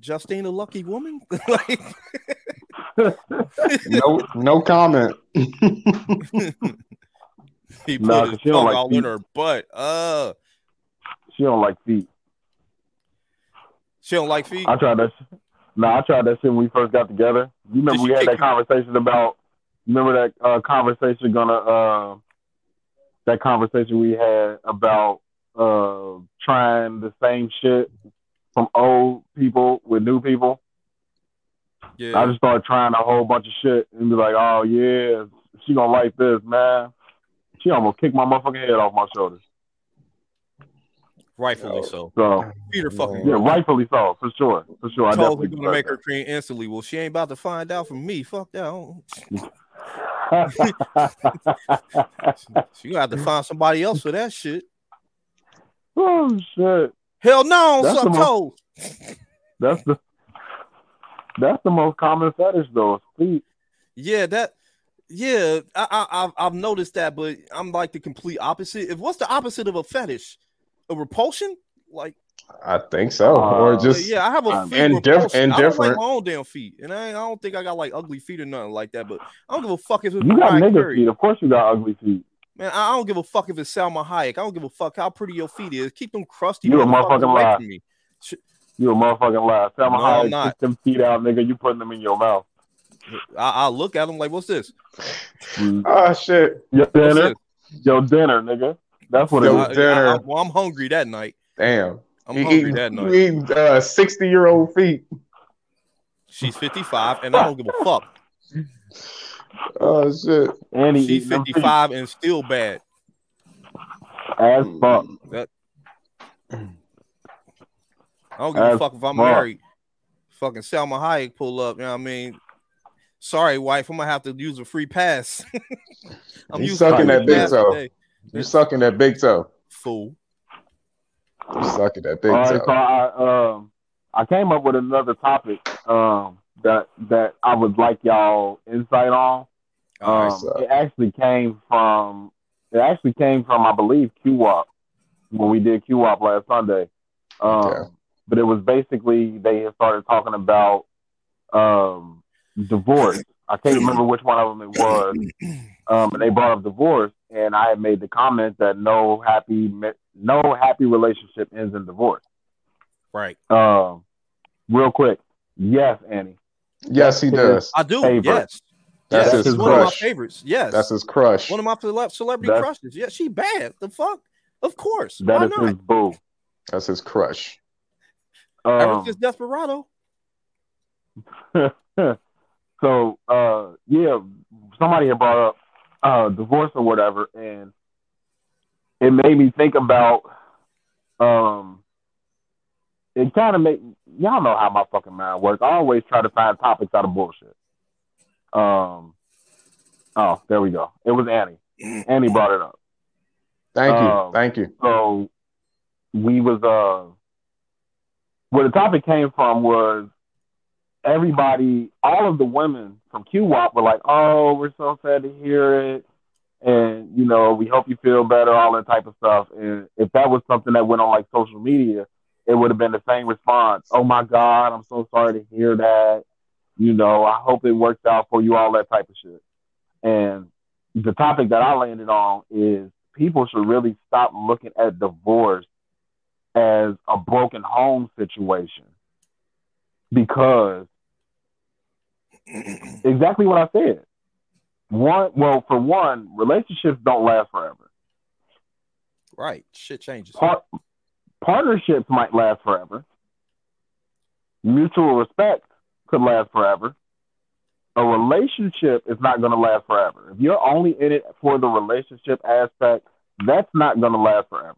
Justine, a lucky woman. [LAUGHS] like, [LAUGHS] No, no comment. he put Nah, his 'cause she don't tongue like all in feet. her butt. Uh, She don't like feet. she don't like feet. I tried that. sh- No, I tried that shit when we first got together. You remember Did she we had that you? conversation about? Remember that uh, conversation gonna uh, that conversation we had about uh, trying the same shit from old people with new people. Yeah, I just started trying a whole bunch of shit and be like, oh yeah, she gonna like this, man. She almost kicked my motherfucking head off my shoulders. rightfully so. So are fucking. yeah, rightfully so, for sure, for sure. I Toes are definitely gonna make her cream instantly. Well, she ain't about to find out from me. Fuck that. [LAUGHS] I don't- that. She gonna have to find somebody else for that shit. oh shit, Hell no, That's suck toes. that's the that's the most common fetish though. Feet. Yeah, that. Yeah, I, I I've, I've noticed that, but I'm like the complete opposite. If what's the opposite of a fetish? A repulsion? Like, I think so. Uh, or just yeah, I have a um, feet indif- repulsion. I don't like my own damn feet, and I, I don't think I got like ugly feet or nothing like that. But I don't give a fuck if it's You got Mariah nigga Carey. feet. Of course you got ugly feet. Man, I I don't give a fuck if it's Salma Hayek. I don't give a fuck how pretty your feet is. Keep them crusty You a motherfucking away lie. me. You a motherfucking lie. Tell me No, how I'm not. kick them feet out, nigga. You putting them in your mouth. I, I look at them like, what's this? Oh shit. Your dinner, your dinner, nigga. That's what it Yo, I, dinner. I, I, well, I'm hungry that night. Damn. I'm You hungry eating, that night. you eating uh, 60 year old feet. She's 55, and I don't give a fuck. [LAUGHS] Oh shit. And he She's eating them feet 55 and still bad. as fuck. I don't give a fuck if I'm fuck. married. Fucking Salma Hayek pull up. You know what I mean? Sorry, wife. I'm gonna have to use a free pass. [LAUGHS] I'm You using sucking that big toe. today. You sucking that big toe. Fool. You sucking that big All right, so I um I came up with another topic um that that I would like y'all insight on. All right, Um, so- it actually came from it actually came from I believe QWOP when we did QWOP last Sunday. Um, Okay. But it was basically they had started talking about um, divorce. I can't remember which one of them it was, [CLEARS THROAT] um, and they brought up divorce, and I had made the comment that no happy no happy relationship ends in divorce. right. Um, real quick, yes, Annie. Yes, he does. I do. Favorite. Yes. That's yes, his she's one of my crush. favorites. Yes, That's his crush. one of my cele- celebrity That's- crushes. Yeah, she bad. The fuck, of course. That Why is not? his boo. That's his crush. Ever Um, since Desperado. [LAUGHS] so uh yeah, somebody had brought up uh divorce or whatever, and it made me think about um it kind of make y'all know how my fucking mind works. I always try to find topics out of bullshit. Um oh, there we go. It was Annie. Annie brought it up. Thank you. Um, Thank you. So we was uh where the topic came from was everybody all of the women from QWAP were like, Oh, we're so sad to hear it and you know, we hope you feel better, all that type of stuff. And if that was something that went on like social media, it would have been the same response. Oh my God, I'm so sorry to hear that. You know, I hope it works out for you, all that type of shit. And the topic that I landed on is people should really stop looking at divorce as a broken home situation because exactly what I said. One, well, for one, relationships don't last forever. Right. Shit changes. Par- partnerships might last forever. Mutual respect could last forever. A relationship is not going to last forever. If you're only in it for the relationship aspect, that's not going to last forever.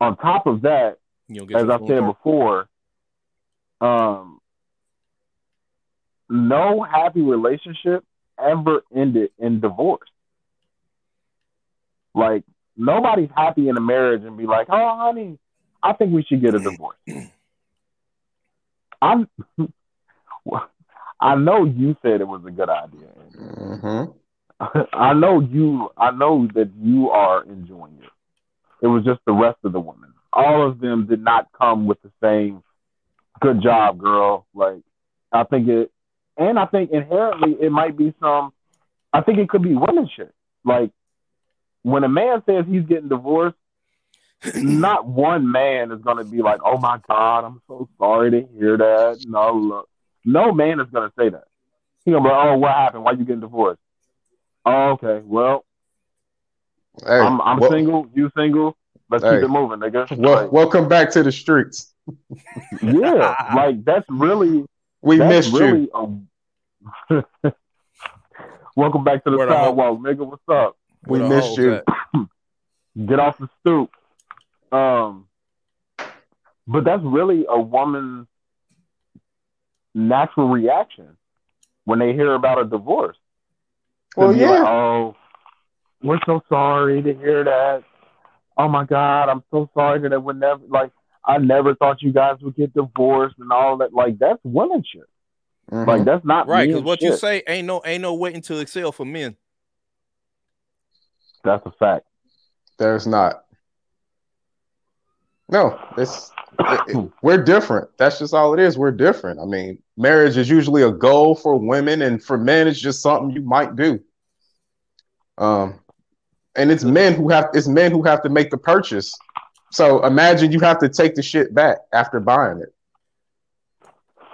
On top of that, You don't get as I said before, um, no happy relationship ever ended in divorce. Like nobody's happy in a marriage and be like, "Oh, honey, I think we should get a divorce." I'm. [LAUGHS] I know you said it was a good idea. hmm [LAUGHS] I know you. I know that you are enjoying it. It was just the rest of the women. All of them did not come with the same "good job, girl." Like I think it, and I think inherently it might be some. I think it could be women shit. Like when a man says he's getting divorced, [CLEARS THROAT] not one man is going to be like, "Oh my God, I'm so sorry to hear that." No, look, no man is going to say that. He's gonna be like, "Oh, what happened? Why you getting divorced?" Oh, okay. Well, Hey, I'm I'm wel- single. You single. Let's Hey. keep it moving, nigga. wel- Like, welcome back to the streets. yeah, [LAUGHS] like that's really We that's missed you. a... [LAUGHS] Welcome back to the Where sidewalk, nigga. What's up? We Where the missed you. [CLEARS THROAT] Get off the stoop. Um, but that's really a woman's natural reaction when they hear about a divorce. To Well, yeah. like, oh, we're so sorry to hear that. Oh my God, I'm so sorry that it would never like. I never thought you guys would get divorced and all that. Like that's women shit. Mhm. Like that's not Right, because what you say ain't no ain't no waiting to excel for men. That's a fact. There's not. No, it's it- it- [COUGHS] we're different. That's just all it is. We're different. I mean, marriage is usually a goal for women, and for men, it's just something you might do. Um, and it's men who have it's men who have to make the purchase. So imagine you have to take the shit back after buying it.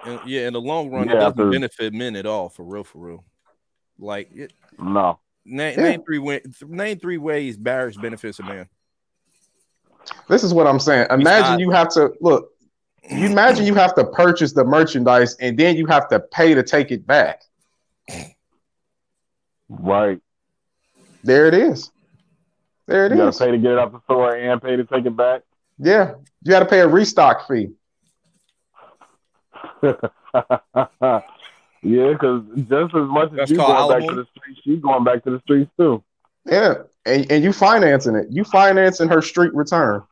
And, yeah, in the long run, it Yeah, doesn't 'cause- benefit men at all, for real, for real. Like, it, No. name, Yeah. name three wa- th- name three ways marriage benefits a man. This is what I'm saying. Imagine not- you have to look. You imagine you have to purchase the merchandise and then you have to pay to take it back. Right. There it is. There it You is. gotta pay to get it out the store and pay to take it back. Yeah, you got to pay a restock fee. [LAUGHS] yeah, because just as much as That's you going called back to the streets, she's going back to the streets too. Yeah, and, and you financing it. You financing her street return.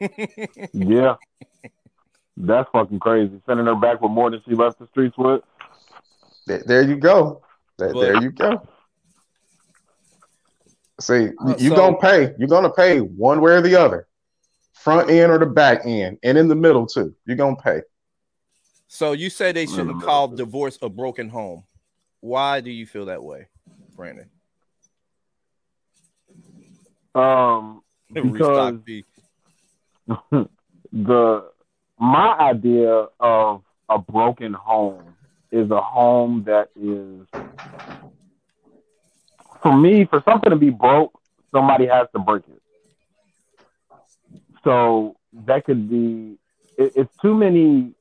[LAUGHS] Yeah. That's fucking crazy. Sending her back with more than she left the streets with. There, there you go. There, But- there you go. See, Uh, you so- gonna pay. You're gonna pay one way or the other, front end or the back end, and in the middle too. You're gonna pay. So you say they shouldn't call divorce a broken home. Why do you feel that way, Brandon? Um, because Restock [LAUGHS] the my idea of a broken home is a home that is for me, for something to be broke, somebody has to break it. So that could be. It, it's too many.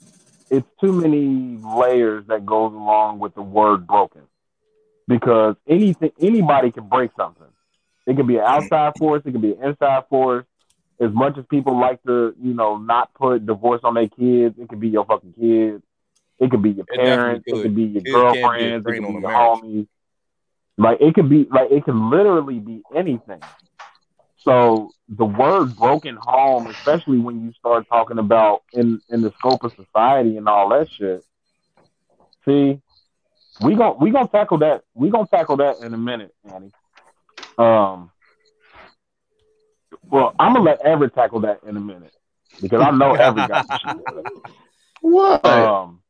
It's too many layers that goes along with the word broken, because anything anybody can break something. It could be an outside force. It could be an inside force. As much as people like to, you know, not put divorce on their kids, it could be your fucking kids. It could be your parents. It could. could be your Kids can't be girlfriends. It could be your marriage. homies. Like it could be like it can literally be anything. So the word broken home, especially when you start talking about in in the scope of society and all that shit. See, we gon' we gonna tackle that. We gonna tackle that in a minute, Annie. Um. Well, I'm gonna let Everett tackle that in a minute because I know Everett got the shit. for that. [LAUGHS] What? Um,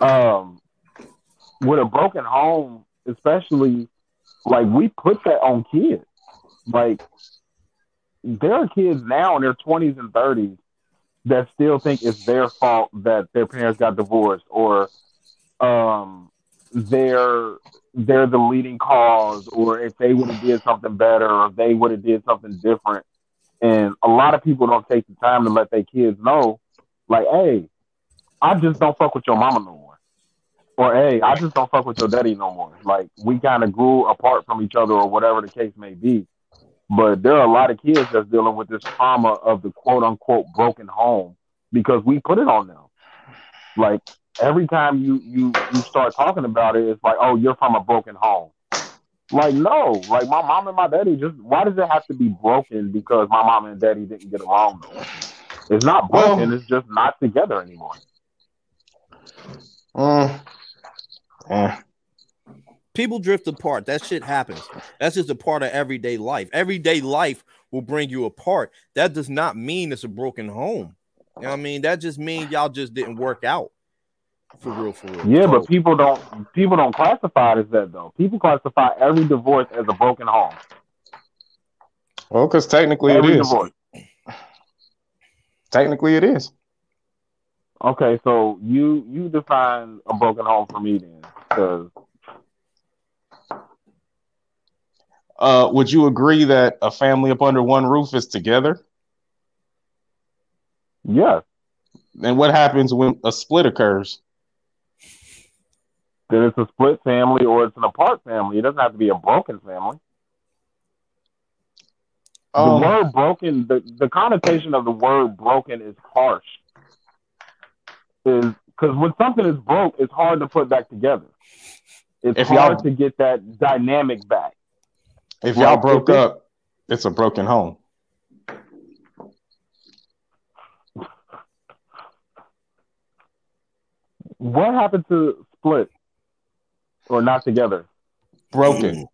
um, with a broken home, especially, like we put that on kids. Like there are kids now in their twenties and thirties that still think it's their fault that their parents got divorced or um they're they're the leading cause or if they would have did something better or if they would have did something different. And a lot of people don't take the time to let their kids know, like, hey, I just don't fuck with your mama no more. Or hey, I just don't fuck with your daddy no more. Like we kind of grew apart from each other or whatever the case may be. But there are a lot of kids that's dealing with this trauma of the quote unquote broken home because we put it on them. Like every time you you you start talking about it, it's like, oh, you're from a broken home. Like no, like my mom and my daddy just why does it have to be broken because my mom and daddy didn't get along? No? It's not broken. Well- it's just not together anymore. Mm. Eh. People drift apart. That shit happens. That's just a part of everyday life. Everyday life will bring you apart. That does not mean it's a broken home. You know what I mean? That just means y'all just didn't work out. For real, for real. Yeah, but people don't people don't classify it as that though. People classify every divorce as a broken home. Well, because technically it Every is. divorce. Technically it is. Okay, so you you define a broken home for me then, because Uh, would you agree that a family up under one roof is together? yes, And what happens when a split occurs? then it's a split family or it's an apart family. It doesn't have to be a broken family. Um, the word broken, the, the connotation of the word broken is harsh. Is because when something is broke, it's hard to put back together. It's If y'all- hard to get that dynamic back. if y'all broke if it- up, it's a broken home. What happened to split or not together? Broken. Mm.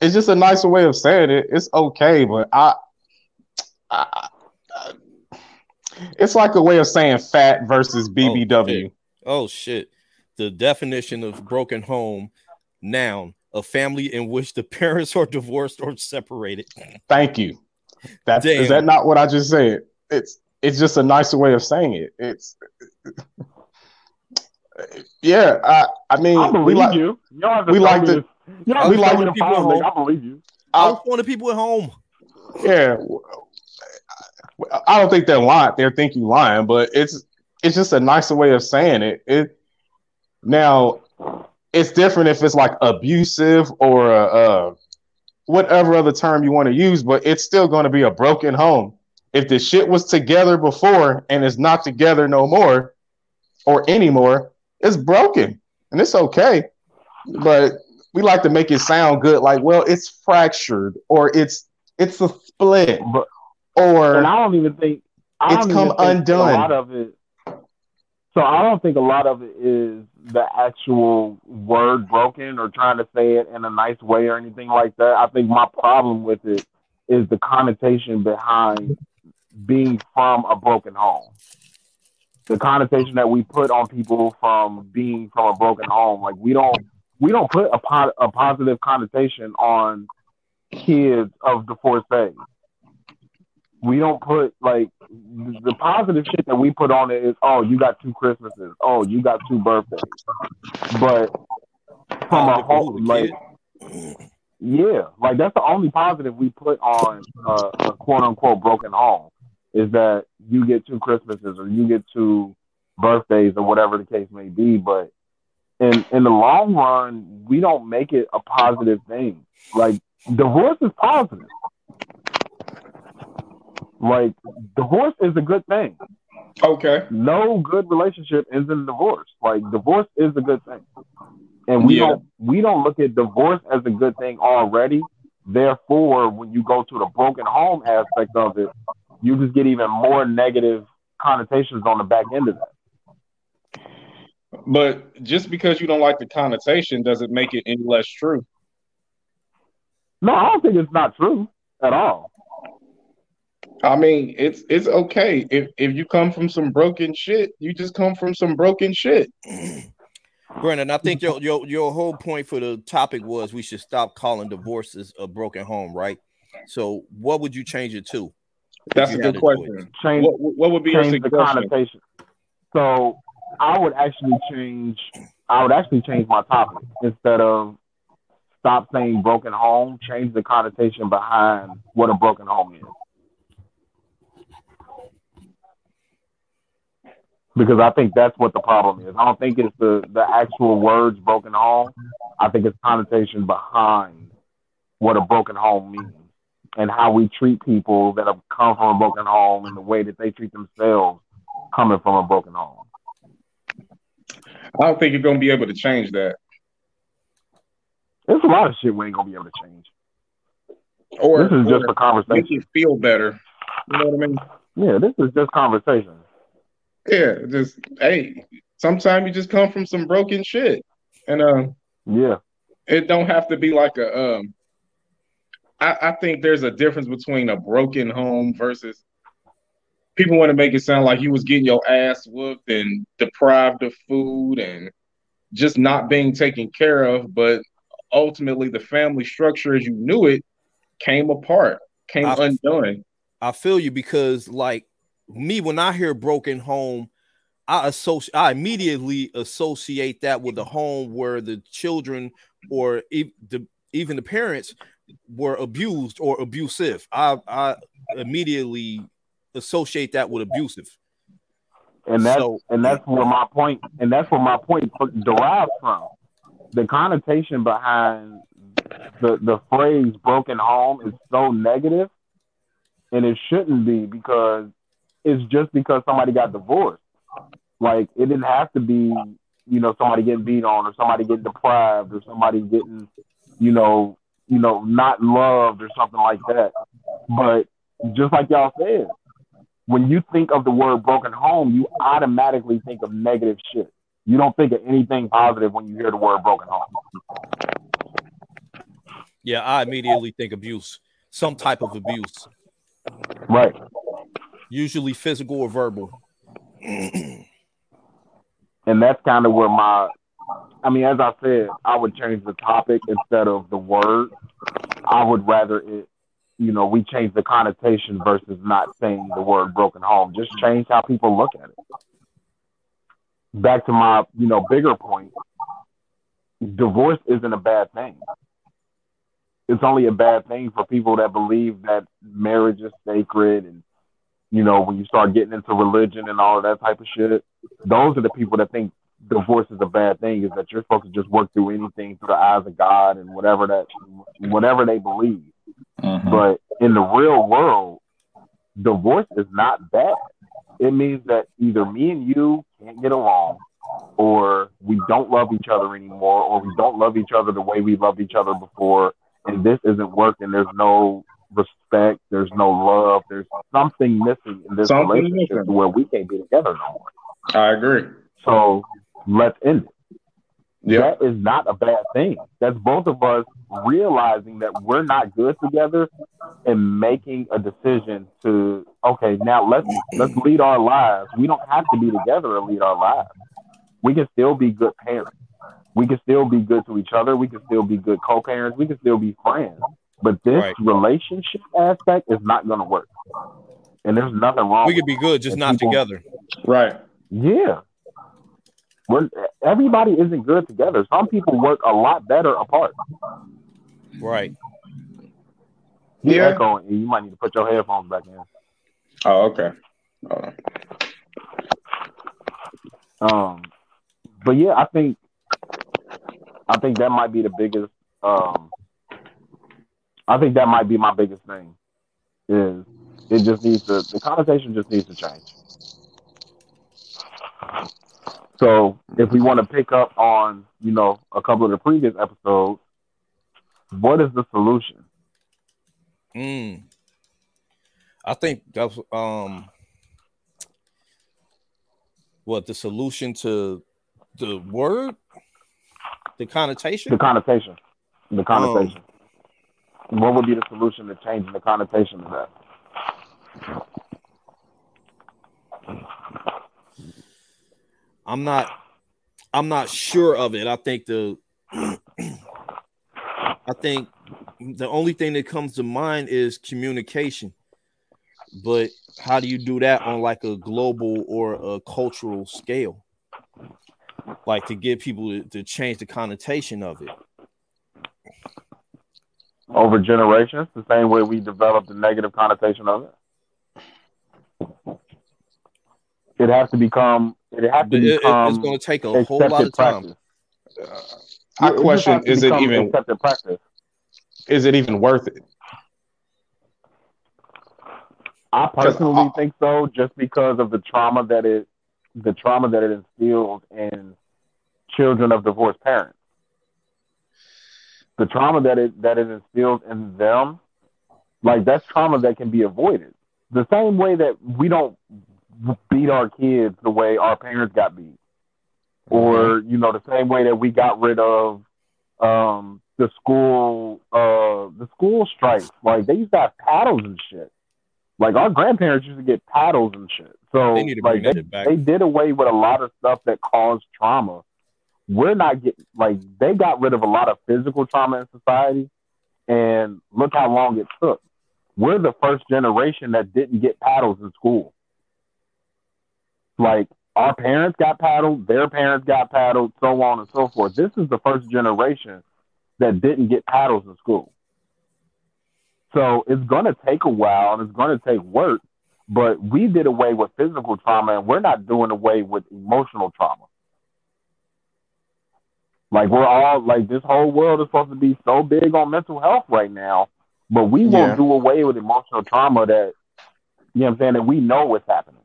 It's just a nicer way of saying it. It's okay, but I, I, I it's like a way of saying fat versus BBW. shit. Oh shit. The definition of broken home, noun, a family in which the [LAUGHS] parents are divorced or separated. Thank you. That's Damn. is that not what I just said? It's it's just a nicer way of saying it. It's yeah. I I mean I we believe like you. You don't have to we like me to- this- You don't we like tell to the people file, home. nigga. I believe you. I I, was one of the people at home. yeah. I don't think they're lying. They think you lying, but it's it's just a nicer way of saying it. It now it's different if it's like abusive or uh, uh whatever other term you want to use, but it's still going to be a broken home. If the shit was together before and it's not together no more or anymore, it's broken and it's okay. But we like to make it sound good, like, well, it's fractured or it's it's a split or and I don't even think I It's come undone. A lot of it. So I don't think a lot of it is the actual word broken or trying to say it in a nice way or anything like that. I think my problem with it is the connotation behind being from a broken home. The connotation that we put on people from being from a broken home, like we don't we don't put a, po- a positive connotation on kids of the fourth divorcees we don't put like the positive shit that we put on it is oh you got two Christmases oh you got two birthdays but from a whole like yeah, like that's the only positive we put on uh, a quote unquote broken home is that you get two Christmases or you get two birthdays or whatever the case may be. But in in the long run, we don't make it a positive thing. Like divorce is positive. Like divorce is a good thing. Okay. No good relationship ends in divorce. Like divorce is a good thing. And we Yeah. don't we don't look at divorce as a good thing already. Therefore, when you go to the broken home aspect of it, you just get even more negative connotations on the back end of that. But just because you don't like the connotation doesn't make it any less true. No, I don't think it's not true at all. I mean, it's it's okay if if you come from some broken shit, you just come from some broken shit. [CLEARS THROAT] Brandon, I think your, your your whole point for the topic was we should stop calling divorces a broken home, right? So, what would you change it to? That's a good question. Change What what would be your change the suggestion? connotation. So I would actually change. I would actually change my topic instead of stop saying broken home. Change the connotation behind what a broken home is. Because I think that's what the problem is. I don't think it's the, the actual words broken home. I think it's connotation behind what a broken home means and how we treat people that have come from a broken home and the way that they treat themselves coming from a broken home. I don't think you're gonna be able to change that. There's a lot of shit we ain't gonna be able to change. Or, this is just or a conversation. make you feel better. You know what I mean? Yeah, this is just conversation. Yeah, just hey, sometimes you just come from some broken shit. And uh Yeah. it don't have to be like a um I, I think there's a difference between a broken home versus people want to make it sound like you was getting your ass whooped and deprived of food and just not being taken care of, but ultimately the family structure as you knew it came apart, came I- undone. I feel you because, like me, when I hear broken home, I associate, I immediately associate that with a home where the children or e- the, even the parents were abused or abusive. I, I immediately associate that with abusive. And that's So- and that's where my point and that's where my point derives from. The connotation behind the the phrase broken home is so negative and it shouldn't be because it's just because somebody got divorced. Like it didn't have to be, you know, somebody getting beat on or somebody getting deprived or somebody getting, you know, you know, not loved or something like that. But just like y'all said, when you think of the word broken home, you automatically think of negative shit. You don't think of anything positive when you hear the word broken home. Yeah, I immediately think abuse, some type of abuse, Right. Usually physical or verbal. [CLEARS THROAT] And that's kind of where my, I mean, as I said, I would change the topic instead of the word. I would rather it, you know, we change the connotation versus not saying the word broken home. Just change how people look at it. Back to my, you know, bigger point. Divorce isn't a bad thing. It's only a bad thing for people that believe that marriage is sacred and you know, when you start getting into religion and all of that type of shit, those are the people that think divorce is a bad thing, is that you're supposed to just work through anything through the eyes of God and whatever that whatever they believe. Mhm. But in the real world, divorce is not bad. It means that either me and you can't get along, or we don't love each other anymore, or we don't love each other the way we loved each other before, and this isn't working. There's no respect, there's no love, there's something missing in this Something relationship missing. where we can't be together no more. I agree. So let's end it. Yeah. That is not a bad thing. That's both of us realizing that we're not good together and making a decision to okay, now let's let's lead our lives. We don't have to be together to lead our lives. We can still be good parents. We can still be good to each other. We can still be good co-parents. We can still be friends. But this Right. relationship aspect is not going to work. And there's nothing wrong. We could be good, just not people- together. Right. yeah. we're everybody isn't good together. Some people work a lot better apart. Right. You Yeah. echoing. You might need to put your headphones back in. Oh, okay. Hold. Um, but yeah, I think I think that might be the biggest. Um, I think that might be my biggest thing. Is it just needs to the conversation just needs to change. So if we want to pick up on you know a couple of the previous episodes, what is the solution? Mm. I think that's um what the solution to the word, the connotation. The connotation. The connotation. What would be the solution to changing the connotation of that? I'm not I'm not sure of it. I think the I think the only thing that comes to mind is communication. But how do you do that on like a global or a cultural scale? Like to get people to, to change the connotation of it. Over generations, the same way we developed the negative connotation of it. It has to become. It has to But it- it- become it's going to take a whole lot of time. practice. Uh, I question: Is it even accepted practice? is it even worth it? I personally I- think so, just because of the trauma that it, the trauma that it instills in children of divorced parents. The trauma that it that it instills in them, like that's trauma that can be avoided. The same way that we don't beat our kids the way our parents got beat, or you know the same way that we got rid of um, the school uh, the school strikes. Like they used to have paddles and shit. Like our grandparents used to get paddles and shit. So They like they, they did away with a lot of stuff that caused trauma. We're not getting like they got rid of a lot of physical trauma in society, and look how long it took. We're the first generation that didn't get paddles in school. Like our parents got paddled, their parents got paddled, so on and so forth. This is the first generation that didn't get paddles in school. So it's going to take a while and it's going to take work, but we did away with physical trauma and we're not doing away with emotional trauma. Like we're all like this whole world is supposed to be so big on mental health right now, but we Yeah. won't do away with emotional trauma that you know what I'm saying that we know what's happening.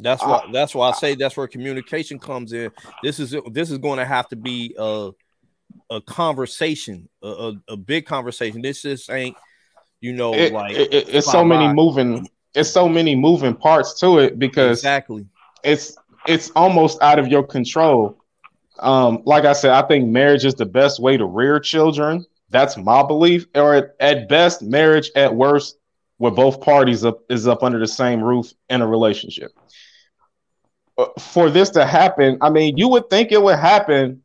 That's uh, why that's why I say that's where communication comes in. This is this is going to have to be a a conversation, a, a, a big conversation. This just ain't you know It- like it- it- it's so many by. moving. It's so many moving parts to it because exactly. it's it's almost out of your control. Um, like I said, I think marriage is the best way to rear children. That's my belief. Or at, at best, marriage. At worst, where both parties up is up under the same roof in a relationship. Uh, For this to happen, I mean, you would think it would happen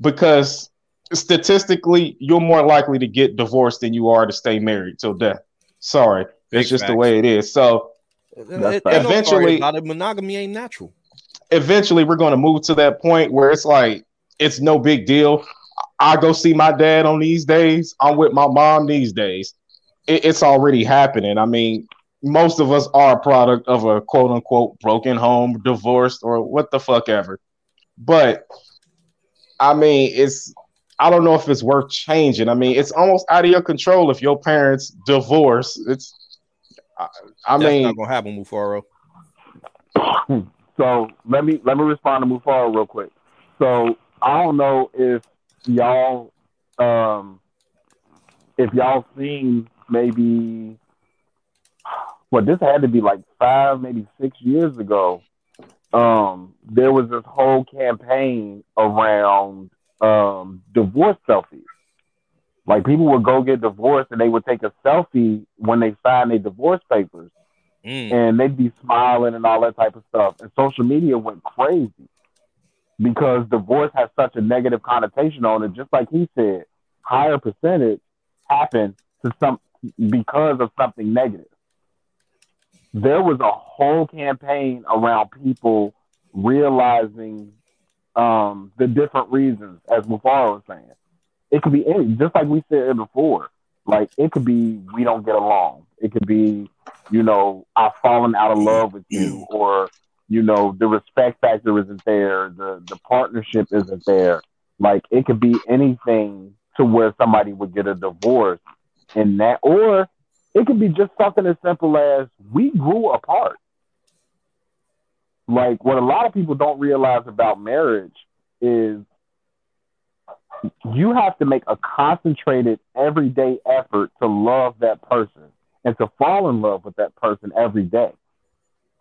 because statistically, you're more likely to get divorced than you are to stay married till death. Sorry, Big it's just the way it is. So It- it- fact. ain't no sorry Eventually- about monogamy ain't natural. Eventually we're going to move to that point where it's like it's no big deal. I go see my dad on these days. I'm with my mom these days. It, it's already happening. I mean, most of us are a product of a quote unquote broken home, divorced, or what the fuck ever. But I mean, it's I don't know if it's worth changing. I mean, it's almost out of your control if your parents divorce. It's I, I That's mean, not gonna happen, Mufaro. [CLEARS THROAT] So let me let me respond to Mufaro real quick. So I don't know if y'all um if y'all seen maybe well this had to be like five, maybe six years ago. Um there was this whole campaign around um divorce selfies. Like people would go get divorced and they would take a selfie when they signed their divorce papers Mm. and they'd be smiling and all that type of stuff. And social media went crazy because divorce has such a negative connotation on it. Just like he said, higher percentage happen to some because of something negative. There was a whole campaign around people realizing um, the different reasons, as Mufaro was saying. It could be any, just like we said before. Like it could be we don't get along. It could be, you know, I've fallen out of love with you, or you know, the respect factor isn't there, the the partnership isn't there. Like it could be anything to where somebody would get a divorce in that, or it could be just something as simple as we grew apart. Like what a lot of people don't realize about marriage is you have to make a concentrated everyday effort to love that person and to fall in love with that person every day.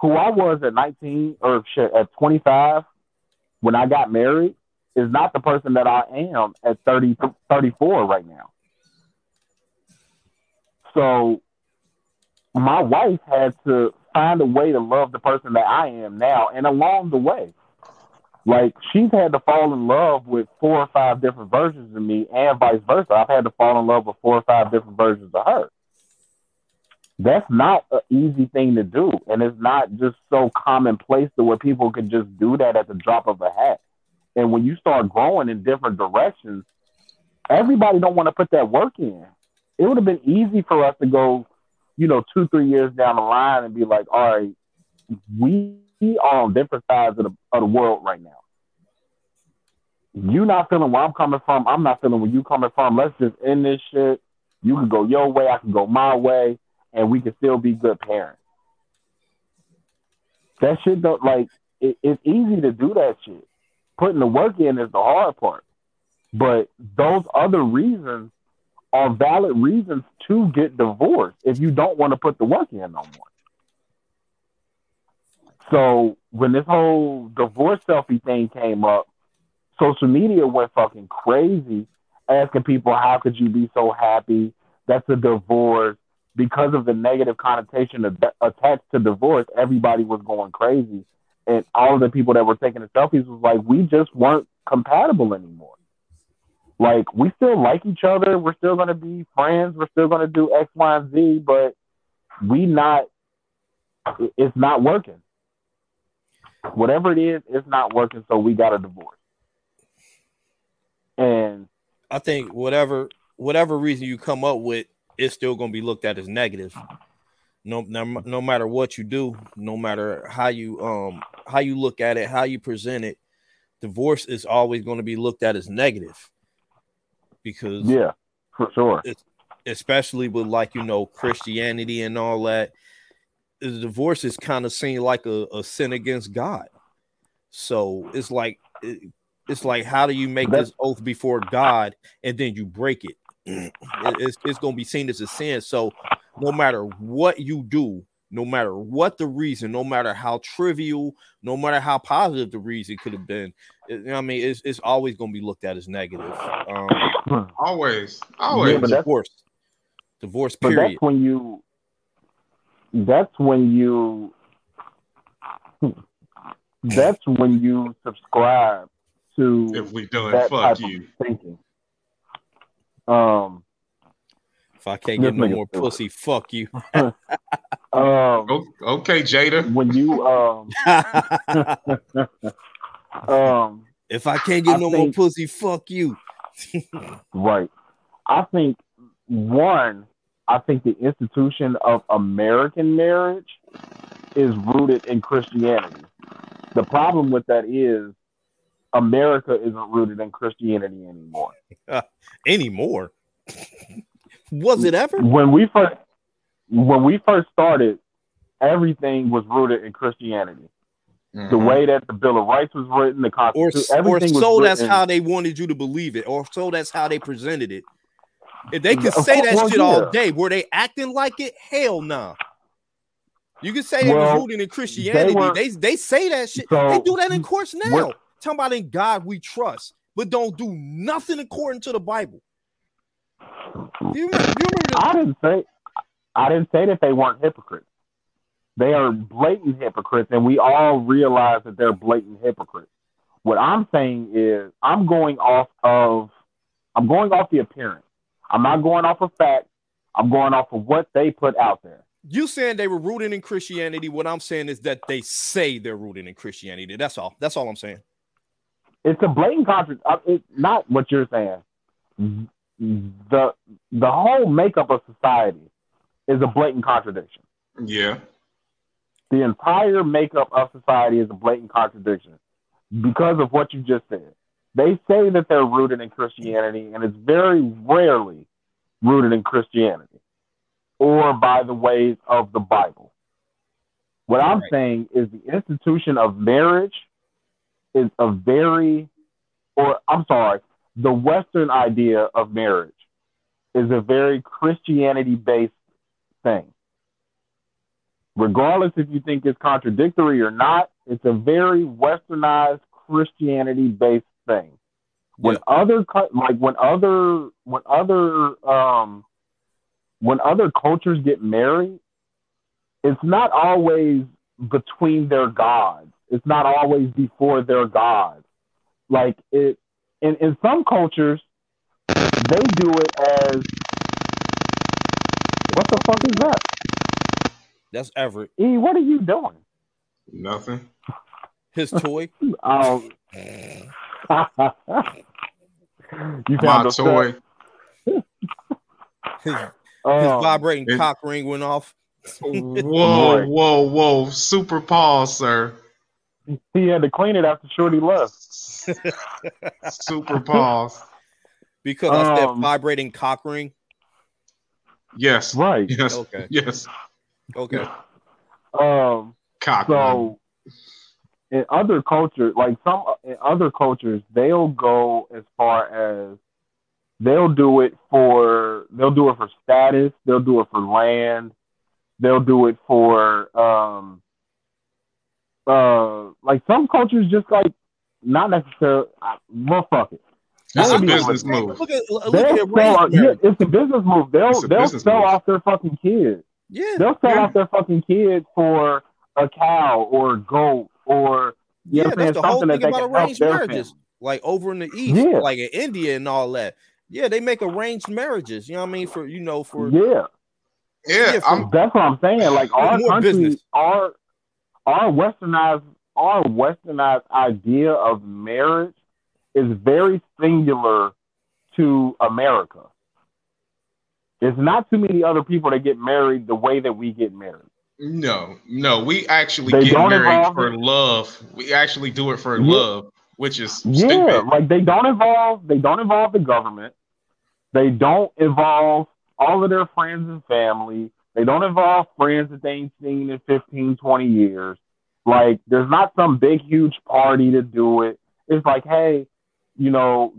Who I was at 19 or at 25 when I got married is not the person that I am at 30, 34 right now. So my wife had to find a way to love the person that I am now. And along the way, like she's had to fall in love with four or five different versions of me, and vice versa. I've had to fall in love with four or five different versions of her. That's not an easy thing to do, and it's not just so commonplace to where people can just do that at the drop of a hat. And when you start growing in different directions, everybody don't want to put that work in. It would have been easy for us to go, you know, two, three years down the line and be like, all right, we are on um, different sides of the, of the world right now. You not feeling where I'm coming from. I'm not feeling where you coming from. Let's just end this shit. You can go your way. I can go my way, and we can still be good parents. That shit don't like. It, it's easy to do that shit. Putting the work in is the hard part. But those other reasons are valid reasons to get divorced if you don't want to put the work in no more. So when this whole divorce selfie thing came up, social media went fucking crazy, asking people how could you be so happy? That's a divorce. Because of the negative connotation attached to divorce, everybody was going crazy, and all of the people that were taking the selfies was like, we just weren't compatible anymore. Like we still like each other, we're still gonna be friends, we're still gonna do X, Y, and Z, but we not. It's not working whatever it is, it's not working, so we got a divorce. And I think whatever whatever reason you come up with, it's still going to be looked at as negative. No, no, no matter what you do, no matter how you um how you look at it, how you present it, divorce is always going to be looked at as negative. Because yeah, for sure. Especially with like you know Christianity and all that, the divorce is kind of seen like a, a, sin against God. So it's like it, it's like how do you make That's, this oath before God and then you break it? [CLEARS THROAT] it it's it's going to be seen as a sin. So no matter what you do, no matter what the reason, no matter how trivial, no matter how positive the reason could have been, it, you know I mean, it's, it's always going to be looked at as negative. Um, always, [CLEARS THROAT] always. Yeah, divorce, divorce. Period. But that's when you that's when you that's when you subscribe to if we do it, fuck you. Thinking. Um, if I can't get no more pussy, fuck you. [LAUGHS] um, okay, Jada. When you um, [LAUGHS] um, if I can't get I no think, more pussy, fuck you. [LAUGHS] right. I think one I think the institution of American marriage is rooted in Christianity. The problem with that is America isn't rooted in Christianity anymore. Uh, [LAUGHS] anymore? [LAUGHS] was it ever? When we first when we first started, everything was rooted in Christianity. Mm-hmm. The way that the Bill of Rights was written, the Constitution, or, or so that's how they wanted you to believe it, or so that's how they presented it. If they can say that well, shit yeah. all day, were they acting like it? Hell no. Nah. You can say well, they were rooting in Christianity. They, were, they, they say that shit. So, they do that in courts now. Talking about in God we trust, but don't do nothing according to the Bible. Do you, do you I didn't say I didn't say that they weren't hypocrites. They are blatant hypocrites, and we all realize that they're blatant hypocrites. What I'm saying is I'm going off of I'm going off the appearance. I'm not going off of facts. I'm going off of what they put out there. You saying they were rooted in Christianity. What I'm saying is that they say they're rooted in Christianity. That's all. That's all I'm saying. It's a blatant contradiction. It's not what you're saying. The the whole makeup of society is a blatant contradiction. Yeah. The entire makeup of society is a blatant contradiction because of what you just said. They say that they're rooted in Christianity, and it's very rarely rooted in Christianity or by the ways of the Bible. What I'm Right. saying is the institution of marriage is a very, or I'm sorry, the Western idea of marriage is a very Christianity based thing. Regardless if you think it's contradictory or not, it's a very westernized Christianity based thing. When other like when other when other um when other cultures get married, it's not always between their gods. It's not always before their gods. Like it in, in some cultures they do it as what the fuck is that? That's Everett. E, what are you doing? Nothing. His toy. [LAUGHS] Um, [LAUGHS] [LAUGHS] you My found a toy. His, [LAUGHS] his Um, vibrating it- cock ring went off. Whoa, whoa, whoa. Super pause, sir. he had to clean it after Shorty left. [LAUGHS] Super pause. Because I said Um, vibrating cock ring. Yes. Right. Yes. Okay. Yes. Okay. Um, Cock. so in other cultures, like some in other cultures, they'll go as far as they'll do it for they'll do it for status, they'll do it for land, they'll do it for um uh like some cultures just like not necessarily uh, well fuck it. It's a business move. Look at look They'll at sell, yeah, it's a business move. They'll they'll business sell move. off their fucking kids. Yeah. They'll sell Yeah. off their fucking kids for a cow or a goat or you Yeah, know that's the whole something that thing they about arranged marriages. family. Like over in the east, Yeah. like in India and all that. Yeah, they make arranged marriages. You know what I mean? For you know, for Yeah, Yeah, Yeah, I'm that's what I'm saying. Like our More country, business. our our westernized our westernized idea of marriage is very singular to America. There's not too many other people that get married the way that we get married. No, no. We actually They get married for it. love. We actually do it for Yeah. love, which is Yeah, stupid. like they don't involve they don't involve the government. They don't involve all of their friends and family. They don't involve friends that they ain't seen in 15, 20 years. Like there's not some big huge party to do it. It's like, hey, you know,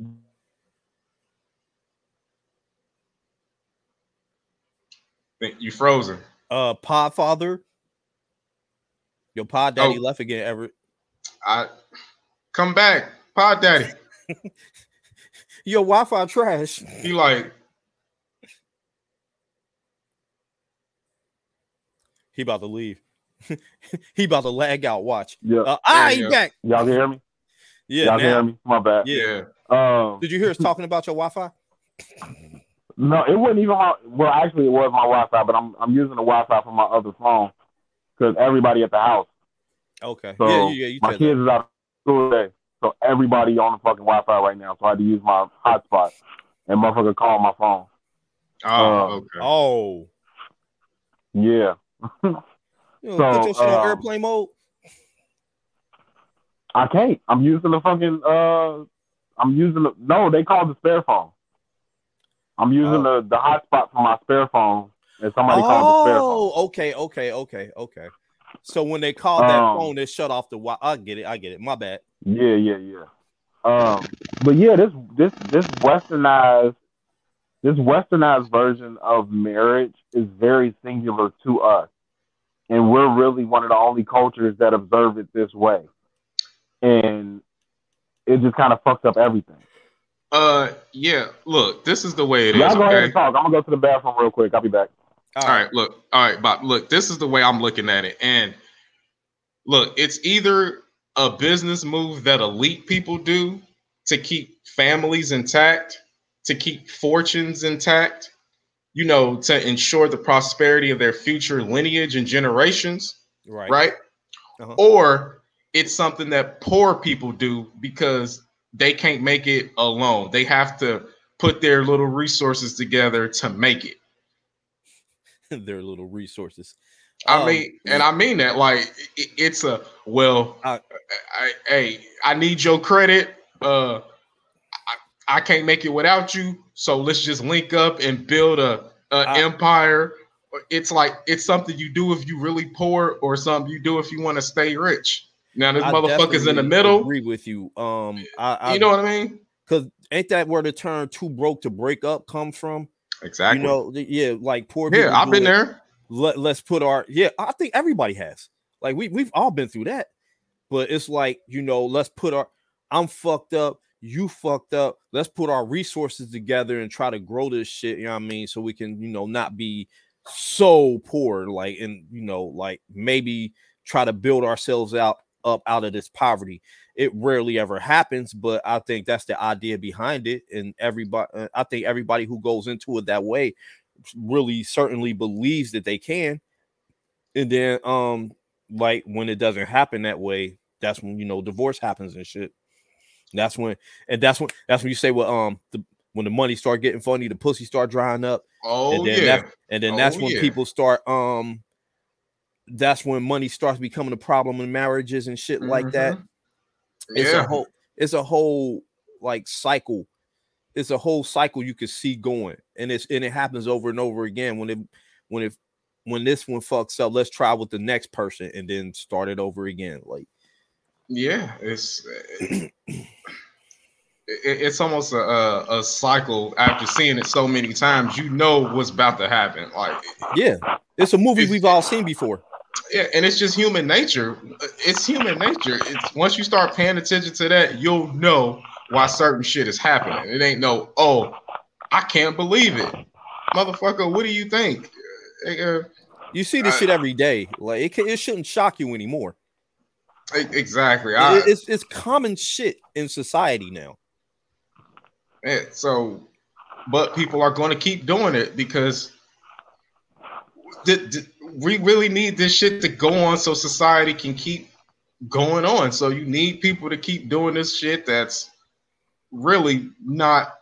You frozen. Uh Podfather. Your pod daddy Oh. left again, Everett. I come back, Pod Daddy. [LAUGHS] Your Wi-Fi trash. He like He about to leave. [LAUGHS] he about to lag out. Watch. yeah, Uh, ah, he yeah. back. y'all can hear me. Yeah. y'all can hear me. My bad. Yeah. yeah. Um, Did you hear us [LAUGHS] talking about your Wi-Fi? No, it wasn't even. my- Well, actually, it was my Wi-Fi, but I'm I'm using the Wi-Fi from my other phone because everybody at the house. Okay. So yeah, yeah, you my kids that. is out of school today, so everybody on the fucking Wi-Fi right now. So I had to use my hotspot, and motherfucker called my phone. Oh, Uh, okay. Oh. Yeah, [LAUGHS] You know, So, put your shit on um, airplane mode. I can't. I'm using the fucking. Uh, I'm using the. No, they called the spare phone. I'm using the the hotspot from my spare phone, and somebody called the spare phone. Oh, okay, okay, okay, okay. So when they called that Um, phone, they shut off the Wi. I get it. I get it. My bad. Yeah, yeah, yeah. Um, but yeah, this this this westernized this westernized version of marriage is very singular to us, and we're really one of the only cultures that observe it this way, and it just kind of fucks up everything. Uh, yeah. Look, this is the way it Y'all is. go ahead and talk. I'm gonna go to the bathroom real quick. I'll be back. All right, look. All right, Bob. Look, this is the way I'm looking at it. And look, it's either a business move that elite people do to keep families intact, to keep fortunes intact. you know, to ensure the prosperity of their future lineage and generations, Right. right? Uh-huh. Or it's something that poor people do because they can't make it alone. They have to put their little resources together to make it. [LAUGHS] Their little resources. I Um, mean, and I mean that like it- it's a well. I- I, hey, I need your credit. Uh, I, I can't make it without you. So let's just link up and build a, a I- empire. It's like it's something you do if you really poor, or something you do if you want to stay rich. Now this I motherfucker's in the middle. Agree with you. Um, I, I You know what I mean? because ain't that where the term "too broke to break up" comes from? Exactly. You know, yeah, like poor people. yeah, I've been it. there. Let, let's put our yeah. I think everybody has. Like we we've all been through that. But it's like you know, let's put our. I'm fucked up. You fucked up. Let's put our resources together and try to grow this shit. You know what I mean? So we can you know not be so poor. Like and you know like maybe try to build ourselves out up out of this poverty. It rarely ever happens, but I think that's the idea behind it. And everybody, uh, I think everybody who goes into it that way really certainly believes that they can. And then, um, like when it doesn't happen that way, that's when you know divorce happens and shit. That's when, and that's when that's when you say, well, um, the when the money start getting funny, the pussy start drying up, Oh and then yeah. that, and then Oh, that's when yeah. people start, um, that's when money starts becoming a problem in marriages and shit like that Mhm. it's yeah. a whole it's a whole like cycle it's a whole cycle you can see going and it's and it happens over and over again when it when it when this one fucks up let's try with the next person and then start it over again like Yeah, it's [CLEARS THROAT] it, it's almost a, a a cycle. After seeing it so many times, you know what's about to happen. Like, yeah it's a movie It's- we've all seen before yeah, and it's just human nature. It's human nature. It's once you start paying attention to that, you'll know why certain shit is happening. It ain't no, oh, I can't believe it, motherfucker. What do you think? Uh, you see this I- shit every day like it, it shouldn't shock you anymore exactly. I, it's it's common shit in society now Yeah, so, but people are going to keep doing it because th- th- we really need this shit to go on so society can keep going on. So you need people to keep doing this shit that's really not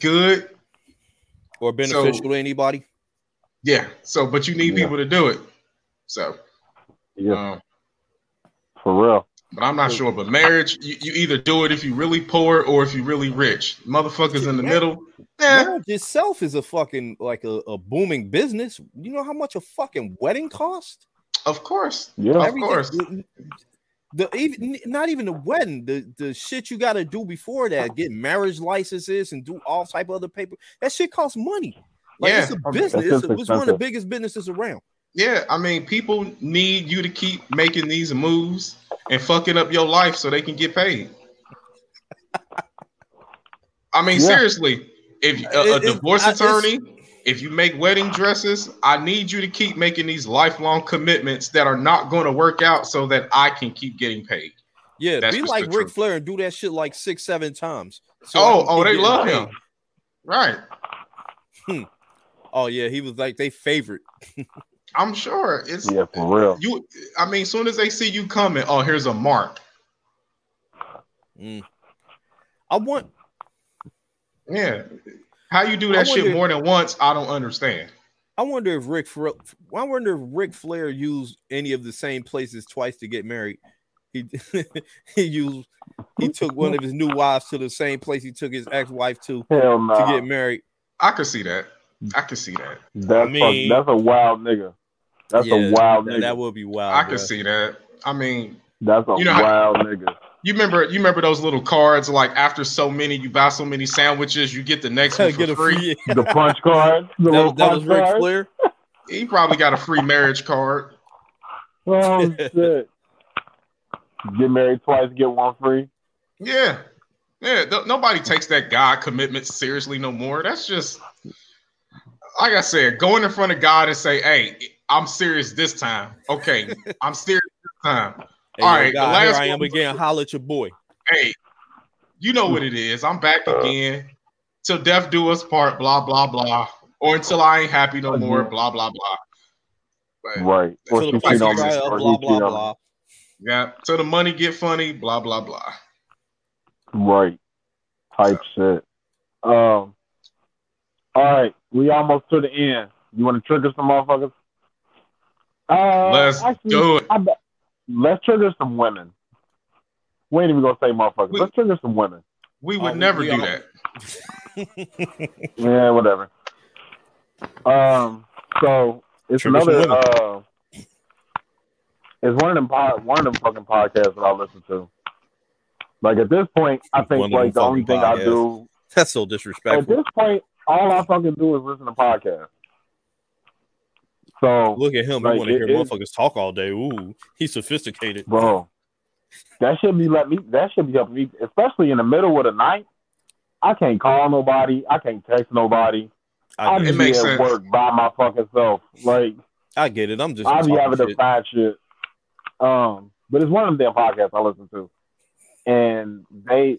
good. or beneficial to anybody Yeah. So, but you need Yeah. people to do it. So, Yeah, um, for real. But I'm not sure. But marriage, you, you either do it if you really poor or if you really rich. Motherfuckers in the middle. Eh, marriage itself is a fucking like a, a booming business you know how much a fucking wedding cost of course. Yeah. Of Everything- course. The, the even not even the wedding, the the shit you got to do before that, get marriage licenses and do all type of other paper. That shit costs money. Like it's a business. It's, a- it's one of the biggest businesses around. Yeah, I mean, people need you to keep making these moves and fucking up your life so they can get paid. I mean, Yeah. seriously, if a, a It- it- divorce I- attorney, if you make wedding dresses, I need you to keep making these lifelong commitments that are not going to work out so that I can keep getting paid. Yeah, That's be like Ric. Flair and do that shit like six, seven times. So oh, oh, they love paid. him, right? Hmm. Oh yeah, he was like they favorite. [LAUGHS] I'm sure it's Yeah, for real. you. I mean, as soon as they see you coming, oh, here's a mark. Mm. I want Yeah. How you do I that shit more than once, I don't understand. I wonder if Ric Flair, I wonder if Ric Flair used any of the same places twice to get married. He [LAUGHS] he used he took one of his new wives to the same place he took his ex-wife to Hell to get married. I could see that. I could see that. That's, I mean- fuck, that's a wild nigga. That's Yeah, a wild that, nigga. that would be wild. I could see that. I mean, that's a you know how- wild nigga. you remember you remember those little cards like after so many you buy so many sandwiches, you get the next one [LAUGHS] for get a free. free. [LAUGHS] The punch card. The that, little was- that was punch Ric card. Flair. [LAUGHS] He probably got a free marriage card. Oh shit. Get married twice, get one free. Yeah. Yeah, th- nobody takes that God commitment seriously no more. That's just like I said, going in front of God and say, "Hey, I'm serious this time." Okay, [LAUGHS] I'm serious this time. Hey, All yo, the God, here last I am one- again. Holla at your boy. hey, you know what it is. I'm back again. Till death do us part, blah, blah, blah. or until I ain't happy no more. Blah blah blah. But, Right. Or Till the price cheat on is me, right up, blah blah cheat on me. blah. Yeah, till the money get funny. Blah blah blah. Right. Type shit. Um. All right, we almost to the end. You want to trigger some motherfuckers? Uh, Let's actually, do it. I let's trigger some women. We ain't even gonna say motherfuckers. We- let's trigger some women. We Oh, would we- never we do all- that. [LAUGHS] Yeah, whatever. Um. So it's Trigger another. Uh, it's one of them. Pod, one of them fucking podcasts that I listen to. Like at this point, I think of like the only fucking thing I do That's so disrespectful. at this point, all I fucking do is listen to podcasts. So, Look at him. Like, I want to hear is- motherfuckers talk all day. Ooh, he's sophisticated. bro, that should be let me. That should be helping me, especially in the middle of the night. I can't call nobody. I can't text nobody. I I'll get, It just be at sense. work by my fucking self. Like I get it. I'm just. I'll be talking having to shit. find shit. Um, but it's one of them podcasts I listen to, and they,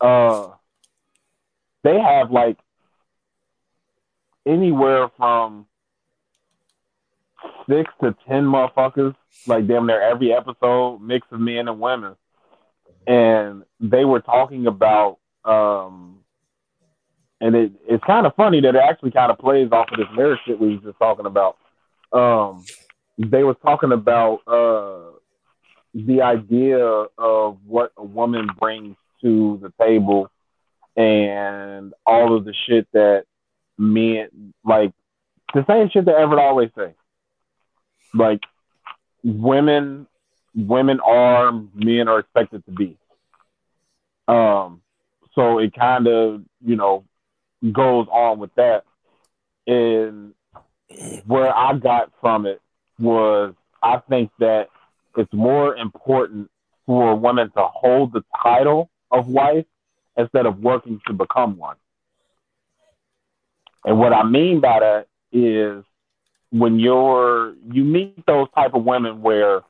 uh, they have like anywhere from six to ten motherfuckers, like damn near every episode, mix of men and women, and they were talking about, um, and it, it's kind of funny that it actually kind of plays off of this marriage shit we was just talking about. Um, they was talking about uh, the idea of what a woman brings to the table and all of the shit that men like the same shit that Everett always say. Like women women are men are expected to be. Um so it kind of, you know, goes on with that. And where I got from it was I think that it's more important for women to hold the title of wife instead of working to become one. And what I mean by that is when you're you meet those type of women where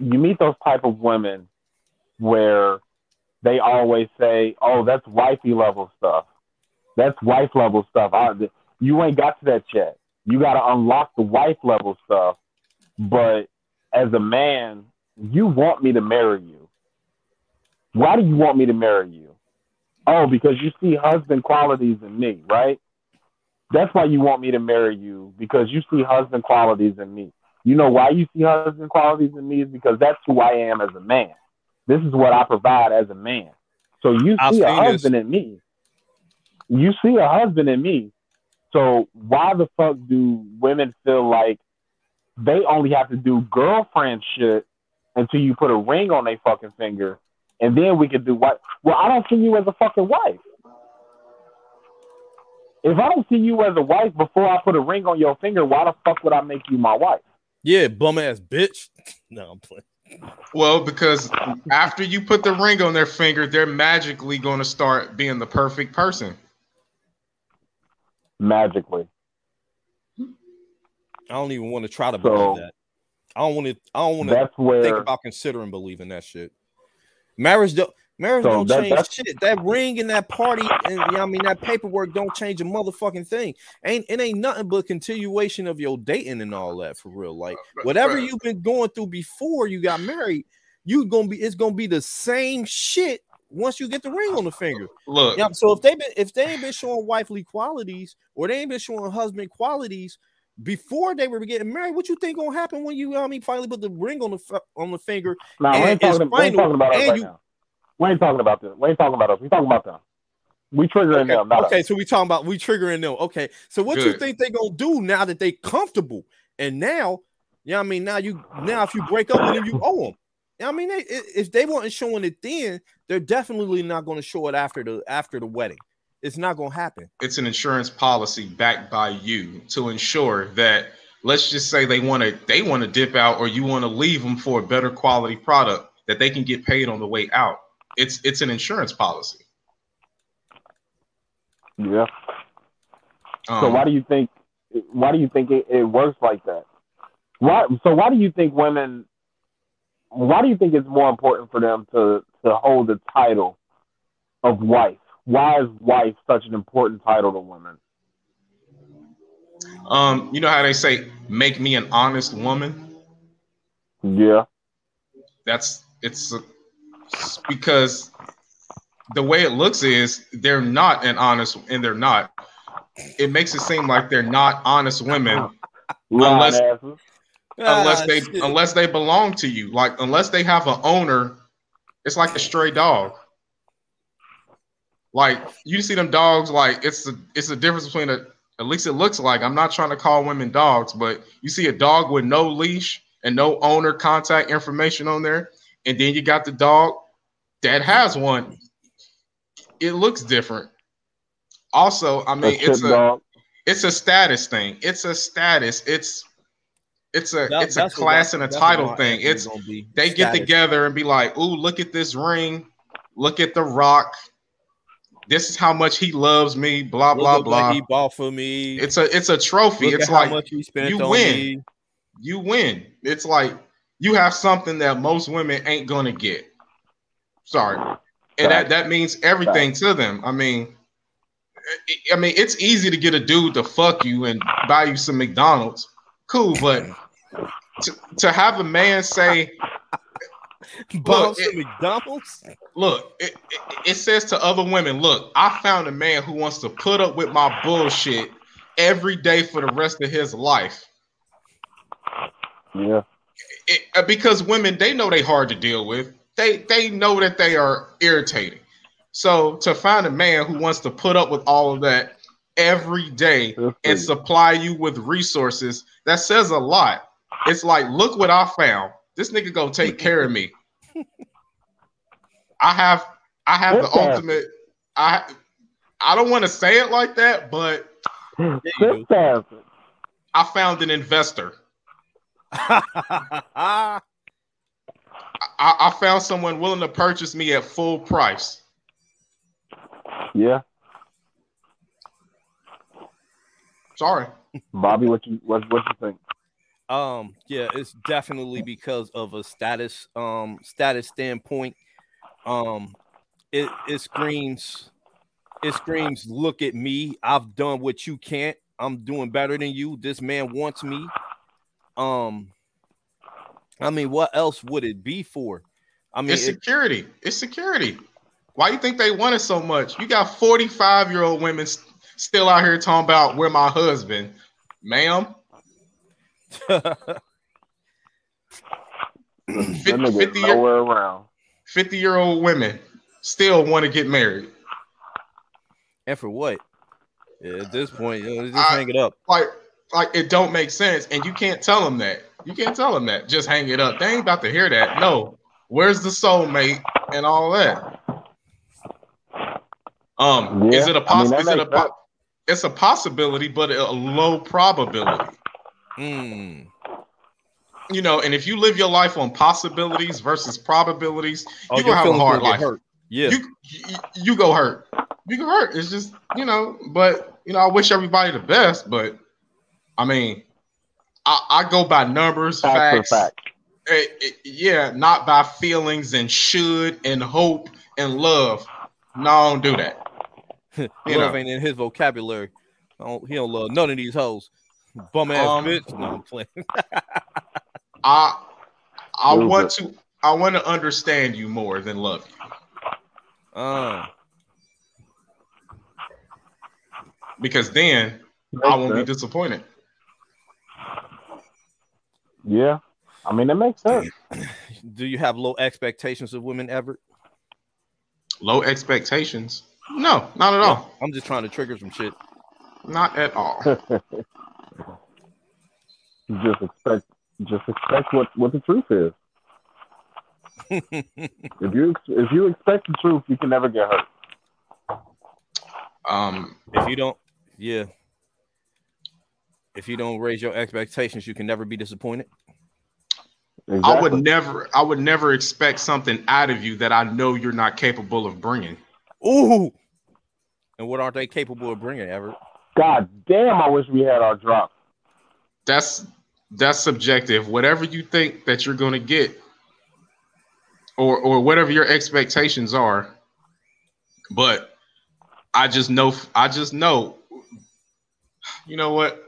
you meet those type of women where they always say, "Oh, that's wifey level stuff. That's wife level stuff." I, you ain't got to that yet. You got to unlock the wife level stuff. But as a man, you want me to marry you. Why do you want me to marry you? Oh, because you see husband qualities in me, right? That's why you want me to marry you because you see husband qualities in me. You know why you see husband qualities in me is because that's who I am as a man. This is what I provide as a man. So you I've see a seen this. husband in me. You see a husband in me. So why the fuck do women feel like they only have to do girlfriend shit until you put a ring on their fucking finger, and then we can do what? Well, I don't see you as a fucking wife. If I don't see you as a wife before I put a ring on your finger, why the fuck would I make you my wife? Yeah, bum ass bitch. [LAUGHS] No, I'm playing. Well, because after you put the ring on their finger, they're magically going to start being the perfect person. Magically. I don't even want to try to So- believe that. I don't want to. I don't want to That's where think about considering believing that shit. Marriage don't marriage So don't that- change shit. That ring and that party and you know, I mean that paperwork don't change a motherfucking thing. Ain't it ain't nothing but continuation of your dating and all that for real. Like whatever you've been going through before you got married, you gonna be it's gonna be the same shit once you get the ring on the finger. Look, Yeah. So if they been if they ain't been showing wifely qualities or they ain't been showing husband qualities before they were getting married, what you think gonna happen when you I mean finally put the ring on the on the finger? Nah, and ain't talking, final, about and right you- now. We ain't talking about this. We ain't talking about us. We talking about them. We triggering Okay, them. Not okay, us. so we talking about we triggering them. Okay, so what you think they gonna do now that they comfortable? And now, yeah, I mean, now you now if you break up with them, you owe them. I mean, they, if they weren't showing it then, they're definitely not going to show it after the after the wedding. It's not going to happen. it's an insurance policy backed by you to ensure that let's just say they want to they want to dip out or you want to leave them for a better quality product that they can get paid on the way out. It's it's an insurance policy. Yeah. Um, So why do you think? Why do you think it, it works like that? Why? So why do you think women? Why do you think it's more important for them to to hold the title of wife? Why is wife such an important title to women? Um, you know how they say, "Make me an honest woman." Yeah. That's it's, it's because the way it looks is they're not an honest, and they're not. It makes it seem like they're not honest women Unless- unless Ah, they unless they belong to you. Like unless they have an owner, it's like a stray dog. Like you see them dogs, like it's a it's a difference between a at least it looks like I'm not trying to call women dogs, but you see a dog with no leash and no owner contact information on there, and then you got the dog that has one. It looks different. Also, I mean, tip it's a dog. it's a status thing. It's a status. It's it's a That- it's a that's what class and a title thing. It's gonna be. they get together and be like, "Ooh, look at this ring. Look at the rock. This is how much he loves me." Blah Look blah what blah. He bought for me. It's a it's a trophy. Look it's at how like much he spent you on win. me. you win. It's like you have something that most women ain't gonna get. Sorry, and that that means everything to them. I mean, I- I mean, it's easy to get a dude to fuck you and buy you some McDonald's. Cool, but to, to have a man say, [LAUGHS] Bought it- some McDonald's. look, it, it, it says to other women, look, I found a man who wants to put up with my bullshit every day for the rest of his life. Yeah. It, uh, because women, they know they hard to deal with. They they know that they are irritating. So to find a man who wants to put up with all of that every day and supply you with resources, that says a lot. It's like, look what I found. This nigga gonna take care of me. [LAUGHS] I have I have the That's ultimate. I I don't want to say it like that, but you This do. bastard. I found an investor. [LAUGHS] I, I found someone willing to purchase me at full price. Yeah. Sorry. Bobby, what you what what you think? Um, yeah, it's definitely because of a status um status standpoint. Um, it it screams, it screams, look at me, I've done what you can't, I'm doing better than you. This man wants me. Um, I mean, what else would it be for? I mean, It's it- security. It's security. Why you think they want it so much? You got 45 year old women s- still out here talking about where my husband, ma'am. [LAUGHS] 50, 50 year, nowhere around. 50 year old women still want to get married. and for what? Yeah, at this point, you know, just I- hang it up. Like, like it don't make sense, and you can't tell them that. You can't tell them that. Just hang it up. They ain't about to hear that. No. Where's the soulmate and all that? Um, Yeah, is it a I mean, poss- that is it a po- it's a possibility, but a low probability. Mm. You know, and if you live your life on possibilities versus probabilities, Oh, you your gonna have a hard life. hurt. Yeah. You, you you go hurt. You go hurt. It's just you know, but you know, I wish everybody the best, but I mean, I, I go by numbers, Fact facts. for fact. Eh, eh, yeah, not by feelings and should and hope and love. No, I don't do that. [LAUGHS] You Love know. ain't in his vocabulary. I don't, he don't love none of these hoes. Bum ass Um, bitch. No, I'm playing. [LAUGHS] I I Move want it. to I want to understand you more than love you Uh, because then I won't be disappointed. Yeah. I mean, it makes sense. [CLEARS THROAT] do you have low expectations of women ever? Low expectations. No, not at all. I'm just trying to trigger some shit. Not at all. [LAUGHS] Just expect just expect what what the truth is. [LAUGHS] If you if you expect the truth, you can never get hurt. Um, if you don't, yeah. If you don't raise your expectations, you can never be disappointed. Exactly. I would never, I would never expect something out of you that I know you're not capable of bringing. Ooh. And what aren't they capable of bringing, ever? God damn! I wish we had our drop. That's that's subjective. Whatever you think that you're going to get, or or whatever your expectations are, but I just know, I just know. You know what?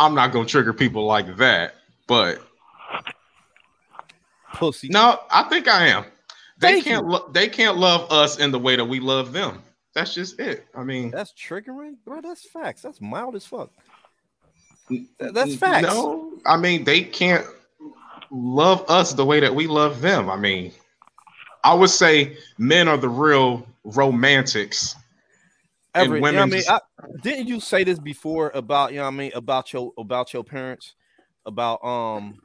I'm not gonna trigger people like that, but Pussy. no, I think I am. They Thank can't. Lo- they can't love us in the way that we love them. That's just it. I mean, That's triggering, bro. That's facts. That's mild as fuck. That's facts. No, I mean they can't love us the way that we love them. I mean, I would say men are the real romantics. and Ever, you know women I mean, I, didn't you say this before about you know what I mean about your about your parents? About um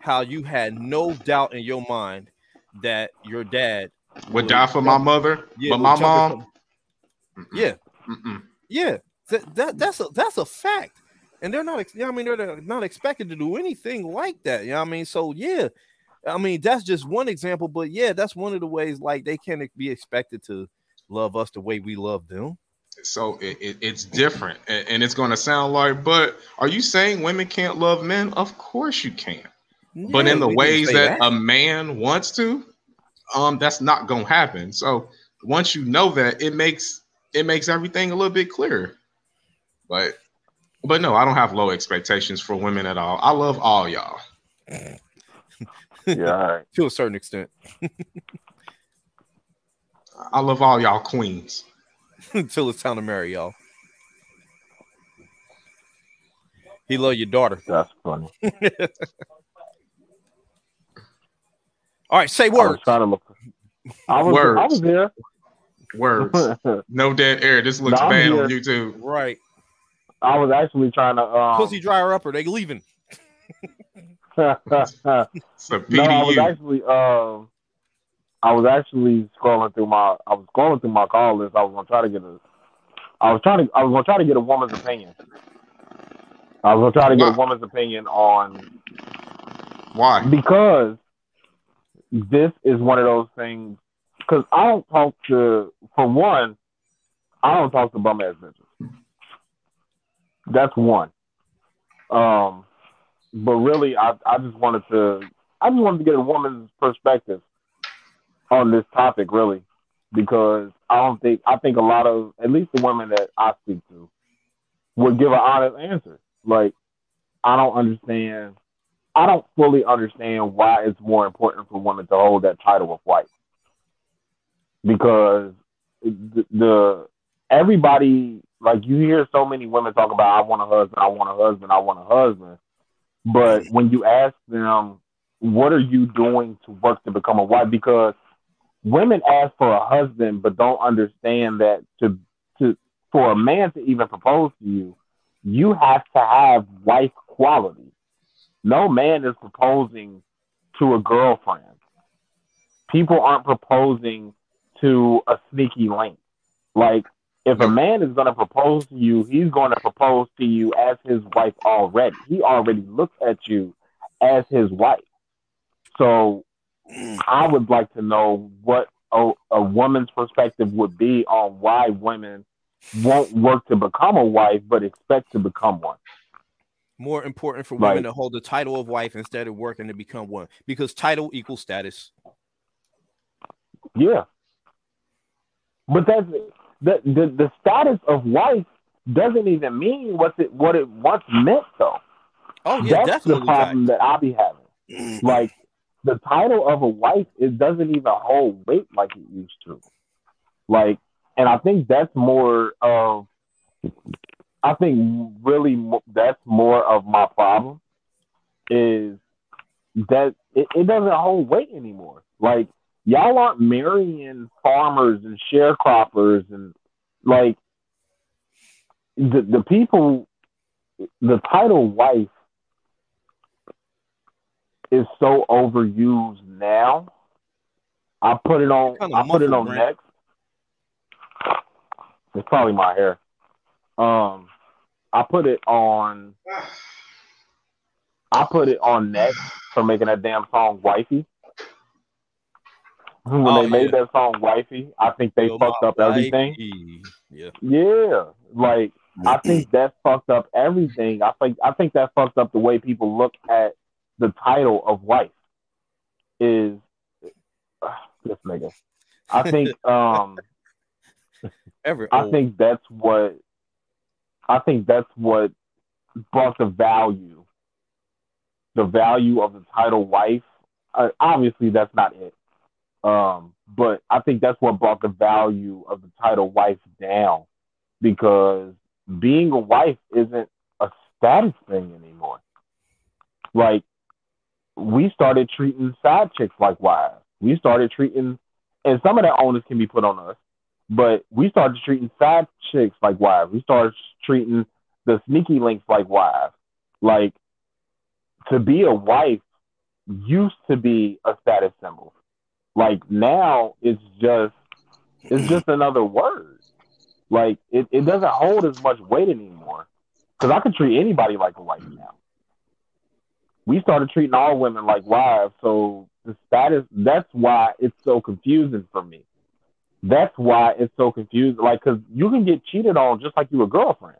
how you had no doubt in your mind that your dad Would die for my mother, yeah, but my mom. front- yeah. Mm-mm. yeah. That, that that's a that's a fact. And they're not you know I mean they're not expected to do anything like that you know what I mean? So yeah. I mean that's just one example but yeah that's one of the ways like they can't be expected to love us the way we love them So it, it, it's different, and, and it's going to sound like. But are you saying women can't love men? Of course you can. but in the ways say that, a man wants to, um, that's not gonna happen. So once you know that, it makes it makes everything a little bit clearer. But but no, I don't have low expectations for women at all. I love all y'all. Yeah, all right. [LAUGHS] to a certain extent [LAUGHS] I love all y'all queens. [LAUGHS] until it's time to marry y'all. He love your daughter. That's funny. [LAUGHS] All right, say I was words. look. I was, I Words. was there. Words. [LAUGHS] no dead air. This looks No, bad on. YouTube. Right. I was actually trying to. Um, Pussy dryer upper. They leaving. no, It's a I was actually. Um, I was actually scrolling through my. I was scrolling through my call list. I was gonna try to get a. I was trying to. I was gonna try to get a woman's opinion. I was gonna try to get a woman's opinion on Why? because this is one of those things. Because I don't talk to, for one, I don't talk to bum ass bitches. That's one. Um, but really, I I just wanted to, I just wanted to get a woman's perspective on this topic, really, because I don't think I think a lot of at least the women that I speak to would give an honest answer. Like, I don't understand I don't fully understand why it's more important for women to hold that title of wife. Because the, the everybody like you hear so many women talk about I want a husband, I want a husband, I want a husband. But when you ask them what are you doing to work to become a wife because women ask for a husband but don't understand that to to for a man to even propose to you, you have to have wife quality no man is proposing to a girlfriend. People aren't proposing to a sneaky link. Like, if a man is going to propose to you, he's going to propose to you as his wife already. He already looks at you as his wife. So, I would like to know what a, a woman's perspective would be on why women won't work to become a wife but expect to become one. More important for women Right. to hold the title of wife instead of working to become one because title equals status. Yeah. But that's the the, the status of wife doesn't even mean what it what it once meant though. Oh yeah, that's definitely. the problem that I be having. [CLEARS THROAT] Like the title of a wife, it doesn't even hold weight like it used to. Like, and I think that's more of. I think really that's more of my problem is that it, it doesn't hold weight anymore. Like y'all aren't marrying farmers and sharecroppers and like the the people the title wife is so overused now. I put it on Kinda I put it on Brent. next. It's probably my hair. Um I put it on I put it on next for making that damn song wifey. When Oh, they made yeah. that song wifey, I think they Yo, fucked up everything. Yeah. Yeah, like I think [CLEARS THROAT] that fucked up everything. I think I think that fucked up the way people look at the title of wife. Is this nigga? I think [LAUGHS] um Ever I old. think that's what I think that's what brought the value, the value of the title wife. Uh, obviously, that's not it. Um, but I think that's what brought the value of the title wife down because being a wife isn't a status thing anymore. Like we started treating side chicks like wives. We started treating, and some of that onus can be put on us, but we started treating side chicks like wives. We started treating the sneaky links like wives. Like to be a wife used to be a status symbol. Like now it's just it's just another word. Like it, it doesn't hold as much weight anymore. Because I can treat anybody like a wife now. We started treating all women like wives, so the status that's why it's so confusing for me. That's why it's so confusing. Like, cause you can get cheated on just like you a girlfriend.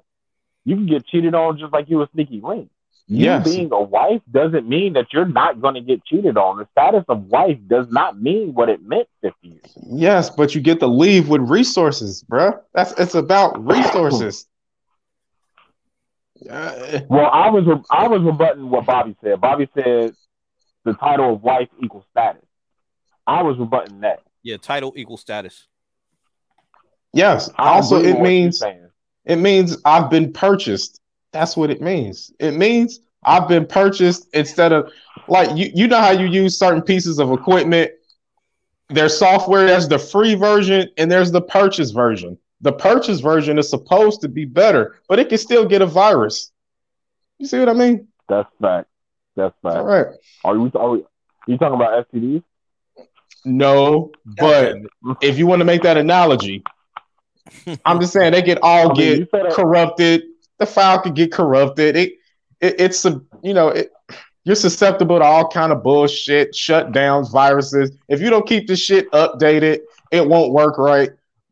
You can get cheated on just like you a sneaky link. You Yes. being a wife doesn't mean that you're not going to get cheated on. The status of wife does not mean what it meant 50 years. Yes, but you get to leave with resources, bruh. That's it's about resources. Uh, Well, I was I was rebutting what Bobby said. Bobby said the title of wife equals status. I was rebutting that. Yeah, title equals status. yes. I Also, it means it means I've been purchased. That's what it means. It means I've been purchased instead of like you. You know how you use certain pieces of equipment. There's software. There's the free version and there's the purchase version. The purchase version is supposed to be better, but it can still get a virus. You see what I mean? That's fact. That's fact. All right. Are we? Are we? You talking about STDs? No, but if you want to make that analogy, I'm just saying they can all I mean, get you corrupted. The file could get corrupted. It, it it's a you know it, you're susceptible to all kind of bullshit, shutdowns, viruses. If you don't keep the shit updated, it won't work right.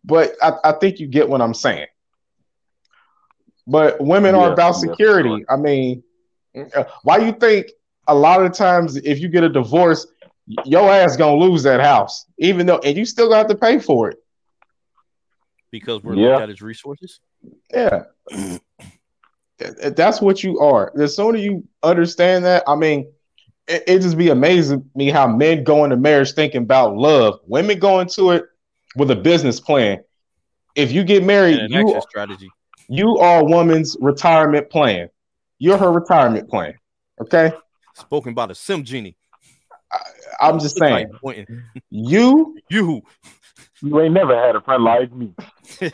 But I, I think you get what I'm saying. But women are Yeah, about yeah, security. sure. I mean, why you think a lot of times if you get a divorce, your ass gonna lose that house, even though, and you still got to pay for it. because we're Yeah. looked at as resources. Yeah. Th- th- That's what you are. The sooner you understand that, I mean, it, it just be amazing me how men go into marriage thinking about love. Women go into it with a business plan. If you get married, an you exit strategy. you are a woman's retirement plan. You're her retirement plan. Okay? Spoken by the Sim Genie. I'm just saying, you You. You ain't never had a friend like me.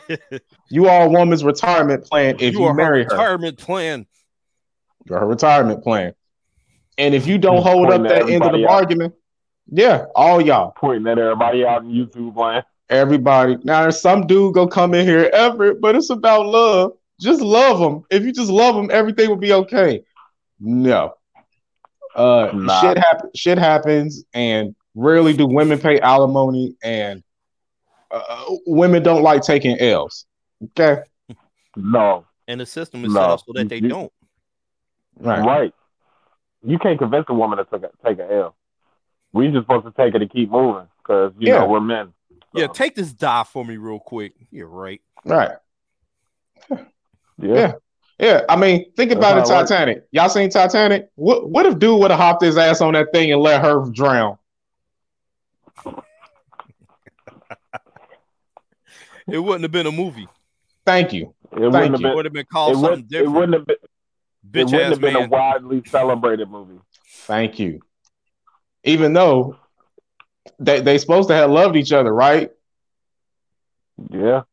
[LAUGHS] you are a woman's retirement plan if you you, are marry her. retirement plan. You're her retirement plan. And if you don't Just hold up that end of the everybody out. argument, yeah, all y'all. Pointing at everybody out on YouTube, man. Everybody. Now, there's some dude go come in here, ever, but it's about love. Just love them. If you just love them, everything will be okay. No. Uh, Nah. shit happen. Shit happens, and rarely do women pay alimony, and uh, women don't like taking L's. Okay, No, And the system is No. set up so that they You- don't. right. right. You can't convince a woman to take a, take a L. We just supposed to take it and keep moving because you Yeah. know we're men. Yeah, take this dive for me real quick. You're right. Right. yeah. Yeah. Yeah, I mean, think That's about it, how it works. Titanic. Y'all seen Titanic? What what if dude would have hopped his ass on that thing and let her drown? It wouldn't have been a movie. Thank you. It wouldn't have you. It been. would have been It, called something would, it wouldn't have been. It wouldn't have been a widely celebrated movie. Thank you. Even though they they supposed to have loved each other, right? Yeah.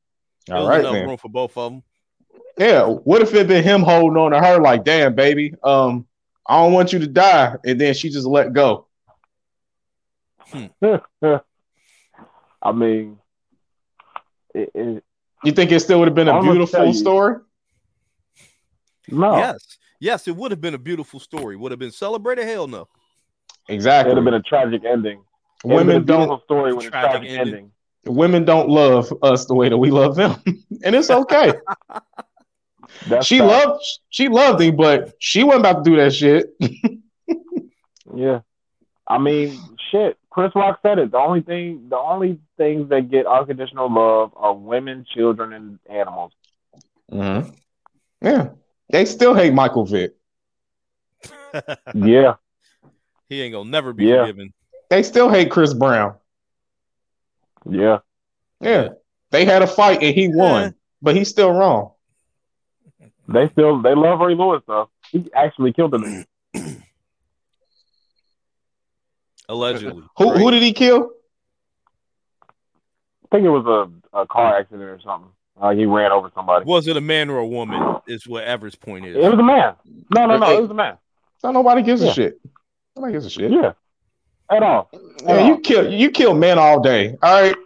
There All was right enough then. room for both of them. Yeah. What if it been him holding on to her like, damn, baby, um, I don't want you to die, and then she just let go. [LAUGHS] I mean, it, it, You think it still would have been a I'm gonna beautiful story? no. Yes. Yes, it would have been a beautiful story. Would have been celebrated? Hell no. Exactly. It'd have been a tragic ending. It'd have been a women don't story with a Tragic tragic ending. ending. women don't love us the way that we love them, [LAUGHS] and it's okay. [LAUGHS] That's she fact. loved she loved him, but she wasn't about to do that shit. [LAUGHS] Yeah. I mean, shit. Chris Rock said it. The only thing, the only things that get unconditional love are women, children, and animals. Mm-hmm. Yeah, They still hate Michael Vick. Yeah, he ain't gonna never be Yeah. forgiven. They still hate Chris Brown. yeah. Yeah. They had a fight and he won, Yeah. but he's still wrong. They still they love Ray Lewis though. He actually killed him. [CLEARS THROAT] Allegedly. Who right? who did he kill? I think it was a, a car accident or something. Uh, he ran over somebody. Was it a man or a woman? Is what Everett's point is. It was a man. No, no, no. It was a man. So nobody gives Yeah. a shit. Nobody gives a shit. Yeah. At all. Yeah, you kill you kill men all day. All right.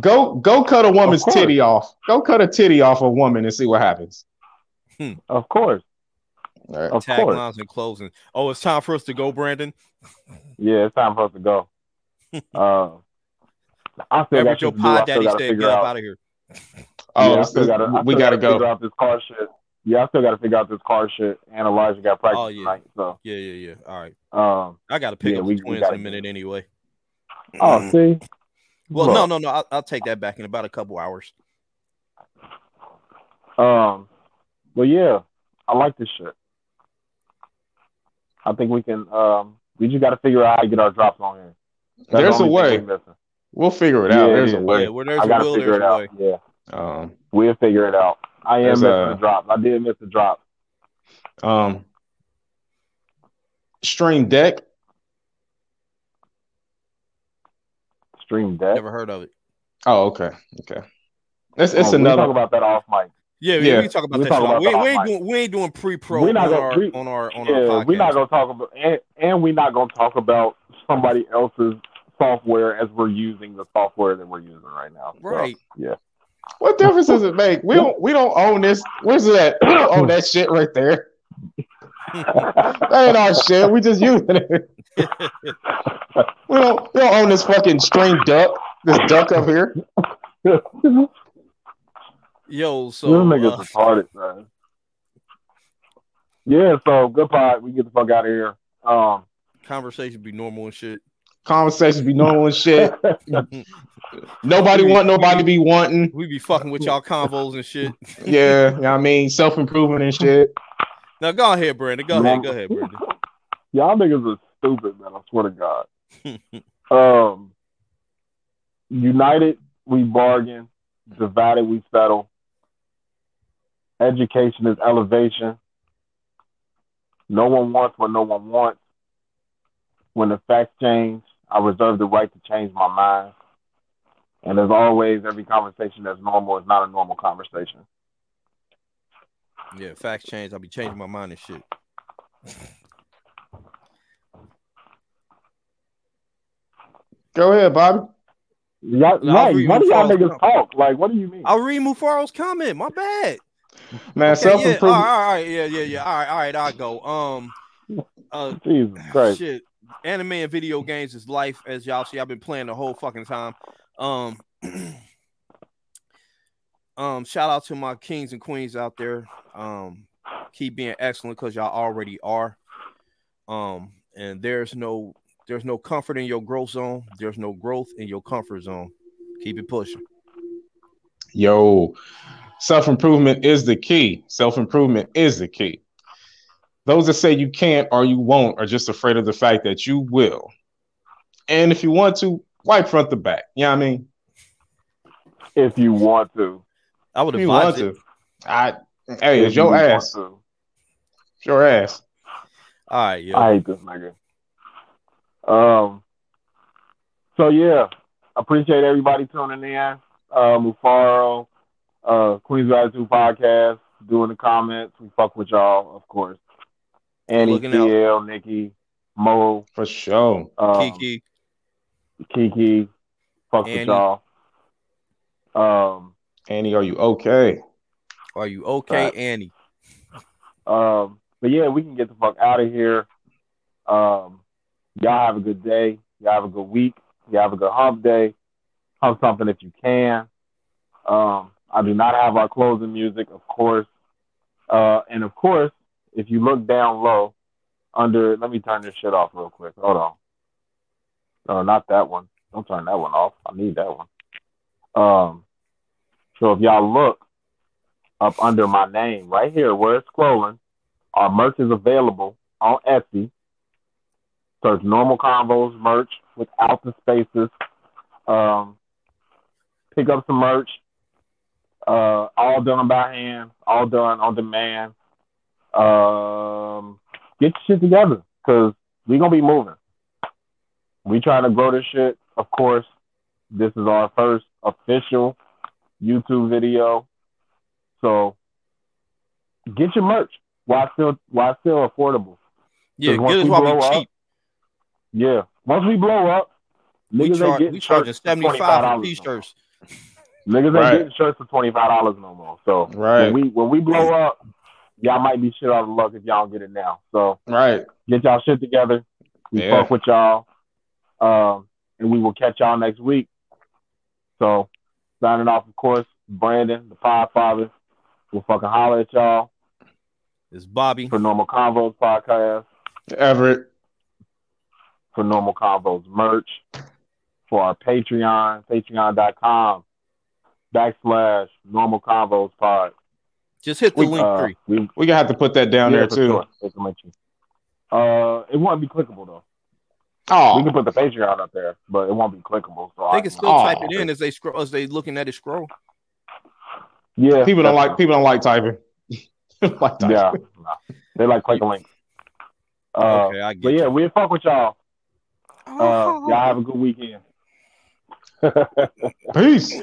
Go go cut a woman's course. titty off. Go cut a titty off a woman and see what happens. Of course. All right. Of course. Taglines and closing. Oh, it's time for us to go, Brandon. Yeah, it's time for us to go. [LAUGHS] Uh, I still Everett, got your shit do. Pod daddy got to said, get up out. out of here. Oh, yeah, I it's still the- gotta, we gotta Figure go. out this car shit. Yeah, I still got to figure out this car shit. And Elijah got practice Oh, yeah. tonight, so Yeah, yeah, yeah. All right. um. I got to pick Yeah, up we- the we twins in gotta a do minute anyway. Oh, see. Well, Bro. no, no, no. I'll, I'll take that back in about a couple hours. Um. But yeah, I like this shit. I think we can. Um. We just got to figure out how to get our drops on here. That's the There's a way. we missing. We'll figure it out. Yeah, There's yeah, a way. Yeah, where there's I a got to will, figure there's it a out. way. Yeah, Um, we'll figure it out. I am There's missing a- the drop. I did miss the drop. um, stream deck. Stream deck. Never heard of it. Oh, okay, okay. It's it's Oh, we another. talk about that off mic. Yeah, Yeah. we can talk about We that. talk about we, that we ain't doing we ain't doing pre-pro We're not gonna- our, we- on our on yeah, our podcast. we're not gonna talk about, and, and we're not gonna talk about somebody else's software as we're using the software that we're using right now. So, right. yeah. What difference does it make? We don't we don't own this. Where's that? We don't own that shit right there. That ain't our shit. We just using it. We don't we don't own this fucking stream duck. This duck up here. Yo, This so nigga's uh, retarded, man. Yeah, so good pod. We get the fuck out of here. Um, conversation be normal and shit. Conversations be normal and shit. [LAUGHS] Nobody want nobody to be wanting. We be fucking with y'all convos and shit. Yeah, you know what I mean? Self improvement and shit. Now go ahead, Brandon. Go ahead. Go ahead, Brandon. y'all niggas are stupid, man. I swear to God. [LAUGHS] Um, united, we bargain. Divided, we settle. Education is elevation. No one wants what no one wants. When the facts change, I reserve the right to change my mind. And as always, every conversation that's normal is not a normal conversation. Yeah, facts change. I'll be changing my mind and shit. [LAUGHS] Go ahead, Bobby. Y'all, No, right, read none of y'all niggas talk. Like, what do you mean? I'll read Mufaro's comment. My bad. Man, Okay, self yeah, all improvement. right, all right, yeah, yeah, yeah. All right, all right, I'll go. Um, uh, [LAUGHS] Jesus Christ. shit. Anime and video games is life, as y'all see. I've been playing the whole fucking time. Um, [CLEARS THROAT] um, shout out to my kings and queens out there. Um, keep being excellent because y'all already are. Um, and there's no there's no comfort in your growth zone. There's no growth in your comfort zone. Keep it pushing. Yo, self improvement is the key. Self improvement is the key. Those that say you can't or you won't are just afraid of the fact that you will. And if you want to, wipe front to back. You know what I mean? If you want to. I would If you want it. to. I hey, If it's your you ass. It's your ass. All right, yeah. I hate this nigga. Um. So yeah, appreciate everybody tuning in. Uh, Mufaro, uh, Queens Attitude Podcast, doing the comments. We fuck with y'all, of course. Annie, Looking out. CL, Nikki, Mo, For sure. um, Kiki. Kiki, fuck Annie. with y'all. Um, Annie, are you okay? Are you okay, Right. Annie? Um, but yeah, we can get the fuck out of here. Um, y'all have a good day. Y'all have a good week. Y'all have a good hump day. Hump something if you can. Um, I do not have our closing music, of course. Uh, and of course, if you look down low under, let me turn this shit off real quick. Hold on. No, not that one. Don't turn that one off. I need that one. Um, so if y'all look up under my name right here where it's scrolling, Our merch is available on Etsy. Search normal convos merch without the spaces. Um, pick up some merch. Uh, all done by hand, all done on demand. Um, get your shit together because we gonna be moving. We trying to grow this shit. Of course, this is our first official YouTube video, so get your merch while still while still affordable. Yeah, once get us we while blow we up, cheap. Yeah, once we blow up, We, niggas char- ain't getting we charging shirts for seventy five for $25 t-shirts. Niggas ain't Right. getting shirts for twenty five dollars no more. So Right. when we when we blow up, y'all might be shit out of luck if y'all don't get it now. So Right. get y'all shit together. We Yeah. fuck with y'all. Um, and we will catch y'all next week. So signing off, of course, Brandon, the Podfather. We'll fucking holler at y'all It's Bobby. for Normal Convos podcast, Everett. for Normal Convos merch, for our Patreon, patreon.com backslash Normal Convos pod. Just hit the We, link Uh, tree. we, We gonna have to put that down yeah, there too. sure. Uh, it won't be clickable though. Oh, We Oh, can put the Patreon up there, but it won't be clickable. So They I can still Aw. type it in as they scroll as they looking at it scroll. Yeah, people don't like people don't like typing. [LAUGHS] like typing. Yeah, nah. they like clicking links. Uh, okay, I get but yeah, you. we fuck with y'all. Uh, y'all have a good weekend. [LAUGHS] Peace.